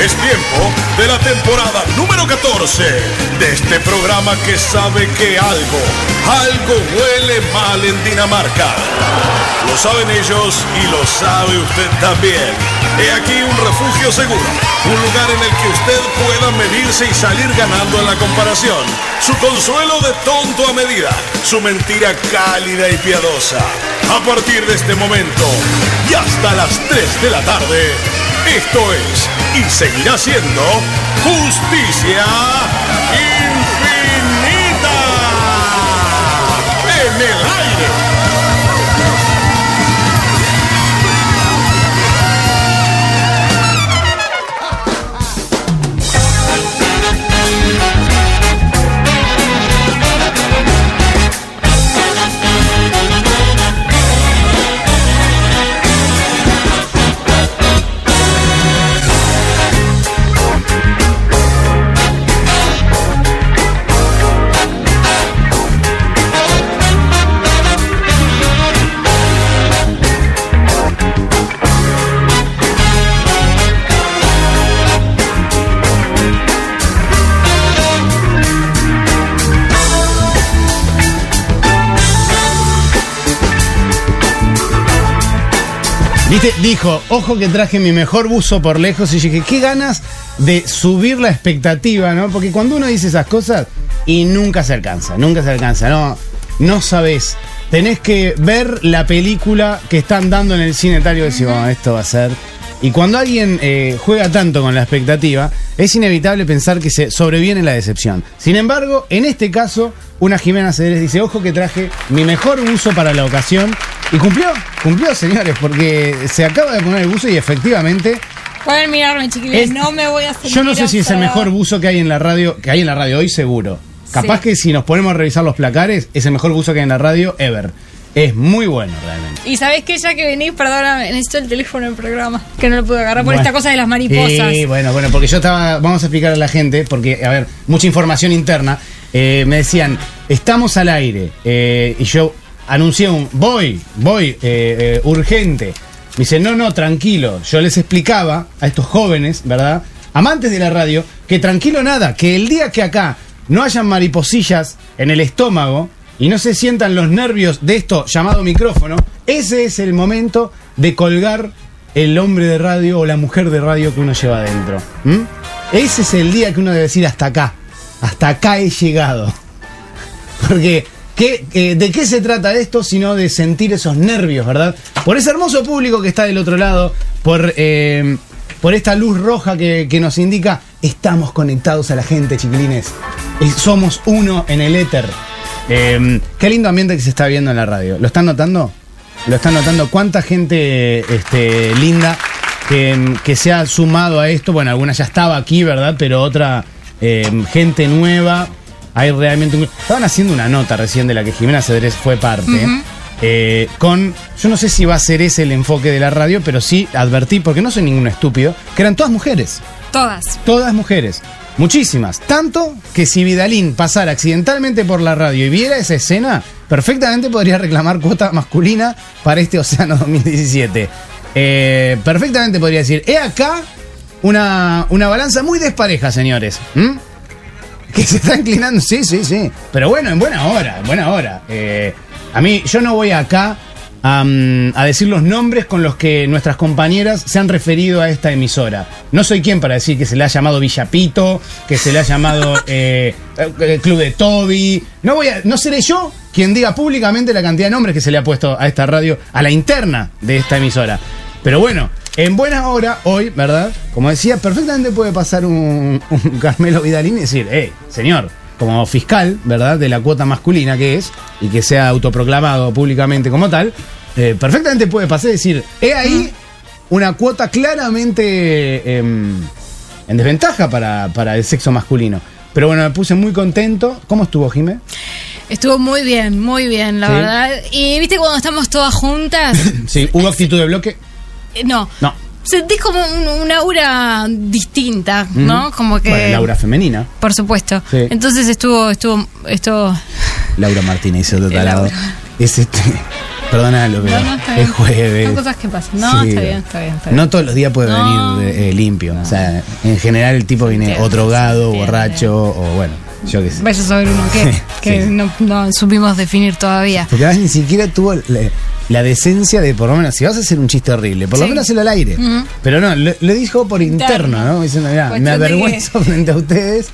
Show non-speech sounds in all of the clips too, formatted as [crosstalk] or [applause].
Es tiempo de la temporada número 14 de este programa que sabe que algo, algo huele mal en Dinamarca. Lo saben ellos y lo sabe usted también. He aquí un refugio seguro, un lugar en el que usted pueda medirse y salir ganando en la comparación. Su consuelo de tonto a medida, su mentira cálida y piadosa. A partir de este momento y hasta las 3 de la tarde, esto es y seguirá siendo justicia infinita en el aire. Viste, dijo, ojo que traje mi mejor buzo por lejos y dije, qué ganas de subir la expectativa, ¿no? Porque cuando uno dice esas cosas y nunca se alcanza, nunca se alcanza, no, no sabes. Tenés que ver la película que están dando en el cine tal y decir, "Oh, esto va a ser. Y cuando alguien eh, juega tanto con la expectativa, es inevitable pensar que se sobreviene la decepción. Sin embargo, en este caso, una Jimena Cederes dice, ojo que traje mi mejor buzo para la ocasión. Y cumplió, cumplió, señores, porque se acaba de poner el buzo y efectivamente Pueden mirarme, chiquillos. Es- no me voy a hacer yo no sé si es el mejor buzo que hay en la radio, que hay en la radio hoy seguro. Capaz Sí. que si nos ponemos a revisar los placares, es el mejor buzo que hay en la radio ever. Es muy bueno realmente. Y sabés que ya que venís, perdóname, necesito el teléfono del programa, que no lo pude agarrar por Bueno. esta cosa de las mariposas. Sí, bueno, bueno, porque yo estaba, vamos a explicar a la gente, porque, a ver, mucha información interna. Eh, me decían, estamos al aire, eh, y yo anuncié un, voy, voy, eh, eh, urgente. Me dice, no, no, tranquilo. Yo les explicaba a estos jóvenes, ¿verdad? Amantes de la radio, que tranquilo nada, que el día que acá no hayan mariposillas en el estómago y no se sientan los nervios de esto llamado micrófono, ese es el momento de colgar el hombre de radio o la mujer de radio que uno lleva adentro. Ese es el día que uno debe decir hasta acá. Hasta acá he llegado. [laughs] Porque, ¿qué, eh, ¿de qué se trata esto sino de sentir esos nervios, verdad? Por ese hermoso público que está del otro lado, por, eh, por esta luz roja que, que nos indica, estamos conectados a la gente, chiquilines. Y somos uno en el éter. Eh, qué lindo ambiente que se está viendo en la radio. ¿Lo están notando? ¿Lo están notando? ¿Cuánta gente este, linda que, que se ha sumado a esto? Bueno, alguna ya estaba aquí, ¿verdad? Pero otra eh, gente nueva. Hay realmente un- Estaban haciendo una nota recién de la que Jimena Cedrés fue parte. eh, con. Yo no sé si va a ser ese el enfoque de la radio, pero sí advertí, porque no soy ningún estúpido, que eran todas mujeres. Todas. Todas mujeres. Muchísimas. Tanto que si Vidalín pasara accidentalmente por la radio y viera esa escena, perfectamente podría reclamar cuota masculina para este Océano [laughs] 2017. Eh, perfectamente podría decir, he acá una, una balanza muy despareja, señores. ¿Mm? [laughs] Que se está inclinando, sí, sí, sí. Pero bueno, en buena hora, en buena hora. Eh, a mí, yo no voy acá a, a decir los nombres con los que nuestras compañeras se han referido a esta emisora. No soy quien para decir que se le ha llamado Villapito, que se le ha llamado [laughs] eh, eh, Club de Toby. No, voy a, no seré yo quien diga públicamente la cantidad de nombres que se le ha puesto a esta radio, a la interna de esta emisora. Pero bueno, en buena hora, hoy, ¿verdad? Como decía, perfectamente puede pasar un, un [laughs] Carmelo Vidalín y decir, eh, señor, como fiscal, ¿verdad? De la cuota masculina que es, y que sea autoproclamado públicamente como tal, eh, perfectamente puede pasar y decir, he ahí una cuota claramente em, en desventaja para, para el sexo masculino. Pero bueno, me puse muy contento. ¿Cómo estuvo, Jimé? Estuvo muy bien, muy bien, la Sí. verdad. Y viste cuando estamos todas juntas, [laughs] Sí, hubo actitud de bloque. Eh, no. No. Sentís como un- una aura distinta, ¿no? Como que. Bueno, Laura femenina. Por supuesto. Sí. Entonces estuvo, estuvo, estuvo. Laura Martínez, otro. Laura. Es este. [laughs] Perdónalo, pero No, no, está es bien. jueves. Son cosas que pasan. No, Sí. está bien, está bien, está bien. No todos los días puede No. venir eh, limpio. O sea, en general el tipo viene drogado, borracho, o bueno, yo qué sé. Vaya a saber uno que [laughs] Sí. no, no supimos definir todavía. Porque además ni siquiera tuvo la, la decencia de, por lo menos, si vas a hacer un chiste horrible, por lo menos hacerlo al aire. Pero no, lo, lo dijo por interno. ¿no? Diciendo, mira, me avergüenzo frente a ustedes.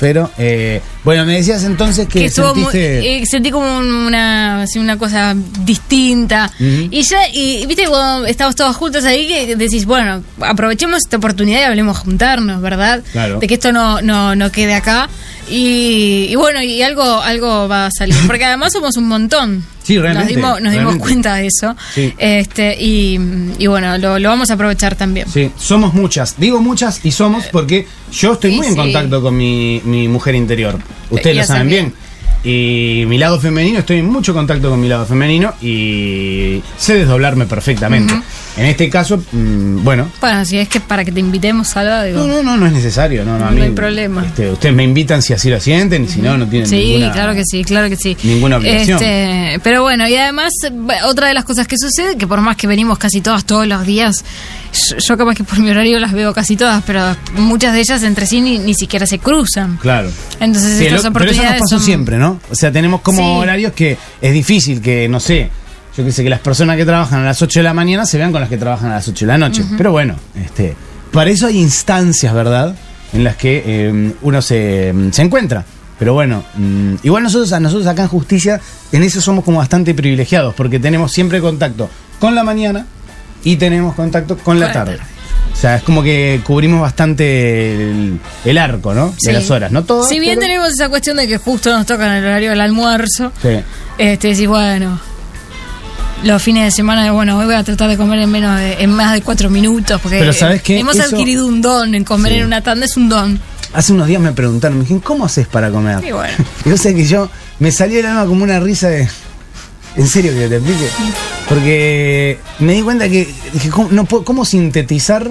Pero, eh, bueno, me decías entonces que, que estuvo muy, sentiste... eh, sentí como un- una así una cosa distinta y ya y viste cuando estamos todos juntos ahí que decís bueno aprovechemos esta oportunidad y hablemos juntarnos verdad Claro. de que esto no no, no quede acá y, y bueno y algo algo va a salir [laughs] porque además somos un montón Sí, realmente, nos dimos, nos dimos cuenta de eso Sí. este y, y bueno lo, lo vamos a aprovechar también Sí, somos muchas. Digo muchas y somos porque yo estoy Sí, muy en sí. contacto con mi, mi mujer interior. Ustedes lo saben bien. Y mi lado femenino, estoy en mucho contacto con mi lado femenino y sé desdoblarme perfectamente. En este caso, mm, bueno. bueno si es que para que te invitemos digo No, no, no, no es necesario. No, no, a No mí, hay problema. este, ustedes me invitan si así lo sienten, si no, no tienen Sí, ninguna... claro que sí, claro que sí. ninguna obligación. Este, pero bueno, y además, b- otra de las cosas que sucede, que por más que venimos casi todas todos los días, yo, yo capaz que por mi horario las veo casi todas, pero muchas de ellas entre sí ni, ni siquiera se cruzan. Claro. Entonces Sí, estas lo- pero eso nos pasó son- siempre, ¿no? O sea, tenemos como Sí. horarios que es difícil que, no sé, yo que sé, que las personas que trabajan a las 8 de la mañana se vean con las que trabajan a las 8 de la noche. Pero bueno, este, para eso hay instancias, ¿verdad? En las que eh, uno se, se encuentra. Pero bueno, mm, igual nosotros, a nosotros acá en Justicia, en eso somos como bastante privilegiados, porque tenemos siempre contacto con la mañana y tenemos contacto con la tarde. O sea, es como que cubrimos bastante el, el arco, ¿no? De las horas, no todas. Si bien pero- tenemos esa cuestión de que justo nos toca en el horario del almuerzo, Sí. este decís, bueno, los fines de semana, bueno, hoy voy a tratar de comer en menos de, en más de cuatro minutos, porque Pero ¿sabes qué? hemos Eso- adquirido un don en comer Sí. en una tanda, es un don. Hace unos días me preguntaron, me dijeron, ¿cómo haces para comer? [laughs] Y bueno. Y yo sé que yo me salió el alma como una risa de. ¿En serio que te explique? Porque me di cuenta que dije, ¿cómo, no puedo- ¿cómo sintetizar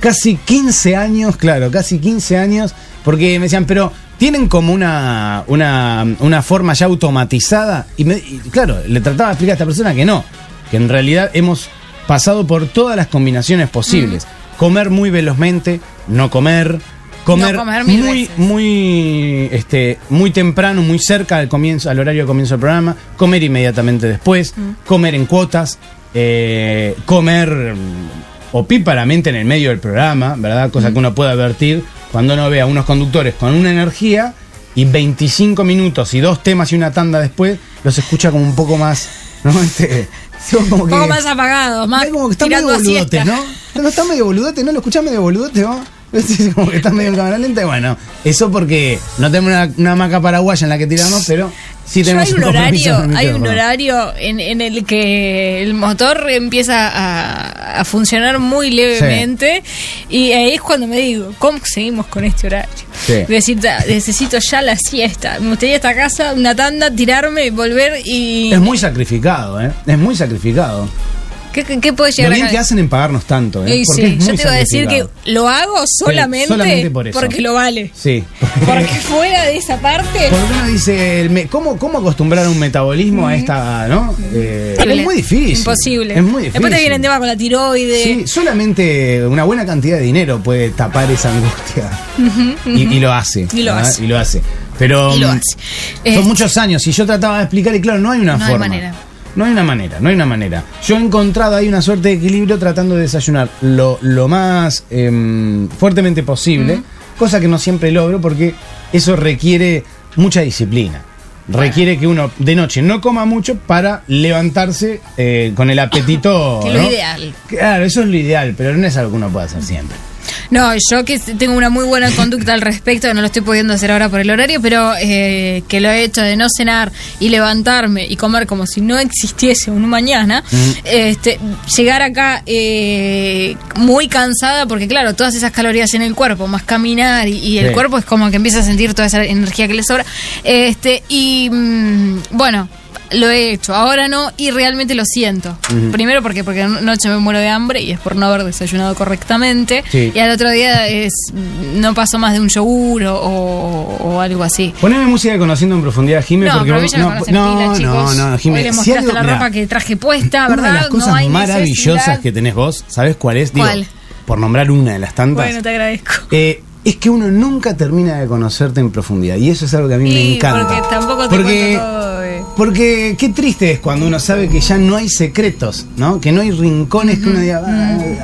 casi 15 años? Claro, casi 15 años. Porque me decían, pero tienen como una, una, una forma ya automatizada. Y, me- y claro, le trataba de explicar a esta persona que no. Que en realidad hemos pasado por todas las combinaciones posibles. Comer muy velozmente, no comer. Comer, No muy, muy, este, muy temprano, muy cerca al comienzo, al horario de comienzo del programa, comer inmediatamente después, comer en cuotas, eh, comer mm, opíparamente en el medio del programa, ¿verdad? Cosa que uno puede advertir cuando uno ve a unos conductores con una energía y 25 minutos y dos temas y una tanda después, los escucha como un poco más, ¿no? [laughs] Este, como Un poco más apagado, más como que está medio boludote. ¿no? No está medio boludote, ¿no? ¿Lo escuchás medio boludote vos? [laughs] Es como que está medio en cámara lenta y bueno, eso porque no tenemos una, una maca paraguaya en la que tiramos, pero sí Yo tenemos hay un compromiso horario, hay un horario en, en el que el motor empieza a, a funcionar muy levemente y ahí es cuando me digo, ¿cómo seguimos con este horario? Sí. Decir, "Ta, necesito ya la siesta. Me gustaría esta casa, una tanda, tirarme, volver y... Es muy sacrificado, ¿eh? Es muy sacrificado. ¿Qué, qué, puede Lo llegar bien a que hacen en pagarnos tanto, ¿eh? Sí, yo te iba a decir que lo hago solamente, solamente por eso. porque lo vale. Sí. Porque [laughs] fuera de esa parte... Porque uno dice, ¿cómo, ¿cómo acostumbrar un metabolismo a esta, no? Eh, es muy difícil. Imposible. Es muy difícil. Después te viene el tema con la tiroide. Sí, solamente una buena cantidad de dinero puede tapar esa angustia. Y, y lo hace. Y lo ¿verdad? hace. Y lo hace. Pero lo mm, hace. son Eh, muchos años y yo trataba de explicar y claro, no hay una No hay forma. manera. No hay una manera, no hay una manera. Yo he encontrado ahí una suerte de equilibrio tratando de desayunar lo, lo más em, fuertemente posible, cosa que no siempre logro porque eso requiere mucha disciplina. Requiere que uno de noche no coma mucho para levantarse eh, con el [coughs] apetito. Que es lo ideal. Claro, eso es lo ideal, pero no es algo que uno pueda hacer siempre. No, yo que tengo una muy buena conducta al respecto, no lo estoy pudiendo hacer ahora por el horario, pero eh, que lo he hecho de no cenar y levantarme y comer como si no existiese un mañana, este, llegar acá eh, muy cansada, porque claro, todas esas calorías en el cuerpo, más caminar y, y el Sí. cuerpo es como que empieza a sentir toda esa energía que le sobra. Este, y mm, bueno. Lo he hecho, ahora no y realmente lo siento. Primero porque porque noche me muero de hambre y es por no haber desayunado correctamente Sí. y al otro día es no pasó más de un yogur o, o- o algo así. Poneme música de conociendo en profundidad, Jimmy, No, porque pero vos- no, no, pila, no, chicos. no. Hoy si algo- la mirá, ropa que traje puesta, Una ¿verdad? de las cosas no hay maravillosas necesidad. que tenés vos, ¿sabes cuál es? Digo, ¿Cuál? por nombrar una de las tantas. Bueno, te agradezco. Eh, es que uno nunca termina de conocerte en profundidad y eso es algo que a mí me encanta. porque tampoco te Porque- todo. Porque qué triste es cuando uno sabe que ya no hay secretos, ¿no? Que no hay rincones que uno diga,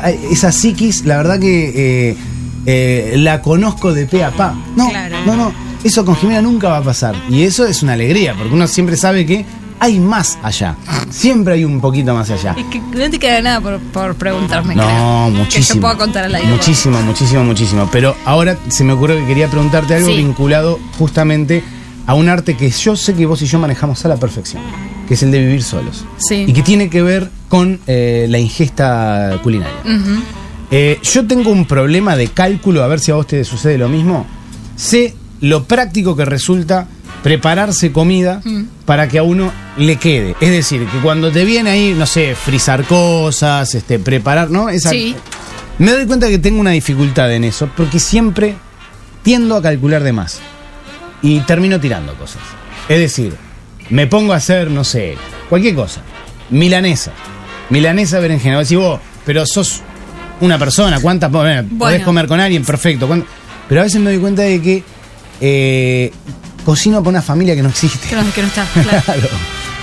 "Ah, esa psiquis, la verdad que eh, eh, la conozco de pe a pa. No, Claro. no, no, eso con Jimena nunca va a pasar. Y eso es una alegría, porque uno siempre sabe que hay más allá. Siempre hay un poquito más allá. Es que no te queda nada por, por preguntarme. No, muchísimo. Que yo pueda contar al aire. Muchísimo, muchísimo, muchísimo. Pero ahora se me ocurrió que quería preguntarte algo Sí. vinculado justamente a un arte que yo sé que vos y yo manejamos a la perfección, que es el de vivir solos. Sí. Y que tiene que ver con eh, la ingesta culinaria. Eh, yo tengo un problema de cálculo, a ver si a vos te sucede lo mismo. Sé lo práctico que resulta prepararse comida Mm. para que a uno le quede. Es decir, que cuando te viene ahí, no sé, frizar cosas, este, preparar, ¿no? Esa- Sí. Me doy cuenta que tengo una dificultad en eso, porque siempre tiendo a calcular de más. Y termino tirando cosas. Es decir, me pongo a hacer, no sé, cualquier cosa. Milanesa. Milanesa berenjena. Vos decís vos, pero sos una persona, ¿cuántas? Bueno, podés Bueno. comer con alguien, perfecto. Pero a veces me doy cuenta de que eh, cocino para una familia que no existe. Que no, que no está, [laughs] claro. Claro.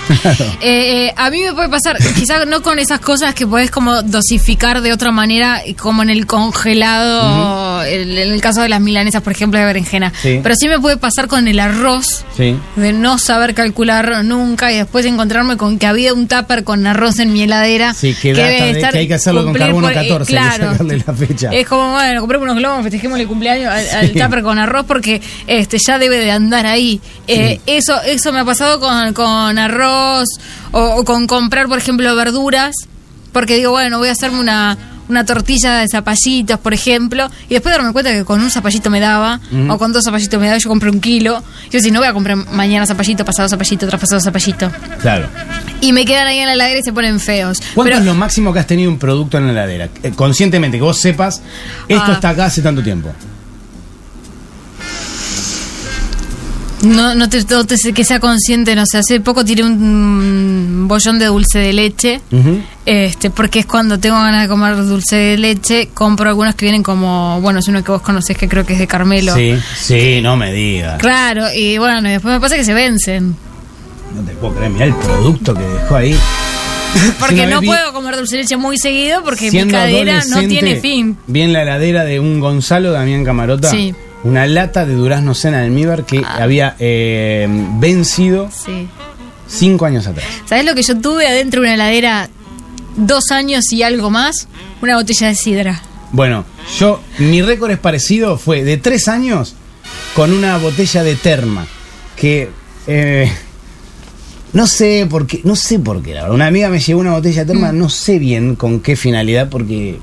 [laughs] Eh, eh, a mí me puede pasar, quizás no con esas cosas que podés como dosificar de otra manera, como en el congelado, el- en el caso de las milanesas, por ejemplo, de berenjena. Sí. Pero sí me puede pasar con el arroz, Sí. de no saber calcular nunca y después encontrarme con que había un tupper con arroz en mi heladera. Sí, que data debe de que hay que hacerlo con carbono por- eh, 14, hay que sacarle la fecha. Es como, bueno, compré unos globos, festejemos el cumpleaños al, al tupper con arroz porque este ya debe de andar ahí. Eh, eso, eso me ha pasado con, con arroz o, o con comprar, por ejemplo, verduras, porque digo, bueno, voy a hacerme una, una tortilla de zapallitos, por ejemplo, y después darme cuenta que con un zapallito me daba, o con dos zapallitos me daba, yo compré un kilo. Yo si no voy a comprar mañana zapallito, pasado zapallito, traspasado zapallito. Claro. Y me quedan ahí en la heladera y se ponen feos. ¿Cuánto Pero- es lo máximo que has tenido un producto en la heladera? Eh, conscientemente, que vos sepas, esto Ah. está acá hace tanto tiempo. No, no te, no te sé que sea consciente, no sé, hace poco tiré un bollón de dulce de leche, este, porque es cuando tengo ganas de comer dulce de leche, compro algunos que vienen como, bueno, es uno que vos conocés que creo que es de Carmelo. Sí, sí, no me digas. Claro, y bueno, y después me pasa que se vencen, No te puedo creer, mirá el producto que dejó ahí. [laughs] porque no vi- puedo comer dulce de leche muy seguido porque mi cadera no tiene fin. Vi en la heladera de un Gonzalo Damián Camarota Sí. Una lata de durazno cena de almíbar que Ah. había eh, vencido Sí. cinco años atrás. ¿Sabés lo que yo tuve adentro de una heladera dos años y algo más? Una botella de sidra. Bueno, yo, mi récord es parecido, fue de tres años con una botella de terma. Que eh, no sé por qué, no sé por qué, la verdad. Una amiga me llevó una botella de terma, no sé bien con qué finalidad, porque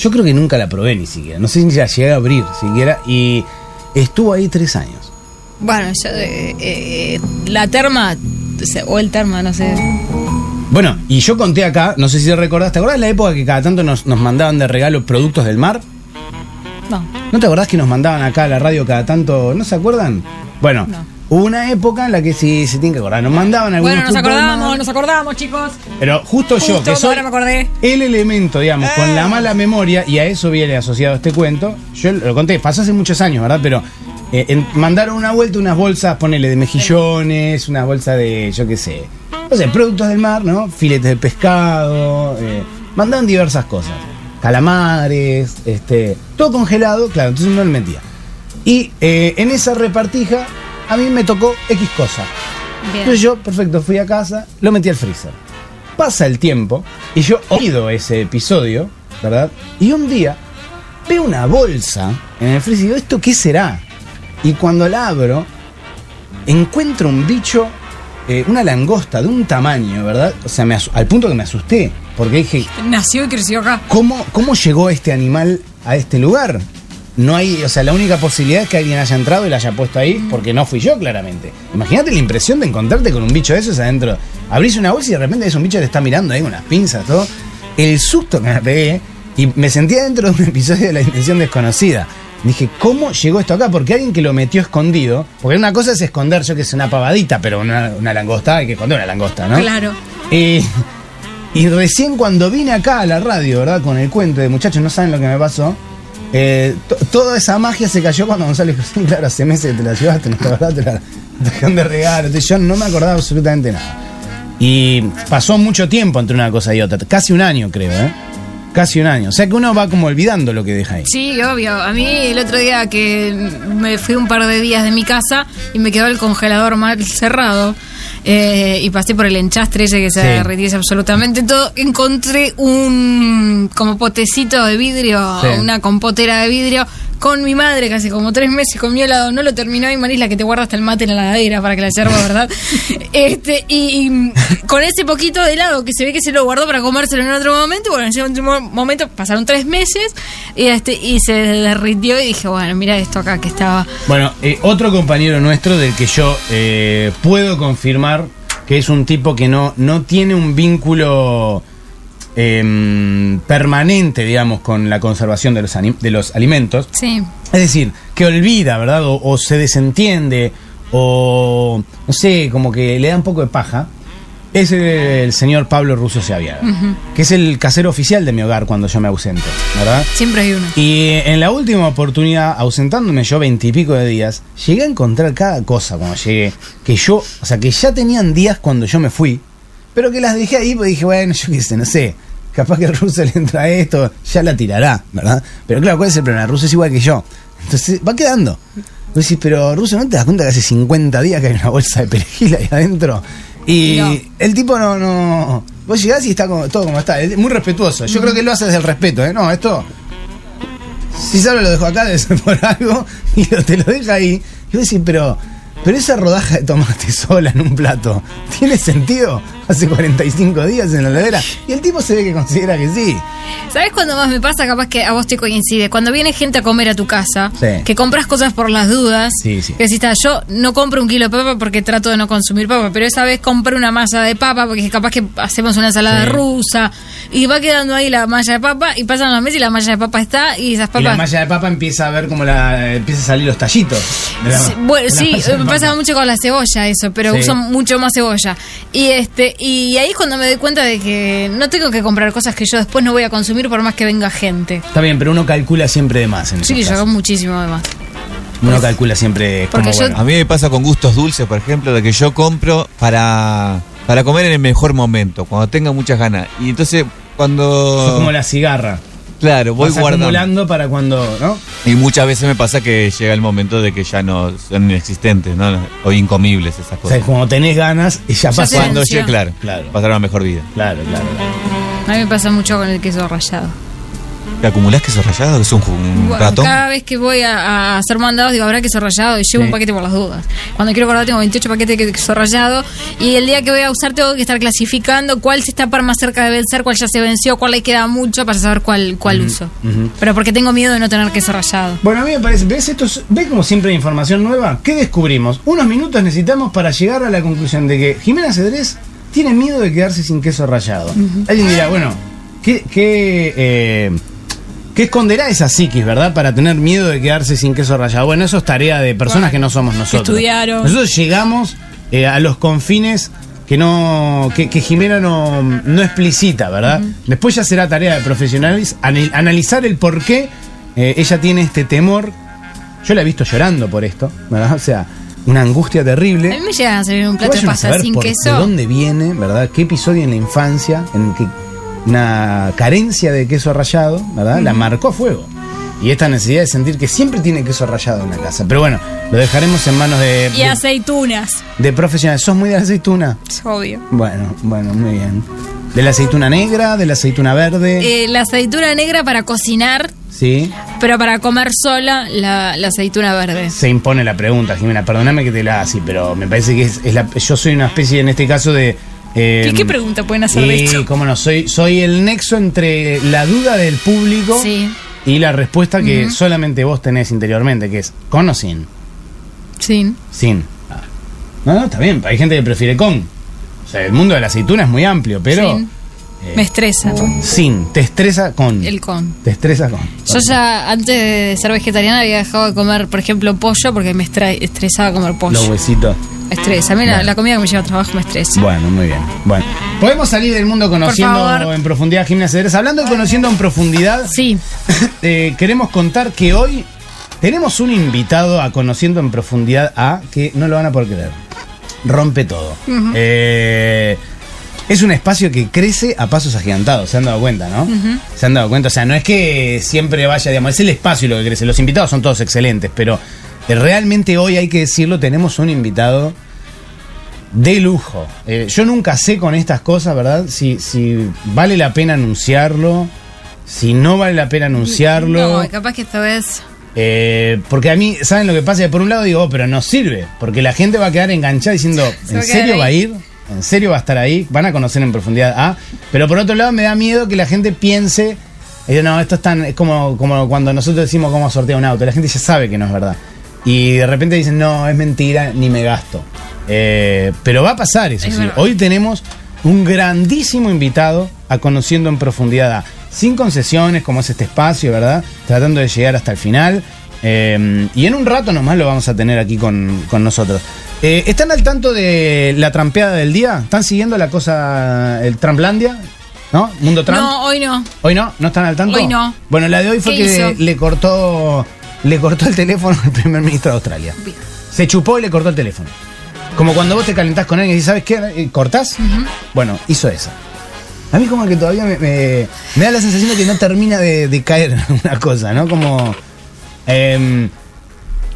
yo creo que nunca la probé ni siquiera. No sé si la llegué a abrir siquiera. Y estuvo ahí tres años. Bueno, yo, eh, eh, la terma, o el terma, no sé. Bueno, y yo conté acá, no sé si recordás, ¿te acordás la época que cada tanto nos, nos mandaban de regalo productos del mar? No. ¿No te acordás que nos mandaban acá a la radio cada tanto? ¿No se acuerdan? Bueno, No. Hubo una época en la que sí se tiene que acordar. Nos mandaban algunos Bueno, nos mar, nos acordamos, chicos. Pero justo, yo, Justo, que soy ahora me acordé. el elemento, digamos, con la mala memoria, y a eso viene asociado este cuento, yo lo conté, pasó hace muchos años, ¿verdad? Pero eh, en- mandaron una vuelta unas bolsas, ponele, de mejillones, una bolsa de, yo qué sé, no sé, productos del mar, ¿no? Filetes de pescado, eh, mandaron diversas cosas. Calamares, este, todo congelado, claro, entonces no le mentía. Y eh, en esa repartija a mí me tocó X cosa. Bien. Entonces yo, perfecto, fui a casa, lo metí al freezer. Pasa el tiempo y yo oído ese episodio, ¿verdad? Y un día veo una bolsa en el freezer y digo, ¿esto qué será? Y cuando la abro, encuentro un bicho, eh, una langosta de un tamaño, ¿verdad? O sea, me al punto que me asusté, porque dije, Nació y creció acá. ¿cómo, ¿cómo llegó este animal a este lugar? No hay, o sea, la única posibilidad es que alguien haya entrado y la haya puesto ahí, porque no fui yo, claramente. Imagínate la impresión de encontrarte con un bicho de esos adentro. Abrís una bolsa y de repente es un bicho que te está mirando ahí con unas pinzas, todo. El susto que me pegué y me sentía dentro de un [laughs] episodio de La Intención Desconocida. Dije, ¿cómo llegó esto acá? Porque alguien que lo metió escondido, porque una cosa es esconder, yo que es una pavadita, pero una, una langosta, hay que esconder una langosta, ¿no? Claro. Y, y recién cuando vine acá a la radio, ¿verdad? Con el cuento de muchachos, no saben lo que me pasó. Eh, to- toda esa magia se cayó cuando Gonzalo dijo, [laughs] claro, hace meses que te la llevaste, la verdad, te la [laughs] te dejaron de regalo. Yo no me acordaba absolutamente nada. Y pasó mucho tiempo entre una cosa y otra, casi un año creo, ¿eh? Casi un año. O sea que uno va como olvidando lo que deja ahí. Sí, obvio. A mí el otro día que me fui un par de días de mi casa y me quedó el congelador mal cerrado eh, y pasé por el enchastre ese que se Sí. absolutamente todo, encontré un como potecito de vidrio, Sí. una compotera de vidrio con mi madre que hace como tres meses comió helado, no lo terminó y Maris la que te guarda hasta el mate en la ladera para que la yerba, ¿verdad? [laughs] este y, y con ese poquito de helado que se ve que se lo guardó para comérselo en otro momento, bueno, en ese último momento pasaron tres meses y este y se derritió y dije, bueno, mira esto acá que estaba Bueno, eh, otro compañero nuestro del que yo eh, puedo confirmar que es un tipo que no, no tiene un vínculo em, permanente, digamos, con la conservación de los, ani- de los alimentos. Sí. Es decir, que olvida, ¿verdad? O, o se desentiende, o no sé, como que le da un poco de paja. Es el, el señor Pablo Russo Seaviaga, que es el casero oficial de mi hogar cuando yo me ausento, ¿verdad? Siempre hay uno. Y en la última oportunidad, ausentándome yo veintipico de días, llegué a encontrar cada cosa cuando llegué. Que yo, o sea, que ya tenían días cuando yo me fui, pero que las dejé ahí porque dije, bueno, yo qué sé, no sé. Capaz que el ruso le entra esto, ya la tirará, ¿verdad? Pero claro, ¿cuál es el problema? El ruso es igual que yo. Entonces va quedando. Vos decís, pero ruso, ¿no te das cuenta que hace 50 días que hay una bolsa de perejil ahí adentro? Y No. el tipo no, no. Vos llegás y está como, todo como está. Es muy respetuoso. Yo creo que lo hace desde el respeto, ¿eh? No, esto si solo lo dejo acá debe ser por algo [laughs] y lo- te lo deja ahí. Y vos decís, pero, pero esa rodaja de tomate [laughs] sola en un plato, ¿tiene sentido? Hace 45 días en la heladera. Y el tipo se ve que considera que sí. ¿Sabes cuándo más me pasa? Capaz que a vos te coincide. Cuando viene gente a comer a tu casa, Sí. que compras cosas por las dudas. Sí, sí. Que decís, "Ah, yo no compro un kilo de papa porque trato de no consumir papa, pero esa vez compré una masa de papa porque capaz que hacemos una ensalada rusa y va quedando ahí la malla de papa y pasan los meses y la malla de papa está y esas Y papas... la malla de papa empieza a ver como la empieza a salir los tallitos. de la- Sí, bueno, sí, me pasa mucho con la cebolla eso, pero uso mucho más cebolla. Y este y ahí es cuando me doy cuenta de que no tengo que comprar cosas que yo después no voy a consumir por más que venga gente. Está bien, pero uno calcula siempre de más en Sí, yo muchísimo además. Uno calcula siempre como yo- bueno. A mí me pasa con gustos dulces, por ejemplo, de que yo compro para, para comer en el mejor momento, cuando tenga muchas ganas. Y entonces, Sos cuando. como la cigarra. Claro, voy Vas guardando. acumulando para cuando, ¿no? Y muchas veces me pasa que llega el momento de que ya no son inexistentes, ¿no? O incomibles esas O sea, cosas. como tenés ganas y ya Ya pasa. Cuando llegue, claro, Claro. pasar una mejor vida. Claro, claro, claro. A mí me pasa mucho con el queso rallado. ¿Te acumulás queso rallado? ¿Que es un, un Bueno, ratón? cada vez que voy a, a hacer mandados digo, habrá queso rallado y llevo Sí. un paquete por las dudas. Cuando quiero guardar tengo 28 paquetes de queso rallado y el día que voy a usar tengo que estar clasificando cuál se está par más cerca de vencer, cuál ya se venció, cuál le queda mucho para saber cuál, cuál uso. Pero porque tengo miedo de no tener queso rallado. Bueno, a mí me parece, ¿ves esto? es- ¿Ves como siempre hay información nueva? ¿Qué descubrimos? Unos minutos necesitamos para llegar a la conclusión de que Jimena Cedrés tiene miedo de quedarse sin queso rallado. Alguien dirá, bueno, ¿qué, qué, eh, qué esconderá esa psiquis, verdad? Para tener miedo de quedarse sin queso rallado. Bueno, eso es tarea de personas Bueno, que no somos nosotros. estudiaron. Nosotros llegamos eh, a los confines que no que, que Jimena no, no explicita, ¿verdad? Después ya será tarea de profesionales anal- analizar el por qué eh, ella tiene este temor. Yo la he visto llorando por esto, ¿verdad? O sea, una angustia A terrible. mí me llegan a servir un plato de a sin por- queso. De dónde viene, ¿verdad? ¿Qué episodio en la infancia en que una carencia de queso rallado, ¿verdad? La marcó a fuego. Y esta necesidad de sentir que siempre tiene queso rallado en la casa. Pero bueno, lo dejaremos en manos de, Y de, aceitunas. de profesionales. ¿Sos muy de la aceituna? Es obvio. Bueno, bueno, muy bien. ¿De la aceituna negra? ¿De la aceituna verde? Eh, la aceituna negra para cocinar, sí. pero para comer sola la, la aceituna verde. Se impone la pregunta, Jimena. Perdóname que te la haga así, pero me parece que es, es la- yo soy una especie, en este caso, de... eh, ¿Qué, qué pregunta pueden hacer de esto? cómo no, soy, soy el nexo entre la duda del público Sí. y la respuesta que solamente vos tenés interiormente, que es con o sin. Sí. Sin. Ah. No, no, está bien, hay gente que prefiere con. O sea, el mundo de la aceituna es muy amplio, pero Sin. Eh, Me estresa. sin, te estresa con. El con. Te estresa con. Yo ya antes de ser vegetariana había dejado de comer, por ejemplo, pollo porque me estresaba comer pollo. Los huesitos. Estresa. A mí la, comida que me lleva a trabajo me estresa. Bueno, muy bien. Bueno, podemos salir del mundo conociendo en profundidad Ceres. Hablando de conociendo en profundidad, Sí. [laughs] eh, queremos contar que hoy tenemos un invitado a conociendo en profundidad a que no lo van a poder creer. Rompe todo. Eh, es un espacio que crece a pasos agigantados, se han dado cuenta, ¿no? Se han dado cuenta, o sea, no es que siempre vaya, digamos, es el espacio lo que crece. Los invitados son todos excelentes, pero eh, realmente hoy hay que decirlo, tenemos un invitado de lujo. Eh, yo nunca sé con estas cosas, ¿verdad? Si, si vale la pena anunciarlo, si no vale la pena anunciarlo. No, capaz que esta vez. Eh, porque a mí, ¿saben lo que pasa? Por un lado digo, oh, pero no sirve, porque la gente va a quedar enganchada diciendo, ¿en serio va a ir? ¿En serio va a estar ahí? Van a conocer en profundidad A. Pero por otro lado me da miedo que la gente piense, eh, no, esto es tan, es como, como cuando nosotros decimos cómo sortear un auto, la gente ya sabe que no es verdad. Y de repente dicen, no, es mentira, ni me gasto. Eh, pero va a pasar eso, Es sí. verdad. Hoy tenemos un grandísimo invitado a Conociendo en Profundidad A. Sin concesiones, como es este espacio, ¿verdad? Tratando de llegar hasta el final. Eh, y en un rato nomás lo vamos a tener aquí con, con nosotros. Eh, ¿Están al tanto de la trampeada del día? ¿Están siguiendo la cosa, el Tramplandia? ¿No? ¿Mundo Trump? No, hoy no. ¿Hoy no? ¿No están al tanto? Hoy no. Bueno, la de hoy fue ¿Qué que le cortó le cortó el teléfono al primer ministro de Australia. Se chupó y le cortó el teléfono. Como cuando vos te calentás con alguien y ¿sabes qué? Eh, ¿Cortás? Bueno, hizo esa. A mí como que todavía me, me- me da la sensación de que no termina de, de caer [laughs] una cosa, ¿no? Como... em,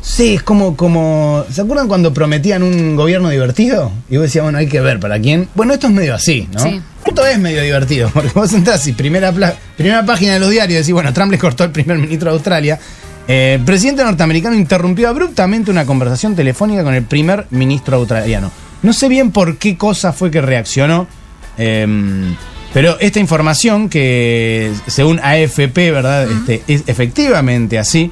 sí, es como, como... ¿Se acuerdan cuando prometían un gobierno divertido? Y vos decías, bueno, hay que ver para quién. Bueno, esto es medio así, ¿no? Sí. Esto es medio divertido, [laughs] porque vos entrás y primera, primera página de los diarios decís, bueno, Trump le cortó el primer ministro de Australia. Eh, el presidente norteamericano interrumpió abruptamente una conversación telefónica con el primer ministro australiano. No sé bien por qué cosa fue que reaccionó, eh, pero esta información que según AFP, ¿verdad? Este, es efectivamente así.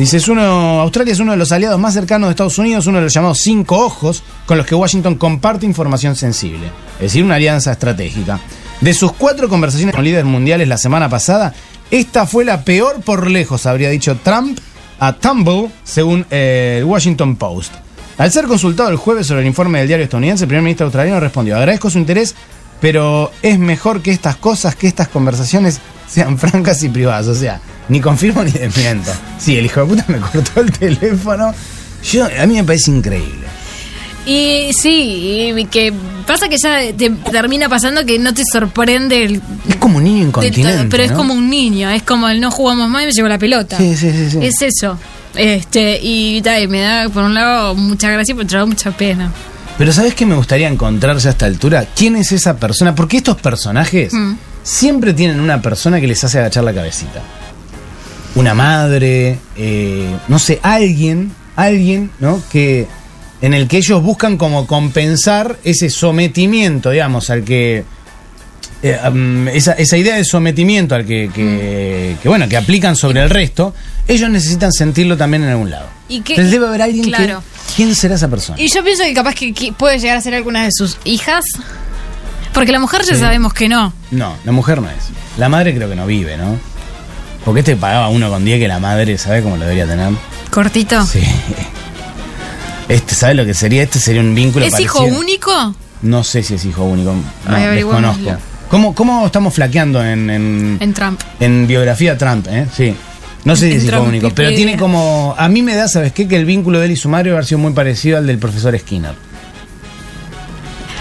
Dice, es uno, Australia es uno de los aliados más cercanos de Estados Unidos, uno de los llamados cinco ojos, con los que Washington comparte información sensible, es decir, una alianza estratégica. De sus cuatro conversaciones con líderes mundiales la semana pasada, esta fue la peor por lejos, habría dicho Trump a Tumble, según el Washington Post. Al ser consultado el jueves sobre el informe del diario estadounidense, el primer ministro australiano respondió, agradezco su interés, pero es mejor que estas cosas, que estas conversaciones sean [laughs] francas y privadas. O sea, ni confirmo ni desmiento. Sí, el hijo de puta me cortó el teléfono. Yo, a mí me parece increíble. Y sí, y que pasa que ya te termina pasando que no te sorprende el. Es como un niño incontinente. pero es ¿no? como un niño, es como el no jugamos más y me llevo la pelota. Sí, sí, sí. sí. Es eso. Este, y, y me da por un lado mucha gracia, pero por otro lado mucha pena. Pero ¿sabes qué me gustaría encontrarse a esta altura? ¿Quién es esa persona? Porque estos personajes Mm. siempre tienen una persona que les hace agachar la cabecita. Una madre, eh, no sé, alguien, alguien, ¿no? Que en el que ellos buscan como compensar ese sometimiento, digamos, al que eh, um, esa, esa idea de sometimiento al que, que, que, bueno que aplican sobre el resto, ellos necesitan sentirlo también en algún lado. ¿Y qué- Entonces debe haber alguien claro. que ¿quién será esa persona? Y yo pienso que capaz que, que puede llegar a ser alguna de sus hijas. Porque la mujer ya Sí. sabemos que no. No, la mujer no es. La madre creo que no vive, ¿no? Porque este pagaba uno con 10 que la madre, ¿sabe cómo lo debería tener? Cortito. Sí. Este, ¿sabe lo que sería? Este sería un vínculo ¿Es hijo único? No sé si es hijo único. No, Ay, desconozco. ¿Cómo, ¿Cómo estamos flaqueando en, en, En Trump. en biografía Trump, eh? Sí. No sé si es hijo único, pero tiene como... A mí me da, ¿sabes qué? Que el vínculo de él y su madre haber sido muy parecido al del profesor Skinner.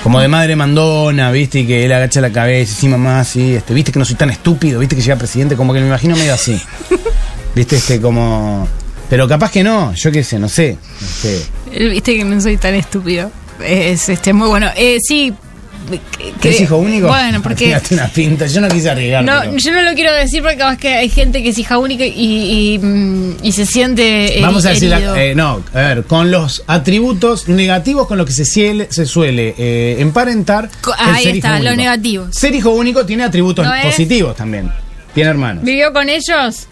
Como de madre mandona, ¿viste? Y que él agacha la cabeza sí, mamá, sí, este, ¿viste que no soy tan estúpido? ¿Viste que llega presidente? Como que me imagino medio así. [laughs] ¿Viste? Este, como... Pero capaz que no, yo qué sé, no sé. Este, Viste que no soy tan estúpido. Es este muy bueno. Eh, sí. Que- ¿que ¿Es hijo único? Bueno, porque. Tiraste una pinta, yo no quise arriesgar. No, pero- yo no lo quiero decir porque capaz que hay gente que es hija única y, y, mm, y se siente. Vamos a decir, eh, no, a ver, con los atributos negativos con los que se, ciele- se suele eh, emparentar. Co- el ahí ser está, lo negativo. Ser hijo único tiene atributos positivos también. Tiene hermanos. ¿Vivió con ellos?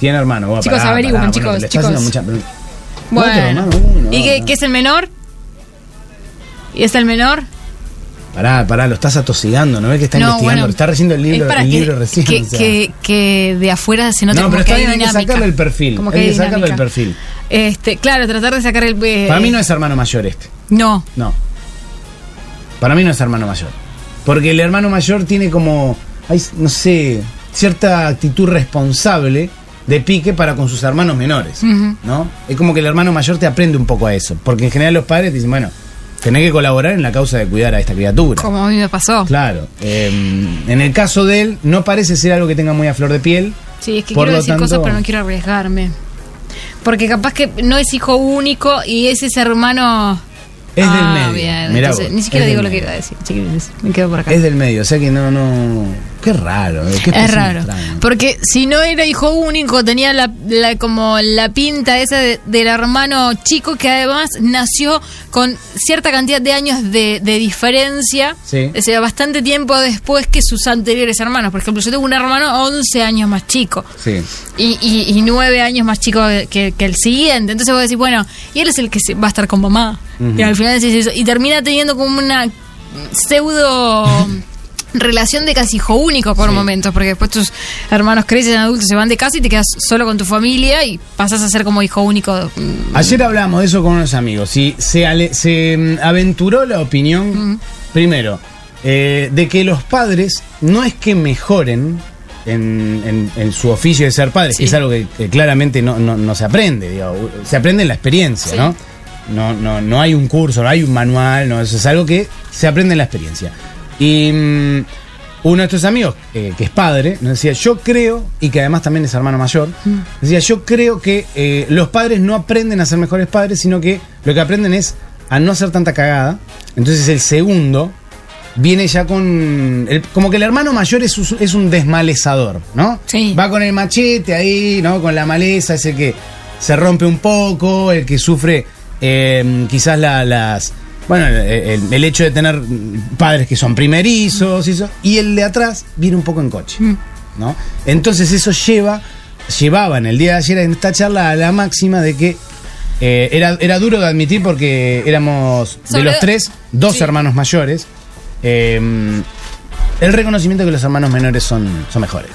Tiene hermano. Bueno, Chicos, pará, averigüen, pará, chicos, bueno, chicos. mucha- Bueno. Otro, hermano, uno, ¿Y qué, no. qué es el menor? ¿Y es el menor? Pará, pará, lo estás atosigando, ¿no ves que está no, investigando? bueno. está leyendo el libro, el que, libro recién. Que, o sea. que, que de afuera se nota No, como pero que está bien, hay que sacarle el perfil, Como que hay hay que sacarle el perfil. Este, claro, tratar de sacar el... eh, Para mí no es hermano mayor este. No. No. Para mí no es hermano mayor. Porque el hermano mayor tiene como, hay, no sé, cierta actitud responsable de pique para con sus hermanos menores. ¿No? Es como que el hermano mayor te aprende un poco a eso. Porque en general los padres dicen, bueno, tenés que colaborar en la causa de cuidar a esta criatura. Como a mí me pasó. Claro. eh, en el caso de él, no parece ser algo que tenga muy a flor de piel. Sí, es que Por quiero decir tanto- cosas, pero no quiero arriesgarme. Porque capaz que no es hijo único y es ese hermano... Es del Ah, medio. bien. Entonces, vos, ni siquiera digo del lo que iba a decir, chiquilines. Me quedo por acá. Es del medio, o sea que no, no. Qué raro. eh, qué Es raro. Porque si no era hijo único, tenía la, la- como la pinta esa de- del hermano chico que además nació con cierta cantidad de años de, de diferencia. Sí. O sea, bastante tiempo después que sus anteriores hermanos. Por ejemplo, yo tengo un hermano 11 años más chico. Sí. Y, y, y nueve años más chico que, que el siguiente. Entonces vos decís, bueno, y él es el que va a estar con mamá. Y al final decís eso. Y termina teniendo como una pseudo [laughs] relación de casi hijo único por Sí. momentos, porque después tus hermanos crecen adultos, se van de casa y te quedas solo con tu familia y pasas a ser como hijo único. mm, Ayer hablamos de eso con unos amigos y se, ale- se mm, aventuró la opinión, primero, eh, de que los padres no es que mejoren en, en- en su oficio de ser padres, Sí. que es algo que, que claramente no, no- no se aprende, digo, se aprende en la experiencia, Sí. ¿no? No, no, no hay un curso, no hay un manual, no, eso es algo que se aprende en la experiencia. Y mm, uno de nuestros amigos, eh, que es padre, nos decía, yo creo, y que además también es hermano mayor, decía, yo creo que eh, los padres no aprenden a ser mejores padres, sino que lo que aprenden es a no hacer tanta cagada. Entonces el segundo viene ya con... el- como que el hermano mayor es, un- es un desmalezador, ¿no? Sí. Va con el machete ahí, ¿no? Con la maleza, ese que se rompe un poco, el que sufre eh, quizás la- las... Bueno, el, hecho de tener padres que son primerizos y eso, y el de atrás viene un poco en coche, ¿no? Entonces eso lleva, llevaba en el día de ayer en esta charla a la máxima de que eh, era, era duro de admitir porque éramos de los tres, dos Sí. hermanos mayores. eh, el reconocimiento de que los hermanos menores son, son mejores.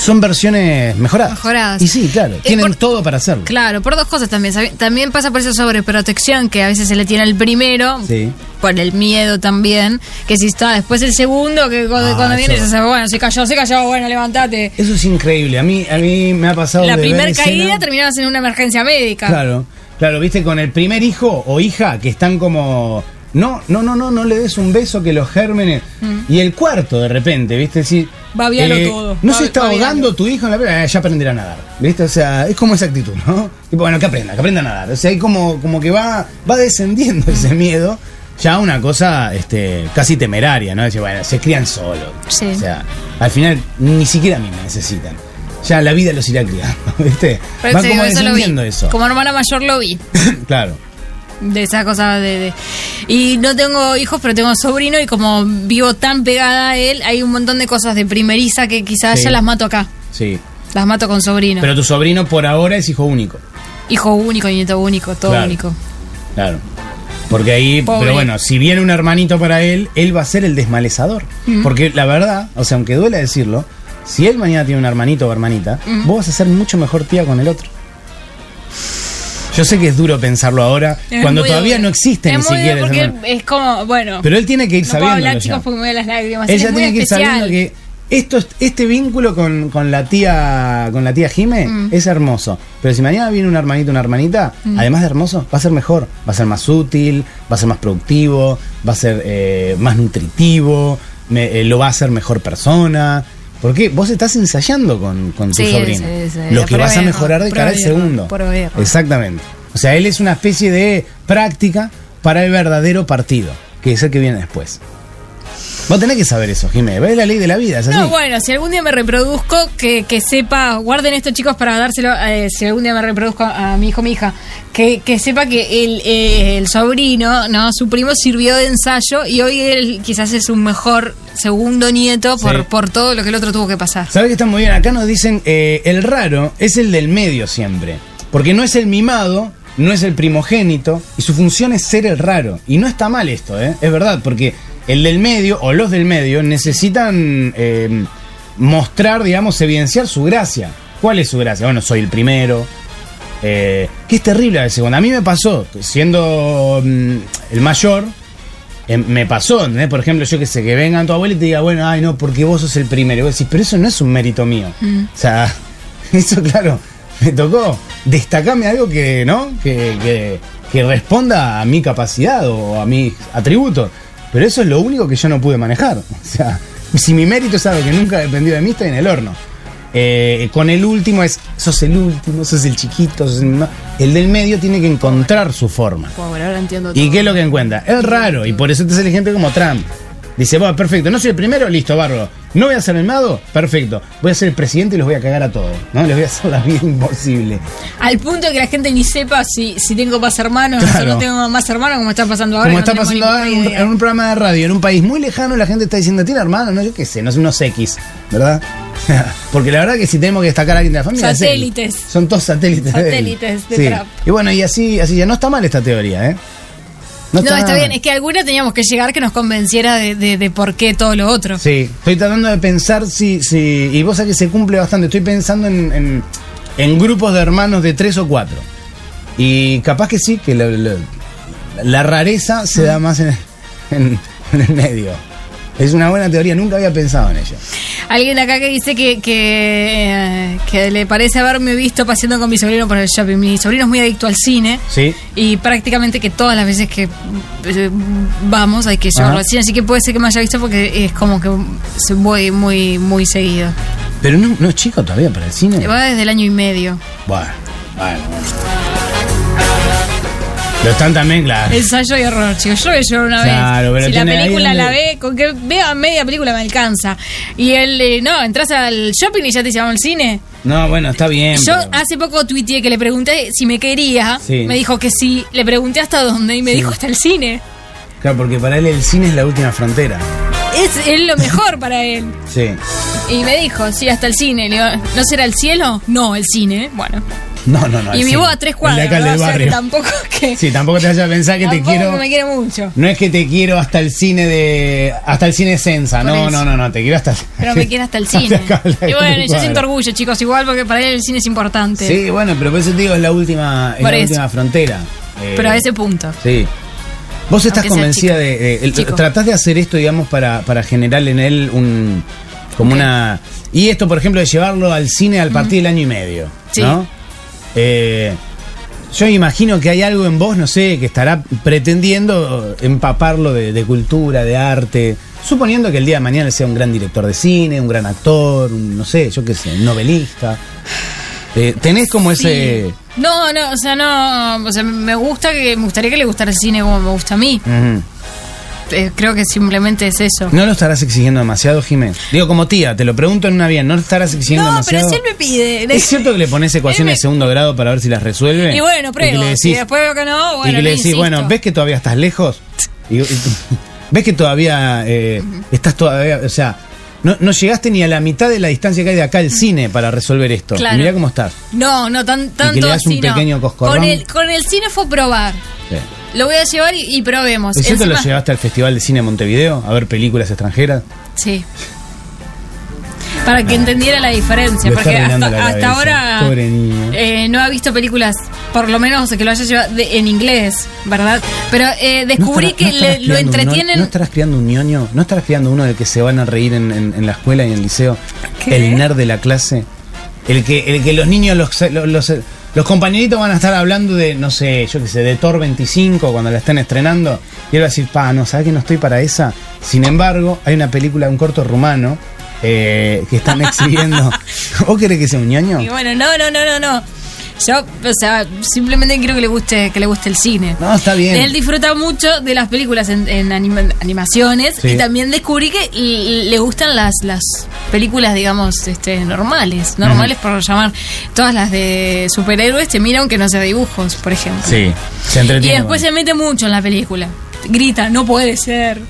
Son versiones mejoradas. Mejoradas. Y sí, claro, Eh, tienen por- todo para hacerlo. Claro, por dos cosas también. También pasa por esa sobreprotección que a veces se le tiene al primero, Sí. por el miedo también, que si está después el segundo, que cuando, Ah, cuando viene se sabe, bueno, se cayó, se cayó, bueno, levantate. Eso es increíble. A mí, a mí me ha pasado. La primera escena- caída terminaba en una emergencia médica. Claro, claro, viste, con el primer hijo o hija que están como. No, no, no, no, no le des un beso que los gérmenes. Y el cuarto de repente, viste, sí. Babialo todo, No babi- se está babialo. ahogando tu hijo en la playa, ya aprenderá a nadar. ¿Viste? O sea, es como esa actitud, ¿no? Tipo, bueno, que aprenda, que aprenda a nadar. O sea, hay como, como que va, va descendiendo ese miedo. Ya una cosa este, casi temeraria, ¿no? Decir, bueno, se crían solos. Sí. O sea, al final ni siquiera a mí me necesitan. Ya la vida los irá criando, [laughs] ¿viste? Pero Van como digo, eso lo vi. eso. Como hermana mayor lo vi. [laughs] claro. De esa cosa de, de- Y no tengo hijos, pero tengo sobrino y como vivo tan pegada a él, hay un montón de cosas de primeriza que quizás Sí. ya las mato acá. Sí. Las mato con sobrino. Pero tu sobrino por ahora es hijo único. Hijo único, nieto único, todo Claro. único. Claro. Porque ahí, Pobre. pero bueno, si viene un hermanito para él, él va a ser el desmalezador. Porque la verdad, o sea, aunque duele decirlo, si él mañana tiene un hermanito o hermanita, vos vas a ser mucho mejor tía con el otro. Yo sé que es duro pensarlo ahora, Es cuando todavía duro. no existe es ni siquiera. porque hermano. es como, bueno. Pero él tiene que ir no sabiendo. hablar, chicos, porque me voy a las lágrimas. Ella es tiene que ir sabiendo que esto, es- este vínculo con, con la tía con la tía Jime Mm. es hermoso. Pero si mañana viene un hermanito una hermanita, Mm. además de hermoso, va a ser mejor. Va a ser más útil, va a ser más productivo, va a ser eh, más nutritivo, me- eh, lo va a hacer mejor persona. Porque vos estás ensayando con, con tu Sí, sobrino. sí, sí. Lo que vas a mejorar de cara al segundo. Exactamente. O sea, él es una especie de práctica para el verdadero partido, que es el que viene después. Vos tenés que saber eso, Jiménez. Es la ley de la vida, es así. No, bueno, si algún día me reproduzco, que, que sepa, guarden esto chicos para dárselo, eh, si algún día me reproduzco a mi hijo, mi hija, que, que sepa que el, eh, el sobrino, no, su primo sirvió de ensayo y hoy él quizás es un mejor segundo nieto por, Sí. por todo lo que el otro tuvo que pasar. ¿Sabes que está muy bien? Acá nos dicen, eh, el raro es el del medio siempre. Porque no es el mimado, no es el primogénito, y su función es ser el raro. Y no está mal esto, ¿eh? Es verdad, porque el del medio, o los del medio, necesitan eh, mostrar, digamos, evidenciar su gracia. ¿Cuál es su gracia? Bueno, soy el primero. Eh, que es terrible a veces. Cuando a mí me pasó, siendo mm, el mayor, eh, me pasó, ¿entendés? Por ejemplo, yo que sé, que vengan tu abuela y te diga, bueno, ay, no, porque vos sos el primero. Y vos decís, pero eso no es un mérito mío. O sea, [laughs] eso, claro, me tocó destacarme algo que, ¿no? Que, que, que responda a mi capacidad o a mis atributos. Pero eso es lo único que yo no pude manejar. O sea, si mi mérito es algo que nunca dependió de mí, estoy en el horno. Eh, con el último es, sos el último, sos el chiquito, sos el, el del medio tiene que encontrar su forma. Pobre, ahora entiendo ¿Y todo. qué es lo que encuentra? Es raro, y por eso te sale gente como Trump. Dice, bueno, perfecto, no soy el primero, listo, bárbaro. No voy a ser el mago, perfecto. Voy a ser el presidente y los voy a cagar a todos. ¿No? Les voy a hacer la vida [laughs] imposible. Al punto de que la gente ni sepa si, si tengo más hermanos Claro. o no tengo más hermanos, como está pasando ahora. Como no está pasando ahora en un, idea. en un programa de radio, en un país muy lejano, la gente está diciendo, tiene hermanos, no, yo qué sé, no sé, unos X, ¿verdad? [laughs] Porque la verdad que si tenemos que destacar a alguien de la familia. es él. Satélites. Son todos satélites. Satélites de Sí. Trump. Y bueno, y así, así ya no está mal esta teoría, ¿eh? No, está bien, es que alguna teníamos que llegar que nos convenciera de, de, de por qué todo lo otro. Sí, estoy tratando de pensar si, si y vos sabés que se cumple bastante, estoy pensando en, en, en grupos de hermanos de tres o cuatro. Y capaz que sí, que la, la- la rareza se da más en, en- en el medio. Es una buena teoría, nunca había pensado en ella. Alguien acá que dice que, que, eh, que le parece haberme visto paseando con mi sobrino por el shopping. Mi sobrino es muy adicto al cine. Sí. Y prácticamente que todas las veces que eh, vamos hay que llevarlo Ajá. al cine. Así que puede ser que me haya visto porque es como que voy muy, muy seguido. Pero no, no es chico todavía para el cine. Va desde el año y medio. Bueno, bueno, bueno. Lo están también, claro. Ensayo y error, chicos. Yo lo voy a llevar una Claro, vez. Si la película la ve, con que vea media película me alcanza. Y él, eh, no, entras al shopping y ya te llevamos al cine. No, bueno, está bien. Yo pero- hace poco tuiteé que le pregunté si me quería. Sí. Me dijo que sí. Le pregunté hasta dónde y me Sí. dijo hasta el cine. Claro, porque para él el cine es la última frontera. Es, es lo mejor para él. Sí. Y me dijo, sí, hasta el cine. Le digo, ¿no será el cielo? No, el cine. Bueno. No, no, no. y vivo cine. a tres cuadras. de acá, del que tampoco que. Sí, tampoco te vayas a pensar que te quiero. que me quiere mucho. No es que te quiero hasta el cine de. hasta el cine Sensa. No, eso. no, no, no, te quiero hasta. Pero me quiere hasta el [laughs] cine. y bueno, yo siento orgullo, chicos, igual, porque para él el cine es importante. Sí, bueno, pero por eso te digo, es la última, es la última frontera. Eh, Pero a ese punto. Sí. Vos estás Aunque convencida de. de- Chico. tratás de hacer esto, digamos, para, para generar en él un. como una. Y esto, por ejemplo, de llevarlo al cine al partir del año y medio. Sí. ¿No? Eh, yo imagino que hay algo en vos, no sé, que estará pretendiendo empaparlo de, de cultura, de arte. Suponiendo que el día de mañana sea un gran director de cine, un gran actor, un, no sé, yo qué sé, un novelista. Eh, tenés como ese. No, no, o sea, no. O sea, me gusta que. Me gustaría que le gustara el cine como me gusta a mí. Ujú. Eh, creo que simplemente es eso. ¿No lo estarás exigiendo demasiado, Jimé? Digo, como tía, te lo pregunto en una bien, ¿no lo estarás exigiendo No, pero demasiado? si él me pide. ¿Es cierto que le pones ecuaciones de segundo grado para ver si las resuelve? Y bueno, que pruebo. le si decís- después veo que no, bueno, y que le le decís, insisto. bueno, ¿ves que todavía estás lejos? Y- y- [laughs] ¿Ves que todavía eh, estás todavía, o sea, no, no llegaste ni a la mitad de la distancia que hay de acá al cine para resolver esto? Claro. Y mirá cómo estás. No, no, tan, tanto le das un así, no. pequeño coscorrón. Con el, con el cine fue probar. Sí. Lo voy a llevar y, y probemos. ¿Es cierto Encima- lo llevaste al Festival de Cine de Montevideo a ver películas extranjeras? Sí. Para que entendiera la diferencia, porque hasta, la hasta ahora Pobre niño. eh, no ha visto películas, por lo menos que lo haya llevado de- en inglés, ¿verdad? Pero eh, descubrí ¿No estará- que no le- lo no- entretienen. ¿No estarás criando un ñoño? ¿No estarás criando uno del que se van a reír en, en- en la escuela y en el liceo? ¿Qué? El nerd de la clase. El que, el que los niños, los, los, los, los compañeritos van a estar hablando de, no sé, yo qué sé, de Thor 25 cuando la estén estrenando. Y él va a decir, pa, no, ¿sabes que no estoy para esa? Sin embargo, hay una película, un corto rumano, eh, que están [laughs] exhibiendo. ¿Vos querés que sea un ñoño? Y bueno, no, no, no, no, no. Yo, o sea, simplemente quiero que le guste, que le guste el cine. No, está bien. Él disfruta mucho de las películas en, en anima- animaciones Sí. y también descubrí que le gustan las, las películas, digamos, este, normales, normales por llamar todas las de superhéroes, te mira aunque no sea dibujos, por ejemplo. Sí, se Y entretiene. después con- se mete mucho en la película. Grita, no puede ser.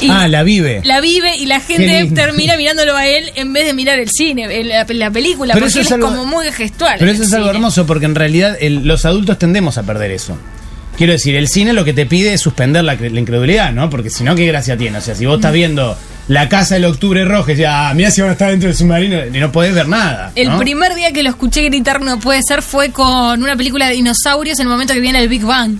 Y Ah, la vive. la vive y la gente termina mirándolo a él en vez de mirar el cine, el- la, la película, Pero porque eso él es algo- como muy gestual. Pero eso es algo hermoso porque en realidad el- los adultos tendemos a perder eso. Quiero decir, el cine lo que te pide es suspender la, cre- la incredulidad, ¿no? Porque si no, ¿qué gracia tiene? O sea, si vos estás viendo La Casa del Octubre Rojo y ya, mira si van a estar dentro del submarino y no podés ver nada. El primer día que lo escuché gritar no puede ser fue con una película de dinosaurios en el momento que viene el Big Bang.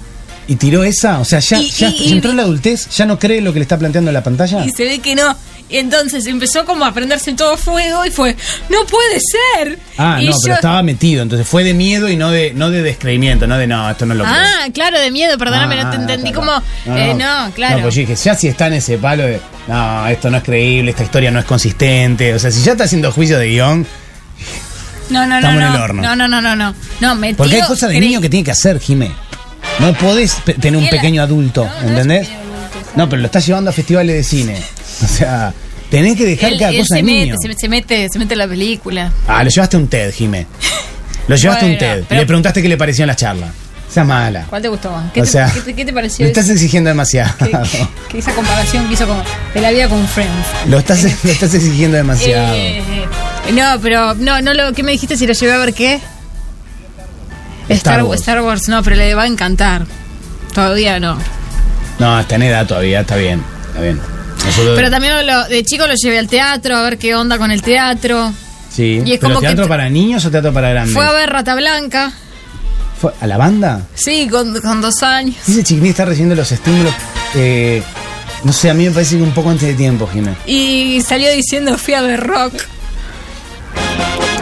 Y tiró esa, o sea, ya, Y- ya y- entró en la adultez, ya no cree lo que le está planteando en la pantalla. Y se ve que no. Y entonces empezó como a prenderse todo fuego y fue, no puede ser. Ah, y no, pero estaba metido, entonces fue de miedo y no de no de descreimiento, no de no, esto no lo creo. Ah, claro, de miedo, perdóname, Ah, no te ah, entendí está, como... eh, no, claro. No, pues yo dije, ya si está en ese palo de, no, esto no es creíble, esta historia no es consistente, o sea, si ya está haciendo juicio de guion, no, no, no, estamos en no, el horno. no, no, no, no, no, no, metido, porque hay cosas de niño que tiene que hacer, Jimé. No podés tener un pequeño adulto, no, ¿entendés? No, pero lo estás llevando a festivales de cine. [laughs] O sea, tenés que dejar Él, cada él cosa se de mete, niño. se, se mete, se mete en la película. Ah, lo llevaste a un TED, Jimé. Lo llevaste a un TED. pero- Le preguntaste qué le pareció en la charla. Esa mala. ¿Cuál te gustó más? ¿Qué, O te, sea, qué te- qué te pareció Lo estás exigiendo demasiado. que, que- que esa comparación que hizo con, de la vida con Friends. Lo estás, [laughs] lo estás exigiendo demasiado. Eh, no, pero no, no lo ¿qué me dijiste si lo llevé a ver qué? Star Wars. Star Wars, no, pero le va a encantar. Todavía no. No, está en edad todavía, está bien. Está bien. Nosotros- Pero también lo- de chico lo llevé al teatro a ver qué onda con el teatro. sí. y es ¿Pero como teatro te- para niños o teatro para grandes? Fue a ver Rata Blanca, ¿Fue ¿A la banda? sí, con, con dos años. Ese chiquitín está recibiendo los estímulos. eh, no sé, a mí me parece que un poco antes de tiempo, Jiménez. Y salió diciendo fui a ver rock.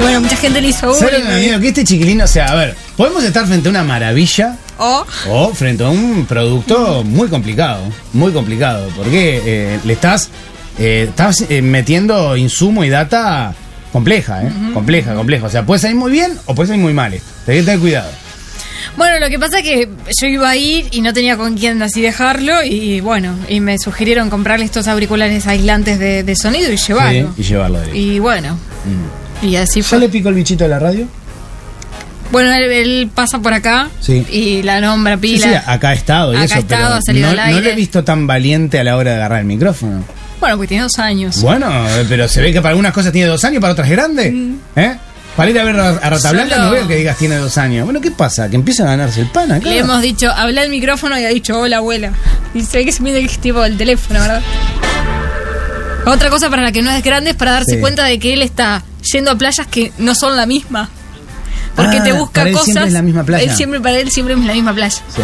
Bueno, mucha gente le hizo ¿Sabes lo que me da bullying. miedo? Que este chiquilín, o sea, a ver, podemos estar frente a una maravilla O o frente a un producto muy complicado, muy complicado, porque eh, le estás, eh, estás eh, metiendo insumo y data compleja, ¿eh? Compleja, compleja. O sea, puede salir muy bien o puede salir muy mal. Tenés que tener cuidado. Bueno, lo que pasa es que yo iba a ir y no tenía con quién así dejarlo y bueno, y me sugirieron comprarle estos auriculares aislantes de, de sonido y llevarlo. Sí, y llevarlo. Y bueno, Mm. y así ¿Ya fue. le pico el bichito de la radio? Bueno, él, él pasa por acá Sí. y la nombra pila. sí, acá ha estado y Acá eso, ha estado, pero ha salido no, al aire. no lo he visto tan valiente a la hora de agarrar el micrófono. Bueno, porque tiene dos años. Bueno, pero se ve que para algunas cosas tiene dos años, para otras es grande. ¿Eh? Para ir a ver a, Rata Solo- Blanca no veo que digas tiene dos años. Bueno, ¿qué pasa? Que empieza a ganarse el pan acá. Le hemos dicho, habla el micrófono y ha dicho, hola abuela. Y se ve que se mide el tipo del teléfono, ¿verdad? Otra cosa para la que no es grande es para darse Sí. cuenta de que él está yendo a playas que no son la misma. Porque Ah, te busca para él cosas. siempre es la misma playa. Él siempre, para él siempre es la misma playa. Sí.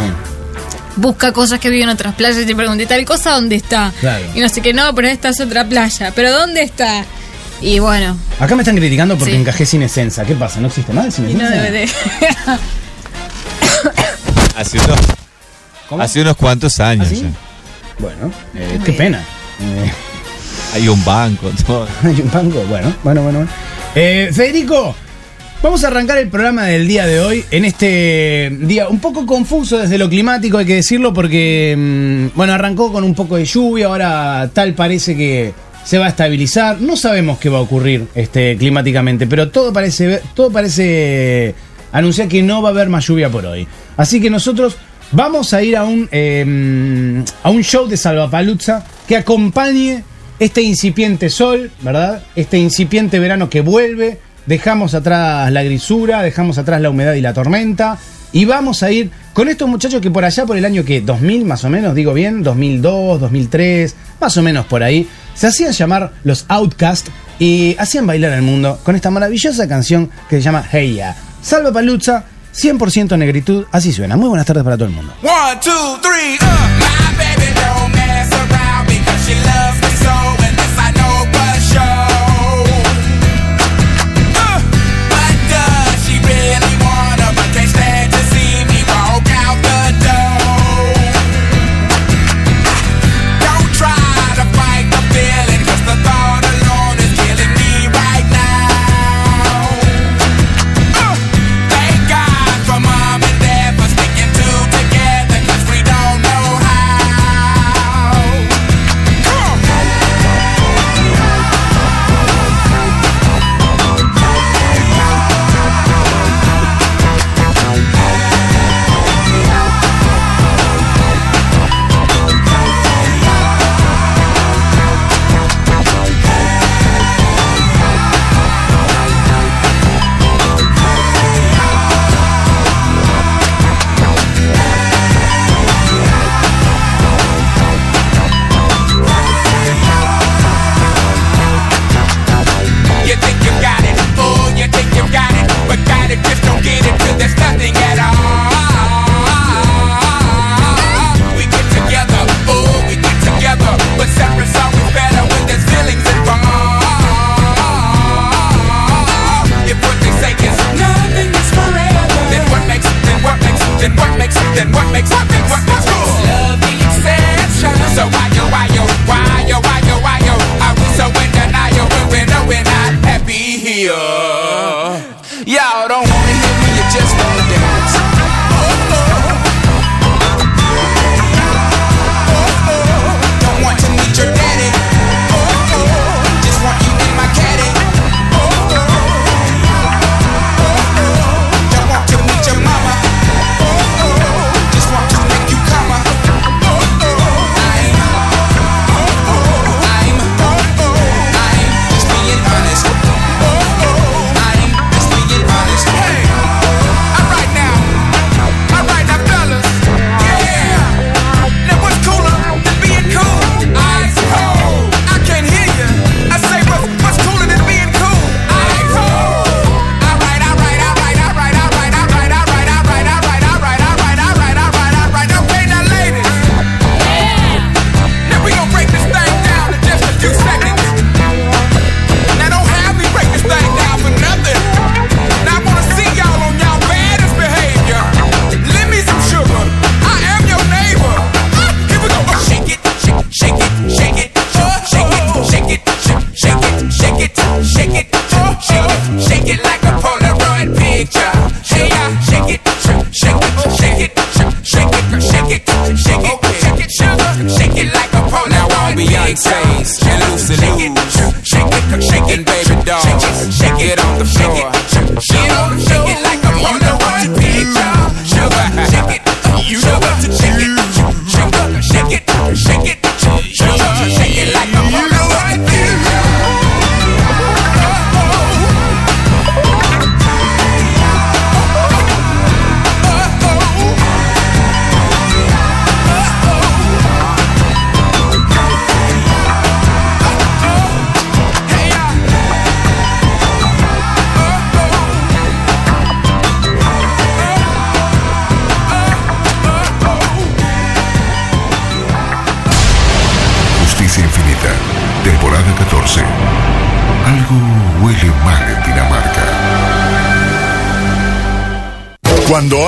Busca cosas que viven en otras playas y te pregunta, ¿y tal cosa dónde está? Claro. Y no sé qué, no, pero esta es otra playa. ¿Pero dónde está? Y bueno, Acá me están criticando porque Sí. encajé sin esencia. ¿Qué pasa? ¿No existe más sin y no esencia? debe de. Hace unos, ¿Cómo? hace unos cuantos años. ¿Ah, sí? ya. Bueno, eh, qué pena. Eh, Hay un banco, todo. [laughs] Hay un banco. Bueno, bueno, bueno. bueno. Eh, Federico, vamos a arrancar el programa del día de hoy en este día un poco confuso desde lo climático, hay que decirlo, porque, mm, bueno, arrancó con un poco de lluvia, ahora tal parece que se va a estabilizar. No sabemos qué va a ocurrir este, climáticamente, pero todo parece, todo parece anunciar que no va a haber más lluvia por hoy. Así que nosotros vamos a ir a un, eh, a un show de Salvapaluzza que acompañe este incipiente sol, ¿verdad? Este incipiente verano que vuelve. Dejamos atrás la grisura, dejamos atrás la humedad y la tormenta. Y vamos a ir con estos muchachos que por allá, por el año que 2000 más o menos, digo bien, 2002, 2003, más o menos por ahí, se hacían llamar los Outcast y hacían bailar al mundo con esta maravillosa canción que se llama Hey Ya. Salva Paluzza, 100% negritud, así suena. Muy buenas tardes para todo el mundo. One, two, three, uh.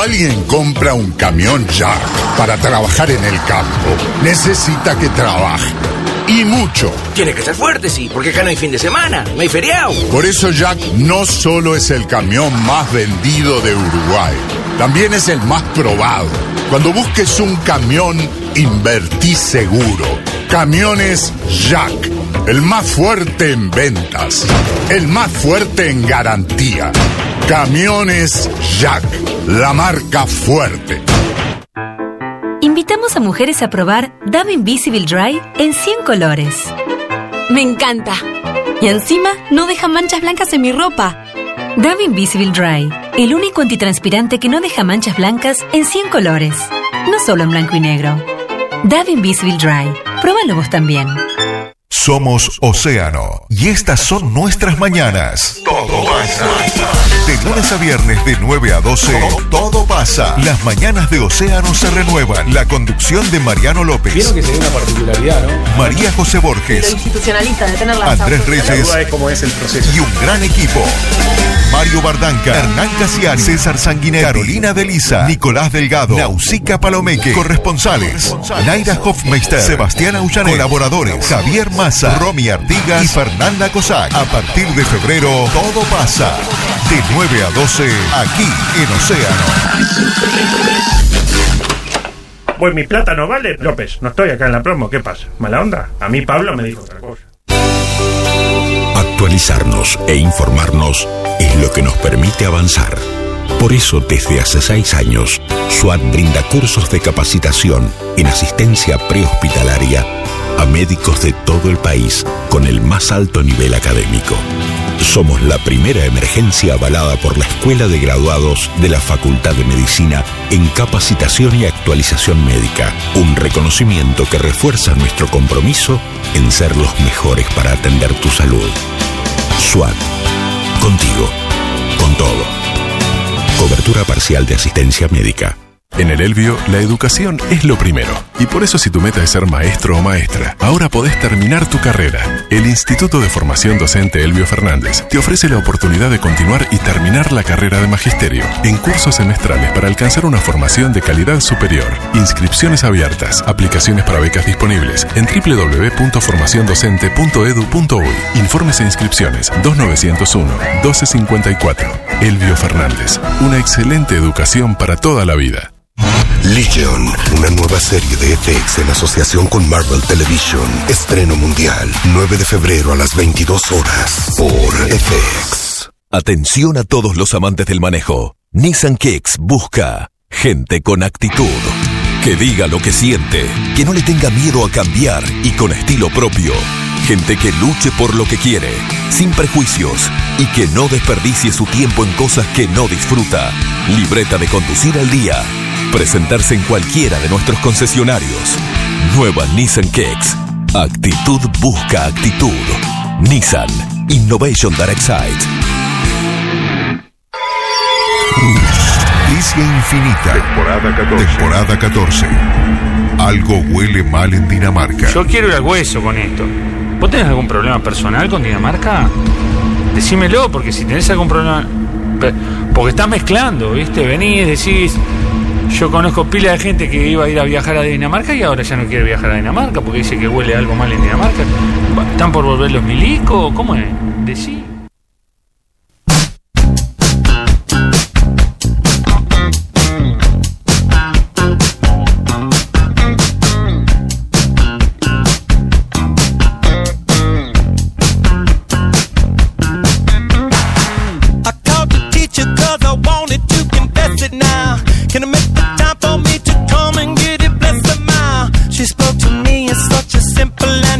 Alguien compra un camión Jack para trabajar en el campo, necesita que trabaje. Y mucho. Tiene que ser fuerte, sí, porque acá no hay fin de semana, no hay feriado. Por eso Jack no solo es el camión más vendido de Uruguay, también es el más probado. Cuando busques un camión, invertí seguro. Camiones Jack, el más fuerte en ventas, el más fuerte en garantía. Camiones Jack, la marca fuerte. Invitamos a mujeres a probar Dove Invisible Dry en 100 colores. Me encanta. Y encima no deja manchas blancas en mi ropa. Dove Invisible Dry, el único antitranspirante que no deja manchas blancas en 100 colores. No solo en blanco y negro. Dove Invisible Dry. Pruébalo vos también. Somos Océano y estas son nuestras mañanas. Todo pasa. Lunes a viernes de 9 a 12, todo pasa. Las mañanas de Océano se renuevan. La conducción de Mariano López, Vieron que sería una particularidad, ¿no? María José Borges, institucionalista de tener Andrés La Reyes duda es cómo es el proceso. y un gran equipo. Mario Bardanca, Hernán Casiari, César Sanguinetti, Carolina Delisa, Nicolás Delgado, Nausica Palomeque, corresponsales, Naira Hofmeister, Sebastián Aullané, colaboradores, Javier Massa, Romy Artigas y Fernanda Cosac. A partir de febrero, todo pasa. De 9 a 12, aquí en Océano. Pues mi plata no vale, López. No estoy acá en la promo. ¿Qué pasa? ¿Mala onda? A mí Pablo me dijo otra cosa. Actualizarnos e informarnos es lo que nos permite avanzar. Por eso, desde hace seis años, SWAT brinda cursos de capacitación en asistencia prehospitalaria a médicos de todo el país con el más alto nivel académico. Somos la primera emergencia avalada por la Escuela de Graduados de la Facultad de Medicina en capacitación y actualización médica, un reconocimiento que refuerza nuestro compromiso en ser los mejores para atender tu salud. SWAT. Contigo. Con todo. Cobertura parcial de asistencia médica. En el Elvio, la educación es lo primero. Y por eso si tu meta es ser maestro o maestra, ahora podés terminar tu carrera. El Instituto de Formación Docente Elvio Fernández te ofrece la oportunidad de continuar y terminar la carrera de magisterio en cursos semestrales para alcanzar una formación de calidad superior. Inscripciones abiertas, aplicaciones para becas disponibles en www.formaciondocente.edu.uy. Informes e inscripciones 2901-1254. Elvio Fernández, una excelente educación para toda la vida. Legion, una nueva serie de FX en asociación con Marvel Television. Estreno mundial, 9 de febrero a las 22 horas por FX. Atención a todos los amantes del manejo. Nissan Kicks busca gente con actitud. Que diga lo que siente, que no le tenga miedo a cambiar y con estilo propio. Gente que luche por lo que quiere, sin prejuicios y que no desperdicie su tiempo en cosas que no disfruta. Libreta de conducir al día. Presentarse en cualquiera de nuestros concesionarios. Nueva Nissan Kicks. Actitud busca actitud. Nissan Innovation That Excites. Alicia Infinita. Temporada 14. Temporada 14. Algo huele mal en Dinamarca. Yo quiero ir al hueso con esto. ¿Vos tenés algún problema personal con Dinamarca? Decímelo, porque si tenés algún problema. Porque estás mezclando, ¿viste? Venís, decís. Yo conozco pila de gente que iba a ir a viajar a Dinamarca y ahora ya no quiere viajar a Dinamarca porque dice que huele algo mal en Dinamarca. ¿Están por volver los milicos? ¿Cómo es? Decí. I simple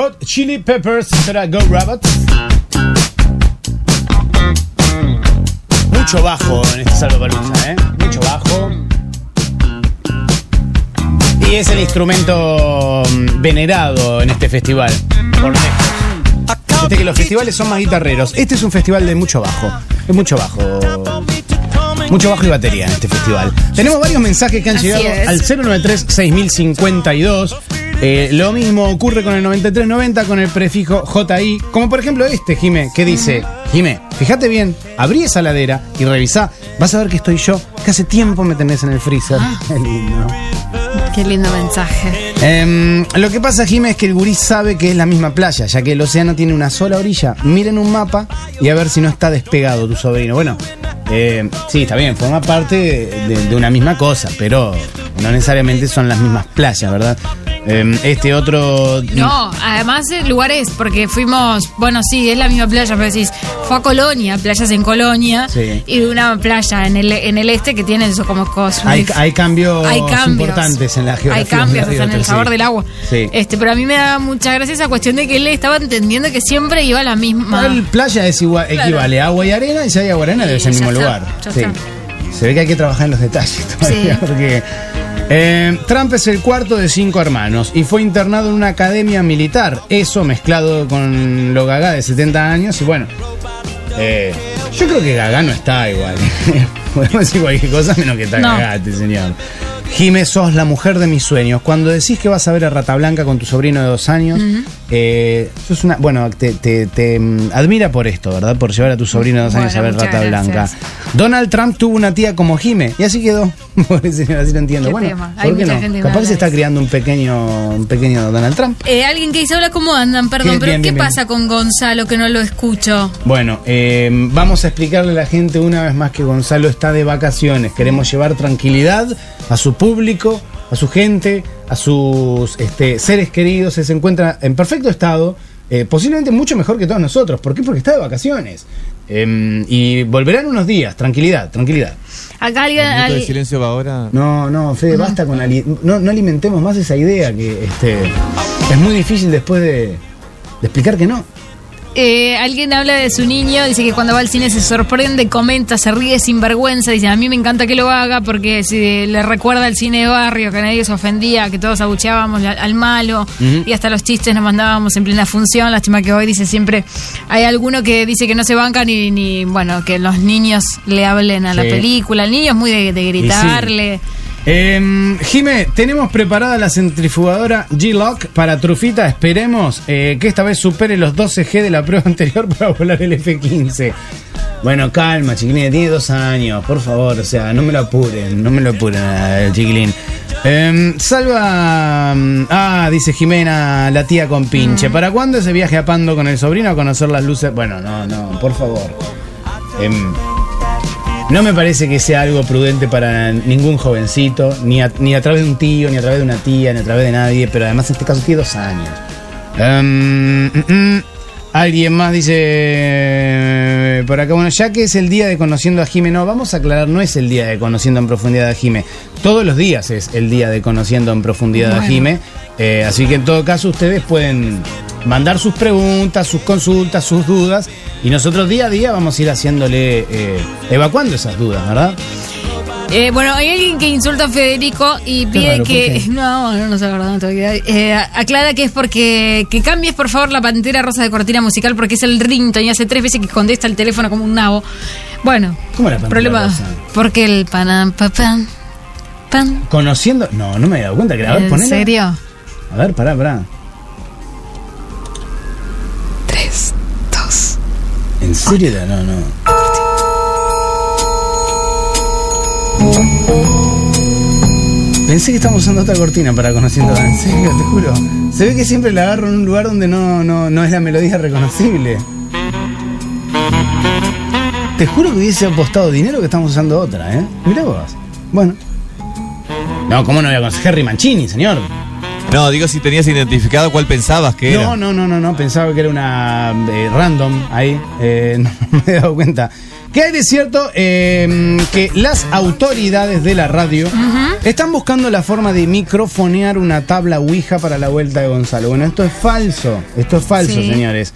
Hot Chili Peppers. Será Go Rabbit. Mucho bajo en este salvo ¿eh? Mucho bajo. Y es el instrumento mm, venerado en este festival. Por lejos. Viste que los festivales son más guitarreros. Este es un festival de mucho bajo. Es mucho bajo. Mucho bajo y batería en este festival. Tenemos varios mensajes que han Así llegado es. al 093-6052. Eh, lo mismo ocurre con el 9390 con el prefijo JI. Como por ejemplo este, Jime, que dice: Jime, fíjate bien, abrí esa ladera y revisá. Vas a ver que estoy yo, que hace tiempo me tenés en el freezer. [laughs] Qué lindo. Qué lindo mensaje. Em, lo que pasa, Jimé, es que el gurí sabe que es la misma playa, ya que el océano tiene una sola orilla. Miren un mapa y a ver si no está despegado tu sobrino. Bueno, eh, sí, está bien, forma parte de, de una misma cosa, pero no necesariamente son las mismas playas, ¿verdad? Em, este otro... No, además de lugares, porque fuimos, bueno, sí, es la misma playa, pero decís, fue a Colonia, playas en Colonia, Sí. y una playa en el, en el este que tiene eso como cosas. Hay, hay cambios, Hay cambios. importantes en la geografía. Hay cambios, del o sea, en el sabor sí. del agua. Sí. Este, pero a mí me da mucha gracia esa cuestión de que él estaba entendiendo que siempre iba a la misma. El playa es igual, Claro. equivale a agua y arena, y si hay agua y arena debe ser el mismo está, lugar. Se ve que hay que trabajar en los detalles todavía, porque eh, Trump es el cuarto de cinco hermanos y fue internado en una academia militar. Eso mezclado con lo Gaga de 70 años y bueno. eh, yo creo que Gaga no está igual. [laughs] Podemos decir cualquier cosa menos que está No. Gaga, este señor. Jime, sos la mujer de mis sueños. Cuando decís que vas a ver a Rata Blanca con tu sobrino de dos años. Eh, sos una. Bueno, te, te- te, mm, admira por esto, ¿verdad? Por llevar a tu sobrino dos años a ver Rata gracias. Blanca. Donald Trump tuvo una tía como Jime y así quedó. [laughs] Así lo entiendo. Qué bueno, tema. Hay ¿por qué no? gente Capaz se está criando un pequeño, un pequeño Donald Trump. Eh, alguien que dice, hola, ¿cómo andan? Perdón, pero bien, ¿qué bien, bien. pasa con Gonzalo que no lo escucho? Bueno, eh, vamos a explicarle a la gente una vez más que Gonzalo está de vacaciones. Queremos llevar tranquilidad a su público, a su gente, a sus este, seres queridos. Se encuentra en perfecto estado, eh, posiblemente mucho mejor que todos nosotros. ¿Por qué? Porque está de vacaciones. Em, y volverán unos días. Tranquilidad, tranquilidad. Acá alguien... El minuto de silencio va ahora. No, no, Fede, basta con ali- no, no alimentemos más esa idea que este, es muy difícil después de, de explicar que no. Eh, alguien habla de su niño, dice que cuando va al cine se sorprende, comenta, se ríe sin vergüenza, dice, a mí me encanta que lo haga porque si le recuerda al cine de barrio, que nadie se ofendía, que todos abucheábamos al, al malo y hasta los chistes nos mandábamos en plena función, lástima que hoy dice siempre, hay alguno que dice que no se banca ni, ni bueno, que los niños le hablen a la película, el niño es muy de, de gritarle. Eh, Jime, tenemos preparada la centrifugadora G-Lock para Trufita. Esperemos eh, que esta vez supere los 12G de la prueba [laughs] anterior para volar el F-15. Bueno, calma, chiquilín, tiene dos años, por favor, o sea, no me lo apuren, no me lo apuren al chiquilín. Eh, salva. mm, Ah, dice Jimena, la tía con pinche. ¿Para cuándo ese viaje a Pando con el sobrino a conocer las luces? Bueno, no, no, por favor. No me parece que sea algo prudente para ningún jovencito, ni a, ni a través de un tío, ni a través de una tía, ni a través de nadie, pero además en este caso tiene dos años. Em, mm, mm. Alguien más dice por acá, bueno, ya que es el día de conociendo a Jime, no, vamos a aclarar, no es el día de conociendo en profundidad a Jime, todos los días es el día de conociendo en profundidad a. Jime, Eh, así que en todo caso ustedes pueden mandar sus preguntas, sus consultas, sus dudas, y nosotros día a día vamos a ir haciéndole, eh, evacuando esas dudas, ¿verdad? Eh, bueno, hay alguien que insulta a Federico y pide raro, ¿por que. [laughs] No, no, no se acuerda todavía. Eh, aclara que es porque. Que cambies, por favor, la pantera rosa de cortina musical porque es el ringtone y hace tres veces que contesta el teléfono como un nabo. Bueno, ¿Cómo la pantera problema. rosa? Porque el panam, pa, pan. Conociendo, no, no me había dado cuenta que era, a ver, ¿En ponela. serio? A ver, pará, pará. ¿En serio? No, no. Pensé que estábamos usando otra cortina para conociendo. En serio, te juro. Se ve que siempre la agarro en un lugar donde no, no, no es la melodía reconocible. Te juro que hubiese apostado dinero que estamos usando otra, ¿eh? Mirá vos. Bueno. No, ¿cómo no voy a conocer Harry Mancini, señor? No, digo si tenías identificado cuál pensabas que era. No, no, no, no, no, pensaba que era una eh, random ahí, eh, [laughs] no me he dado cuenta. ¿Qué hay de cierto? Eh, que las autoridades de la radio están buscando la forma de microfonear una tabla Ouija para la vuelta de Gonzalo. Bueno, esto es falso. Esto es falso, Sí. señores.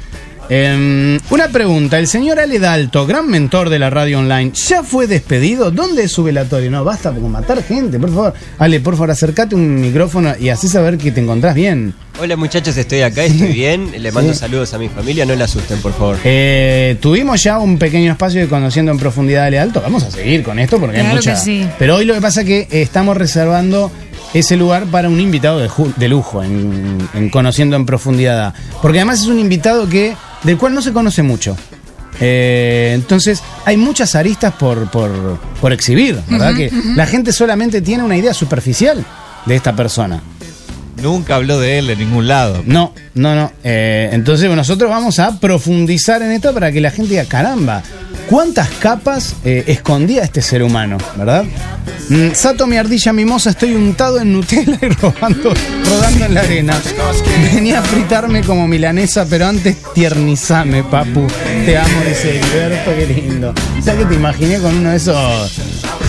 Eh, una pregunta, el señor Ale Dalto, gran mentor de la radio online, ¿ya fue despedido? ¿Dónde es su velatorio? No, basta con matar gente, por favor. Ale, por favor, acércate un micrófono y así saber que te encontrás bien. Hola muchachos, estoy acá, estoy bien. Le mando Sí. saludos a mi familia, no la asusten, por favor. Eh, tuvimos ya un pequeño espacio de conociendo en profundidad a Ale Alto. Vamos a seguir con esto porque hay Claro mucha. que sí. Pero hoy lo que pasa es que estamos reservando ese lugar para un invitado de, lujo en, en conociendo en profundidad. Porque además es un invitado que del cual no se conoce mucho. Eh, entonces hay muchas aristas por, por, por exhibir, ¿verdad? Que la gente solamente tiene una idea superficial de esta persona. Nunca habló de él en ningún lado. No, no, no. Eh, entonces nosotros vamos a profundizar en esto para que la gente diga, caramba, ¿cuántas capas eh, escondía este ser humano, verdad? Mm, Sato, mi ardilla mimosa, estoy untado en Nutella y [laughs] robando, rodando en la arena. Venía a fritarme como milanesa, pero antes tiernizame, papu. Te amo, dice Heriberto, qué lindo. O que te imaginé con uno de esos,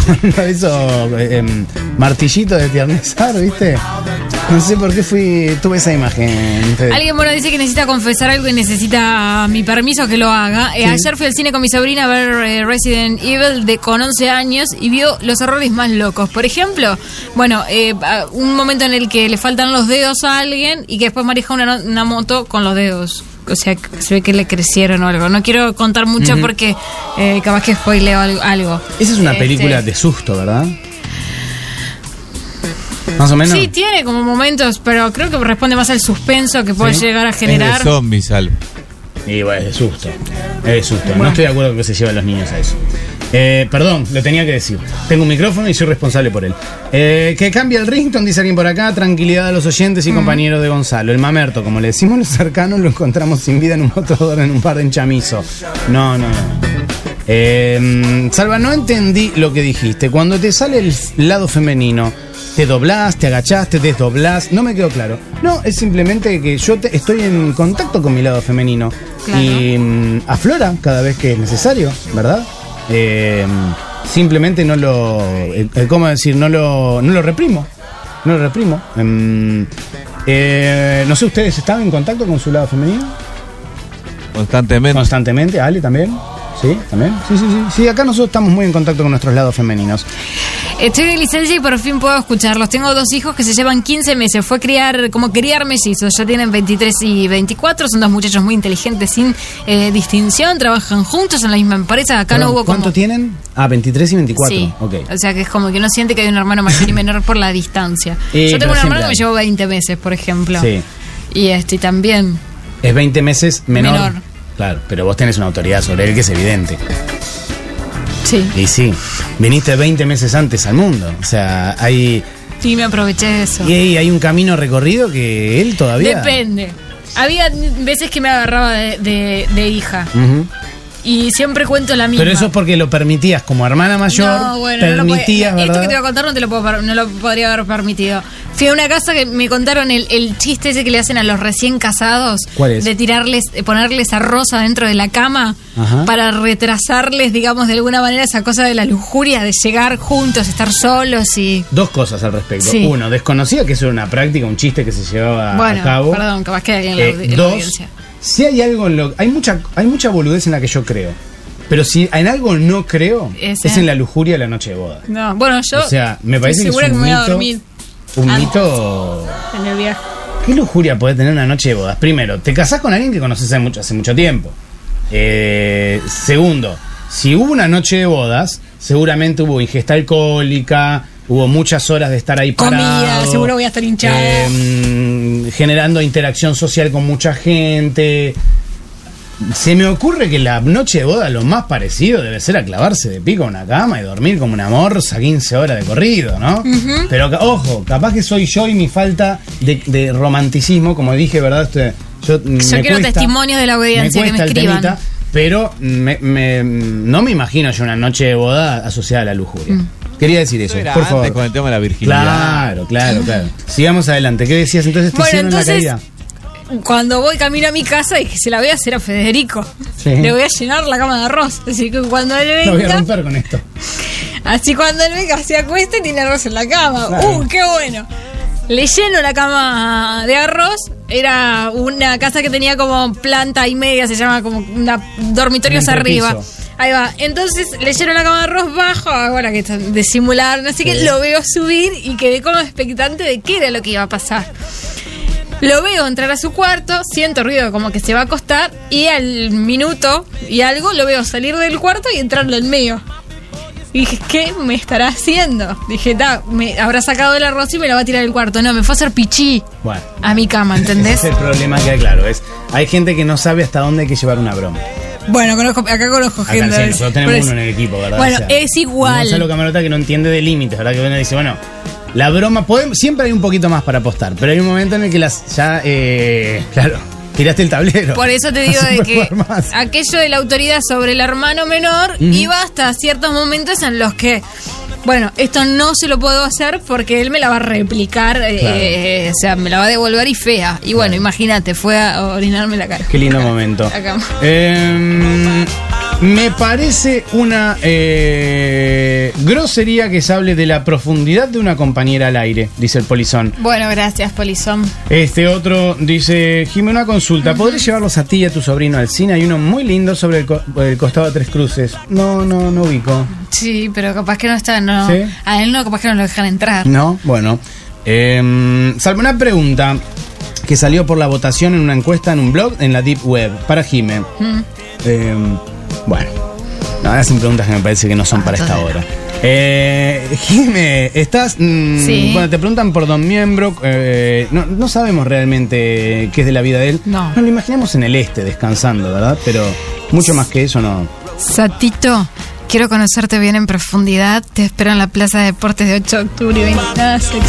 [laughs] de esos eh, em, martillitos de tiernizar, ¿viste? No sé por qué fui, tuve esa imagen. Fede. Alguien bueno dice que necesita confesar algo y necesita mi permiso que lo haga. Eh. Ayer fui al cine con mi sobrina a ver eh, Resident Evil de con 11 años y vio los errores más locos. Por ejemplo, bueno, eh, a- un momento en el que le faltan los dedos a alguien y que después maneja una, una moto con los dedos. O sea, que se ve que le crecieron o algo. No quiero contar mucho porque eh, capaz que spoileo algo. algo. Esa es una Este, película de susto, ¿verdad? Más o menos. Sí, tiene como momentos, pero creo que responde más al suspenso que puede Sí. llegar a Es de generar. zombies, Al. Y bueno, es de susto. Es de susto. No estoy de acuerdo con que se lleven los niños a eso. Eh, perdón, lo tenía que decir. Tengo un micrófono y soy responsable por él. Eh, que cambie el rington, dice alguien por acá. Tranquilidad a los oyentes y compañeros de Gonzalo. El mamerto, como le decimos los cercanos, lo encontramos sin vida en un motodor en un bar de enchamizo. No, no, no. Eh, Salva, no entendí lo que dijiste. Cuando te sale el lado femenino, te doblás, te agachás, te desdoblás. No me quedó claro. No, es simplemente que yo te- estoy en contacto con mi lado femenino. Claro. Y mm, aflora cada vez que es necesario, ¿verdad? Eh, simplemente no lo. eh, eh, ¿Cómo decir? No lo, no lo reprimo. No lo reprimo. Em, eh, no sé, ¿ustedes estaban en contacto con su lado femenino? Constantemente. Constantemente, Ale también. Sí, también. Sí, sí, sí. Sí, acá nosotros estamos muy en contacto con nuestros lados femeninos. Estoy de licencia y por fin puedo escucharlos. Tengo dos hijos que se llevan 15 meses. Fue criar, como criar mellizos. Ya tienen 23 y 24. Son dos muchachos muy inteligentes, sin eh, distinción. Trabajan juntos en la misma empresa. Acá no hubo ¿Cuánto como. tienen? Ah, 23 y 24. Sí. Ok. O sea que es como que uno siente que hay un hermano mayor y menor por la distancia. [laughs] Eh, Yo tengo un hermano que me llevó 20 meses, por ejemplo. Sí. Y este y también. Es 20 meses menor. Menor. Claro, pero vos tenés una autoridad sobre él que es evidente. Sí. Y sí, viniste 20 meses antes al mundo. O sea, hay. Sí, me aproveché de eso. Y hay, hay un camino recorrido que él todavía. Depende. Había veces que me agarraba de, de- de hija. Ujú. Y siempre cuento la misma. Pero eso es porque lo permitías como hermana mayor. No, bueno, no lo permitías, puede- Esto que te voy a contar no te lo, puedo, no lo podría haber permitido. Fui a una casa que me contaron el, el chiste ese que le hacen a los recién casados. ¿Cuál es? De tirarles, de ponerles arroz adentro de la cama Ajá. para retrasarles, digamos, de alguna manera esa cosa de la lujuria de llegar juntos, estar solos y... Dos cosas al respecto. Sí. Uno, desconocía que eso era una práctica, un chiste que se llevaba bueno, a cabo. perdón, capaz que alguien en la, Eh, la dos, audiencia. Si hay algo en lo. Hay mucha, hay mucha boludez en la que yo creo. Pero si en algo no creo, es en la lujuria de la noche de boda. No, bueno, yo... o sea, me parece que es que un me voy a mito. dormir Un antes. mito. en el viaje. ¿Qué lujuria puede tener una noche de bodas? Primero, te casás con alguien que conoces hace mucho, hace mucho tiempo. Eh, segundo, si hubo una noche de bodas, seguramente hubo ingesta alcohólica, hubo muchas horas de estar ahí Comida, parado, seguro voy a estar hinchado. eh, generando interacción social con mucha gente. Se me ocurre que la noche de boda lo más parecido debe ser a clavarse de pico a una cama y dormir como una morsa 15 horas de corrido, ¿no? Pero ojo, capaz que soy yo y mi falta de, de romanticismo, como dije, ¿verdad? Este, yo me Yo quiero cuesta- testimonios de la audiencia que me cuesta el escriban. temita, pero me- me- no me imagino yo una noche de boda asociada a la lujuria. Mm. Quería decir eso, era por antes favor. con el tema de la virginidad. Claro, claro, claro. Sigamos adelante. ¿Qué decías entonces? ¿Te Bueno, hicieron entonces- la caída? cuando voy camino a mi casa dije, se la voy a hacer a Federico. Sí. Le voy a llenar la cama de arroz. Así que cuando él Lo voy a venga, romper con esto. así cuando él venga se acueste tiene arroz en la cama. Claro. ¡Uh, qué bueno! Le lleno la cama de arroz. Era una casa que tenía como planta y media, se llama como una, dormitorios entrepiso. arriba. Ahí va. Entonces le lleno la cama de arroz bajo, ahora que está de simular, no sé qué, Sí. lo veo subir y quedé como expectante de qué era lo que iba a pasar. Lo veo entrar a su cuarto, siento ruido como que se va a acostar y al minuto y algo lo veo salir del cuarto y entrarlo en mío. Y dije, ¿qué me estará haciendo? Dije, ta, me habrá sacado el arroz y me lo va a tirar del cuarto. No, me fue a hacer pichí Bueno. a mi cama, [laughs] ¿entendés? Ese es el problema que hay, claro. Es, hay gente que no sabe hasta dónde hay que llevar una broma. Bueno, conozco, acá conozco Acá gente. sí, nosotros tenemos uno en el equipo, ¿verdad? Bueno, es igual. Gonzalo Camarota que no entiende de límites, ¿verdad? Que uno dice, bueno, la broma, podemos- siempre hay un poquito más para apostar, pero hay un momento en el que las ya, eh, [laughs] claro, tiraste el tablero. Por eso te [laughs] digo de que aquello de la autoridad sobre el hermano menor iba hasta ciertos momentos en los que, bueno, esto no se lo puedo hacer porque él me la va a replicar, eh, Claro. eh, o sea, me la va a devolver y fea. Y bueno, imagínate, fue a orinarme la cara. Qué lindo momento. Acá. Eh, me parece una eh, grosería que se hable de la profundidad de una compañera al aire, dice el polizón. Bueno, gracias, Polizón. Este otro dice, Jimé, una consulta. ¿Podrías llevarlos a ti y a tu sobrino al cine? Hay uno muy lindo sobre el, co- el costado de Tres Cruces. No, no, no ubico. Sí, pero capaz que no está, no. ¿Sí? A él no, capaz que no lo dejan entrar. No, bueno. Eh, salvo una pregunta que salió por la votación en una encuesta en un blog en la Deep Web para Jime. Mm. Eh, bueno, no, ahora hacen preguntas que me parece que no son para esta hora. Eh, Jime, estás. mm, Sí. Bueno, te preguntan por Don Miembro. eh, no, no sabemos realmente qué es de la vida de él. No. Nos lo imaginamos en el este, descansando, ¿verdad? Pero mucho más que eso no. Satito, quiero conocerte bien en profundidad. Te espero en la Plaza de Deportes de 8 de octubre y 20, nada, sexy.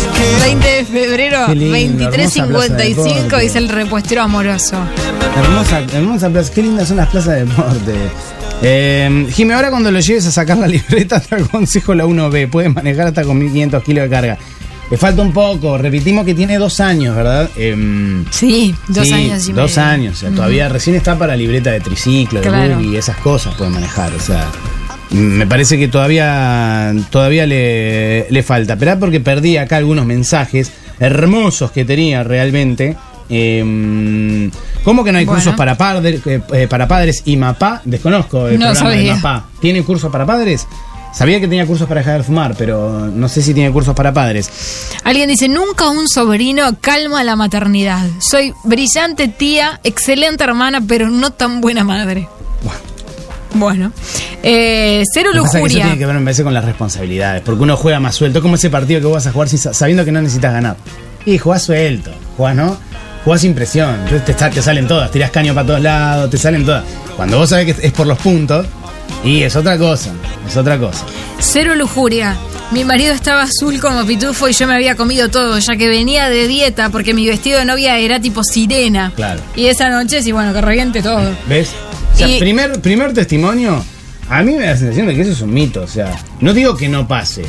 20 de febrero, Qué lindo, hermosa Plaza de 23.55, Deportes. dice el repuestero amoroso. Hermosa, hermosa plaza. Qué lindas son las plazas de deporte. Eh, Jime, ahora cuando lo lleves a sacar la [laughs] libreta, te aconsejo la 1B. Puedes manejar hasta con 1500 kilos de carga. Le falta un poco. Repetimos que tiene dos años, ¿verdad? Em, Sí, dos sí, años y Dos medio. años. O sea, todavía recién está para libreta de triciclo, de Claro. buggy y esas cosas puede manejar. O sea, me parece que todavía, todavía le, le falta. Pero porque perdí acá algunos mensajes hermosos que tenía realmente. Em, ¿Cómo que no hay Bueno. cursos para, padres eh, eh, para padres y MAPA? Desconozco el No programa de sabía. MAPA. ¿Tiene cursos para padres? Sabía que tenía cursos para dejar de fumar, pero no sé si tiene cursos para padres. Alguien dice, nunca un sobrino calma la maternidad. Soy brillante tía, excelente hermana, pero no tan buena madre. Bueno. Eh, cero Lo que eso lujuria. tiene que ver, me parece, con las responsabilidades. Porque uno juega más suelto. Como ese partido que vos vas a jugar sabiendo que no necesitas ganar. Y jugás suelto. Jugás, ¿no? Jugás sin presión. Te, te salen todas. Tirás caño para todos lados. Te salen todas. Cuando vos sabés que es por los puntos. Y es otra cosa. Es otra cosa. Cero lujuria. Mi marido estaba azul como pitufo y yo me había comido todo, ya que venía de dieta porque mi vestido de novia era tipo sirena. Claro. Y esa noche, sí, bueno, que reviente todo. ¿Ves? O sea, Y- primer, primer testimonio. A mí me da la sensación de que eso es un mito. O sea, no digo que no pase.